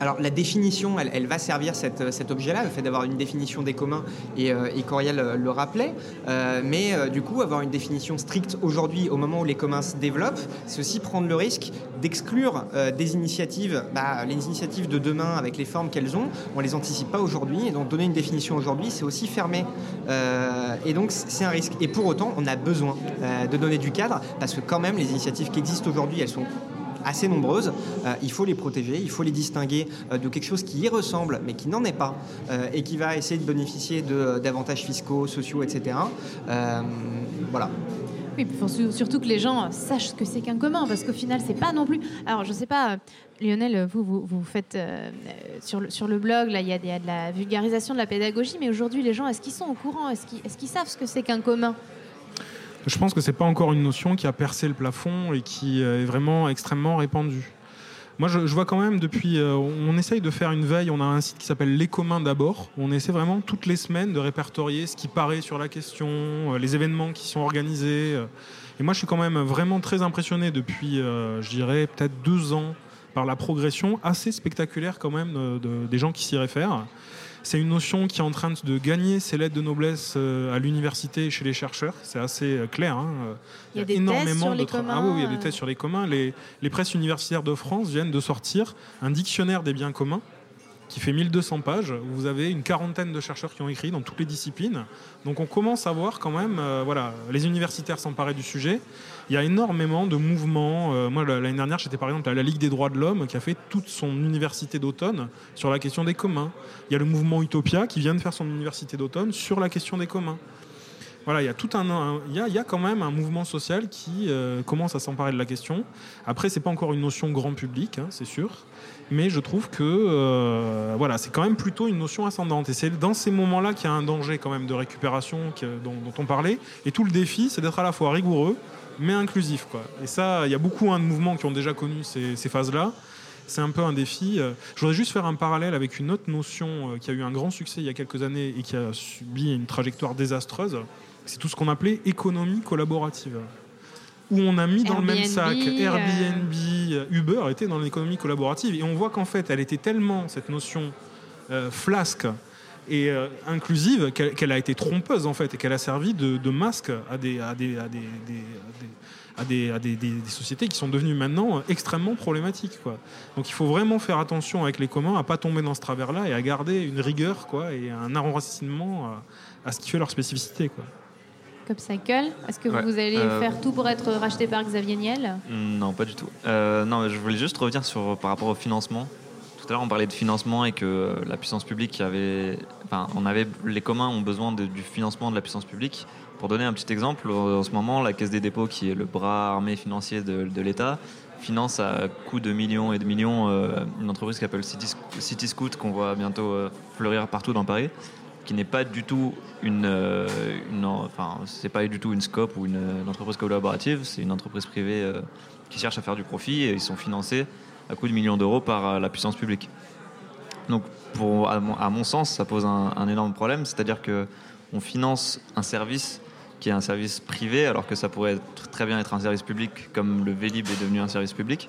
alors la définition, elle, va servir cette- cet objet-là, le fait d'avoir une définition des communs, et, euh, Coriel euh, le rappelait, Euh, mais euh, du coup avoir une définition stricte aujourd'hui, au moment où les communs se développent, c'est aussi prendre le risque d'exclure euh, des initiatives, bah, les initiatives de demain avec les formes qu'elles ont, on les anticipe pas aujourd'hui, et donc donner une définition aujourd'hui, c'est aussi fermer, Euh, et donc c'est un risque. Et pour autant, on a besoin euh, de donner du cadre, parce que quand même les initiatives qui existent aujourd'hui, elles sont assez nombreuses. Euh, il faut les protéger, il faut les distinguer euh, de quelque chose qui y ressemble, mais qui n'en est pas, euh, et qui va essayer de bénéficier d'avantages fiscaux, sociaux, etc. Voilà. Oui, surtout que les gens sachent ce que c'est qu'un commun, parce qu'au final, c'est pas non plus. Alors, je sais pas, Lionel, vous, vous, faites sur, le, blog, là, il y, a de la vulgarisation, de la pédagogie, mais aujourd'hui, les gens, est-ce qu'ils sont au courant? Est-ce qu'ils savent ce que c'est qu'un commun? Je pense que c'est pas encore une notion qui a percé le plafond et qui euh, est vraiment extrêmement répandue. Moi, je, vois quand même depuis. euh, on essaye de faire une veille. On a un site qui s'appelle Les Communs d'abord. On essaie vraiment toutes les semaines de répertorier ce qui paraît sur la question, euh, les événements qui sont organisés. Et moi, je suis quand même vraiment très impressionné depuis, je dirais, peut-être deux ans par la progression assez spectaculaire quand même de- de- des gens qui s'y réfèrent. C'est une notion qui est en train de gagner ses lettres de noblesse euh, à l'université et chez les chercheurs. C'est assez euh, clair. hein. Il y a des tests sur les tra- communs, Ah oui, il y a des euh. tests sur les communs. Les, les presses universitaires de France viennent de sortir un dictionnaire des biens communs qui fait 1200 pages. où Vous avez une quarantaine de chercheurs qui ont écrit dans toutes les disciplines. Donc on commence à voir quand même, euh, voilà, les universitaires s'emparaient du sujet. Il y a énormément de mouvements. Euh, moi, la- l'année dernière, j'étais par exemple à la Ligue des droits de l'homme qui a fait toute son université d'automne sur la question des communs. Il y a le mouvement Utopia qui vient de faire son université d'automne sur la question des communs. Voilà, il y a tout un, il y a, il y a quand même un mouvement social qui euh, commence à s'emparer de la question. Après, c'est pas encore une notion grand public, hein, c'est sûr, mais je trouve que euh, voilà, c'est quand même plutôt une notion ascendante. Et c'est dans ces moments-là qu'il y a un danger quand même de récupération dont on parlait. Et tout le défi, c'est d'être à la fois rigoureux mais inclusif, quoi. Et ça, il y a beaucoup hein, de mouvements qui ont déjà connu ces, ces phases-là. C'est un peu un défi. Je voudrais juste faire un parallèle avec une autre notion euh, qui a eu un grand succès il y a quelques années et qui a subi une trajectoire désastreuse. C'est tout ce qu'on appelait économie collaborative. Où on a mis dans le même sac euh, Airbnb, euh, Uber était dans l'économie collaborative. Et on voit qu'en fait, elle était tellement, cette notion euh, flasque et euh, inclusive, qu'elle a été trompeuse en fait, et qu'elle a servi de, de masque à des, à des, à des- des- à des- à des- à des- des- des sociétés qui sont devenues maintenant euh, extrêmement problématiques. Quoi. Donc il faut vraiment faire attention avec les communs à pas tomber dans ce travers-là et à garder une rigueur quoi, et un enracinement à, à ce qui fait leur spécificité. Quoi. Copcycle, est-ce que Ouais, vous allez euh, faire tout pour être racheté par Xavier Niel? Non, pas du tout. Euh, non, je voulais juste revenir sur, par rapport au financement. Tout à l'heure, on parlait de financement et que euh, la puissance publique avait. Enfin, on avait, les communs ont besoin du financement de la puissance publique. Pour donner un petit exemple, en ce moment, la Caisse des dépôts, qui est le bras armé financier de, l'État, finance à coût de millions et de millions euh, une entreprise qui s'appelle City, Scoot, qu'on voit bientôt euh, fleurir partout dans Paris, qui n'est pas du tout une, euh, une- enfin, c'est pas du tout une scope ou une, entreprise collaborative, c'est une entreprise privée qui cherche à faire du profit et ils sont financés à coût de millions d'euros par euh, la puissance publique. Donc, pour, à, mon, à mon sens, ça pose un, énorme problème, c'est-à-dire que on finance un service qui est un service privé, alors que ça pourrait très bien être un service public, comme le Vélib est devenu un service public.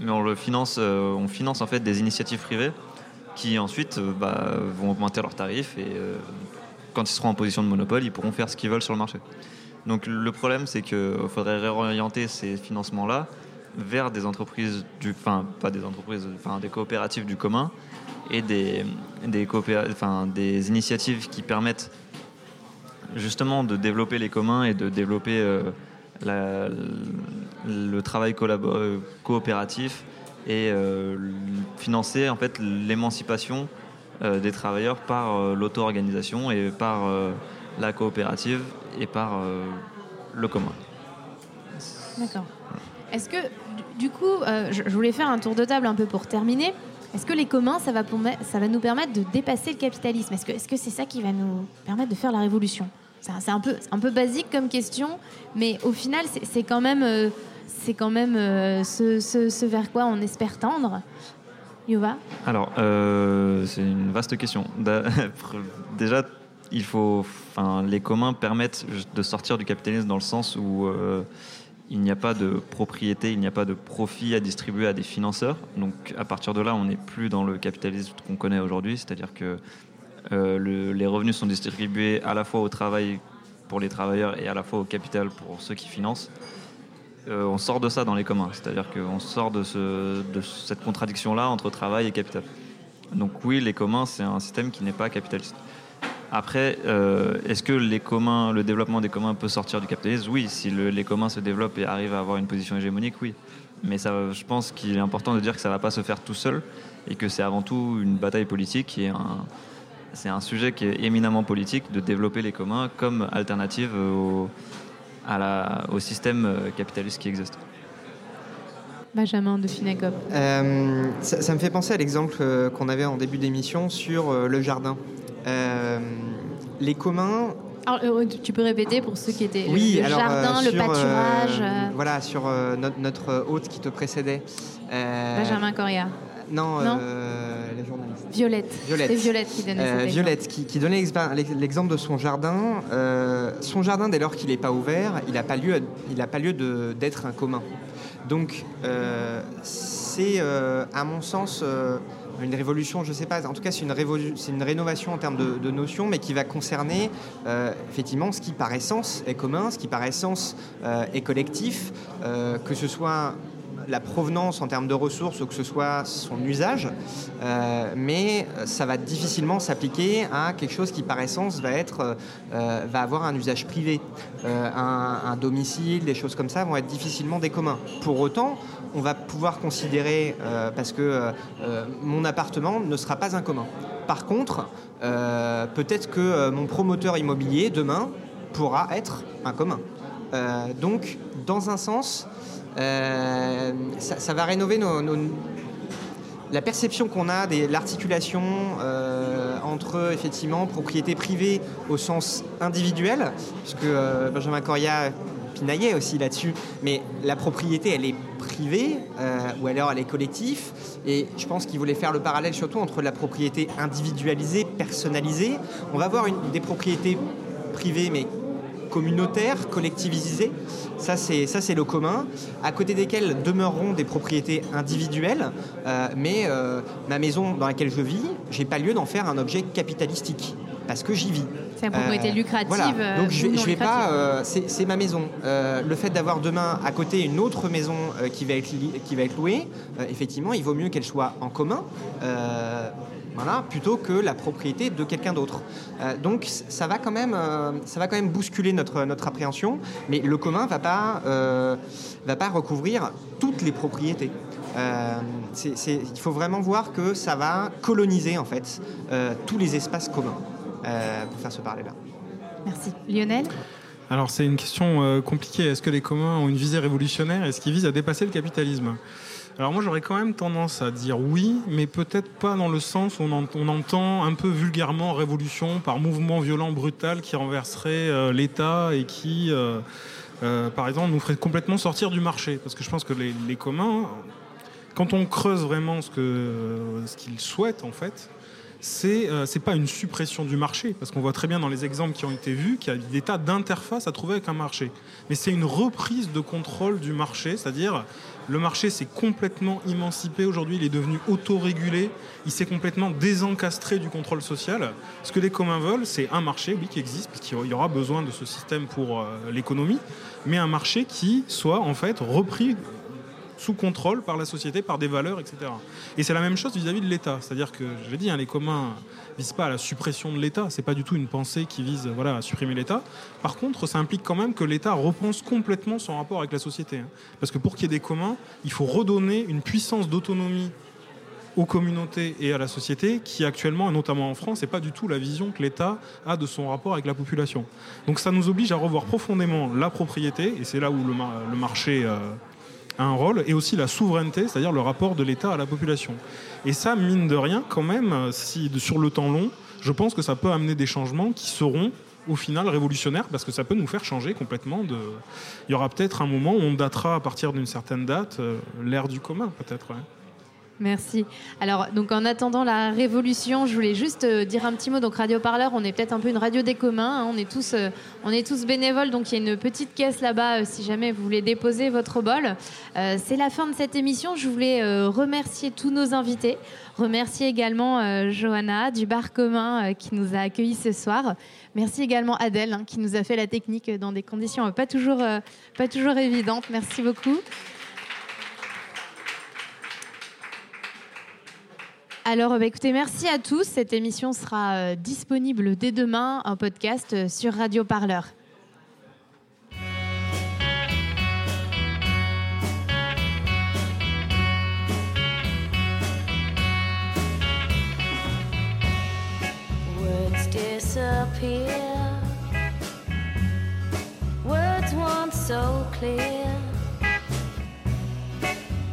Mais on le finance, euh, on finance en fait des initiatives privées qui ensuite euh, bah, vont augmenter leurs tarifs et quand ils seront en position de monopole, ils pourront faire ce qu'ils veulent sur le marché. Donc le problème, c'est qu'il faudrait réorienter ces financements-là vers des entreprises du, enfin pas des entreprises, enfin des coopératives du commun et des, des, enfin, des initiatives qui permettent justement de développer les communs et de développer euh, le travail euh, coopératif et euh, financer en fait l'émancipation des travailleurs par l'auto-organisation et par la coopérative et par le commun. D'accord. Est-ce que, du- coup, euh, je, voulais faire un tour de table un peu pour terminer. Est-ce que les communs, ça va, ça va nous permettre de dépasser le capitalisme? Est-ce que c'est ça qui va nous permettre de faire la révolution? C'est un- peu, basique comme question, mais au final, c'est quand même, euh, quand même euh, ce, vers quoi on espère tendre. Yuva? Alors, c'est une vaste question. *laughs* Déjà, il faut, les communs permettent de sortir du capitalisme dans le sens où il n'y a pas de propriété, il n'y a pas de profit à distribuer à des financeurs. Donc, à partir de là, on n'est plus dans le capitalisme qu'on connaît aujourd'hui, c'est-à-dire que euh, le- les revenus sont distribués à la fois au travail pour les travailleurs et à la fois au capital pour ceux qui financent. Euh, on sort de ça dans les communs, c'est-à-dire qu'on sort de cette contradiction-là entre travail et capital. Donc oui, les communs, c'est un système qui n'est pas capitaliste. Après, euh, est-ce que les communs, le développement des communs peut sortir du capitalisme? Oui, si le- les communs se développent et arrivent à avoir une position hégémonique, oui. Mais ça, je pense qu'il est important de dire que ça ne va pas se faire tout seul et que c'est avant tout une bataille politique et c'est un sujet qui est éminemment politique de développer les communs comme alternative au système euh, capitaliste qui existe. Benjamin de Finacop. Euh, ça, ça me fait penser à l'exemple euh, qu'on avait en début d'émission sur euh, le jardin. Euh, les communs. Alors, tu peux répéter pour ceux qui étaient Oui, le, le alors, jardin, le sur, euh, pâturage. Voilà, sur notre, notre hôte qui te précédait. Benjamin Coria. Non, Non euh, la journaliste. Violette. Violette. C'est Violette qui donnait Euh. Violette qui, qui donnait l'exemple de son jardin. Euh, son jardin, dès lors qu'il n'est pas ouvert, il n'a pas lieu, il a pas lieu d'être un commun. Donc, euh, c'est, euh, à mon sens, euh, une révolution, je ne sais pas, en tout cas, c'est une, une rénovation en termes de, notions, mais qui va concerner effectivement ce qui, par essence, est commun, ce qui, par essence, est collectif, que ce soit la provenance en termes de ressources ou que ce soit son usage, euh, mais ça va difficilement s'appliquer à quelque chose qui par essence va, euh, va avoir un usage privé. Euh, un, domicile, des choses comme ça vont être difficilement des communs. Pour autant, on va pouvoir considérer, euh, parce que euh, euh, mon appartement ne sera pas un commun. Par contre, euh, peut-être que euh, mon promoteur immobilier, demain, pourra être un commun. Euh, donc, dans un sens, euh, ça, ça va rénover la perception qu'on a de l'articulation euh, entre effectivement propriété privée au sens individuel, puisque euh, Benjamin Coria pinaillait aussi là-dessus, mais la propriété elle est privée euh, ou alors elle est collective, et je pense qu'il voulait faire le parallèle surtout entre la propriété individualisée, personnalisée. On va avoir des propriétés privées mais communautaires, collectivisées. Ça, c'est ça, c'est le commun. À côté desquelles demeureront des propriétés individuelles, euh, mais euh, ma maison dans laquelle je vis, j'ai pas lieu d'en faire un objet capitalistique parce que j'y vis. C'est une propriété lucrative, Voilà. euh, Donc je, vais- non je vais pas. lucrative. euh, c'est c'est ma maison. Euh, le fait d'avoir demain à côté une autre maison euh, qui va être qui va être louée, effectivement, il vaut mieux qu'elle soit en commun. Voilà, plutôt que la propriété de quelqu'un d'autre. Euh, donc ça va quand même, euh, ça va quand même bousculer notre notre appréhension, mais le commun va pas euh, va pas recouvrir toutes les propriétés. Euh, il faut vraiment voir que ça va coloniser en fait euh, tous les espaces communs euh, pour faire ce parallèle-là. Merci. Lionel? Alors c'est une question euh, compliquée. Est-ce que les communs ont une visée révolutionnaire? Est-ce qu'ils visent à dépasser le capitalisme? Alors moi j'aurais quand même tendance à dire oui, mais peut-être pas dans le sens où on, en- on entend un peu vulgairement révolution par mouvement violent brutal qui renverserait euh, l'État et qui, euh, euh, par exemple, nous ferait complètement sortir du marché. Parce que je pense que les, communs, quand on creuse vraiment ce que ce qu'ils souhaitent en fait, c'est euh, pas une suppression du marché parce qu'on voit très bien dans les exemples qui ont été vus qu'il y a des tas d'interfaces à trouver avec un marché. Mais c'est une reprise de contrôle du marché, c'est-à-dire le marché s'est complètement émancipé aujourd'hui, il est devenu autorégulé, il s'est complètement désencastré du contrôle social. Ce que les communs veulent, c'est un marché, oui, qui existe, puisqu'il y aura besoin de ce système pour euh, l'économie, mais un marché qui soit en fait repris sous contrôle par la société, par des valeurs, etc. Et c'est la même chose vis-à-vis de l'État. C'est-à-dire que, je l'ai dit, hein, les communs visent pas à la suppression de l'État. C'est pas du tout une pensée qui vise voilà, à supprimer l'État. Par contre, ça implique quand même que l'État repense complètement son rapport avec la société. hein. Parce que pour qu'il y ait des communs, il faut redonner une puissance d'autonomie aux communautés et à la société qui actuellement, et notamment en France, n'est pas du tout la vision que l'État a de son rapport avec la population. Donc ça nous oblige à revoir profondément la propriété, et c'est là où le marché euh, un rôle, et aussi la souveraineté, c'est-à-dire le rapport de l'État à la population. Et ça, mine de rien, quand même, si, sur le temps long, je pense que ça peut amener des changements qui seront au final révolutionnaires parce que ça peut nous faire changer complètement il y aura peut-être un moment où on datera à partir d'une certaine date euh, l'ère du commun peut-être. Merci. Alors, donc en attendant la révolution, je voulais juste euh, dire un petit mot. Donc, Radio Parleur, on est peut-être un peu une radio des communs. hein. On est tous, euh, on est tous bénévoles. Donc, il y a une petite caisse là-bas euh, si jamais vous voulez déposer votre bol. C'est la fin de cette émission. Je voulais remercier tous nos invités. Remercier également Johanna du bar commun qui nous a accueillis ce soir. Merci également Adèle hein, qui nous a fait la technique dans des conditions pas toujours, pas toujours évidentes. Merci beaucoup. Alors, bah, écoutez, merci à tous. Cette émission sera euh, disponible dès demain en podcast euh, sur Radio Parleur. Words disappear. Words once so clear.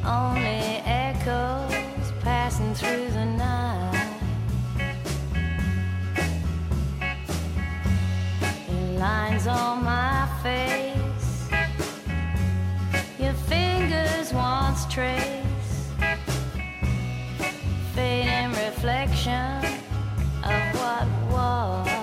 Only passing through the night. The lines on my face. Your fingers once trace. Fading reflection of what was.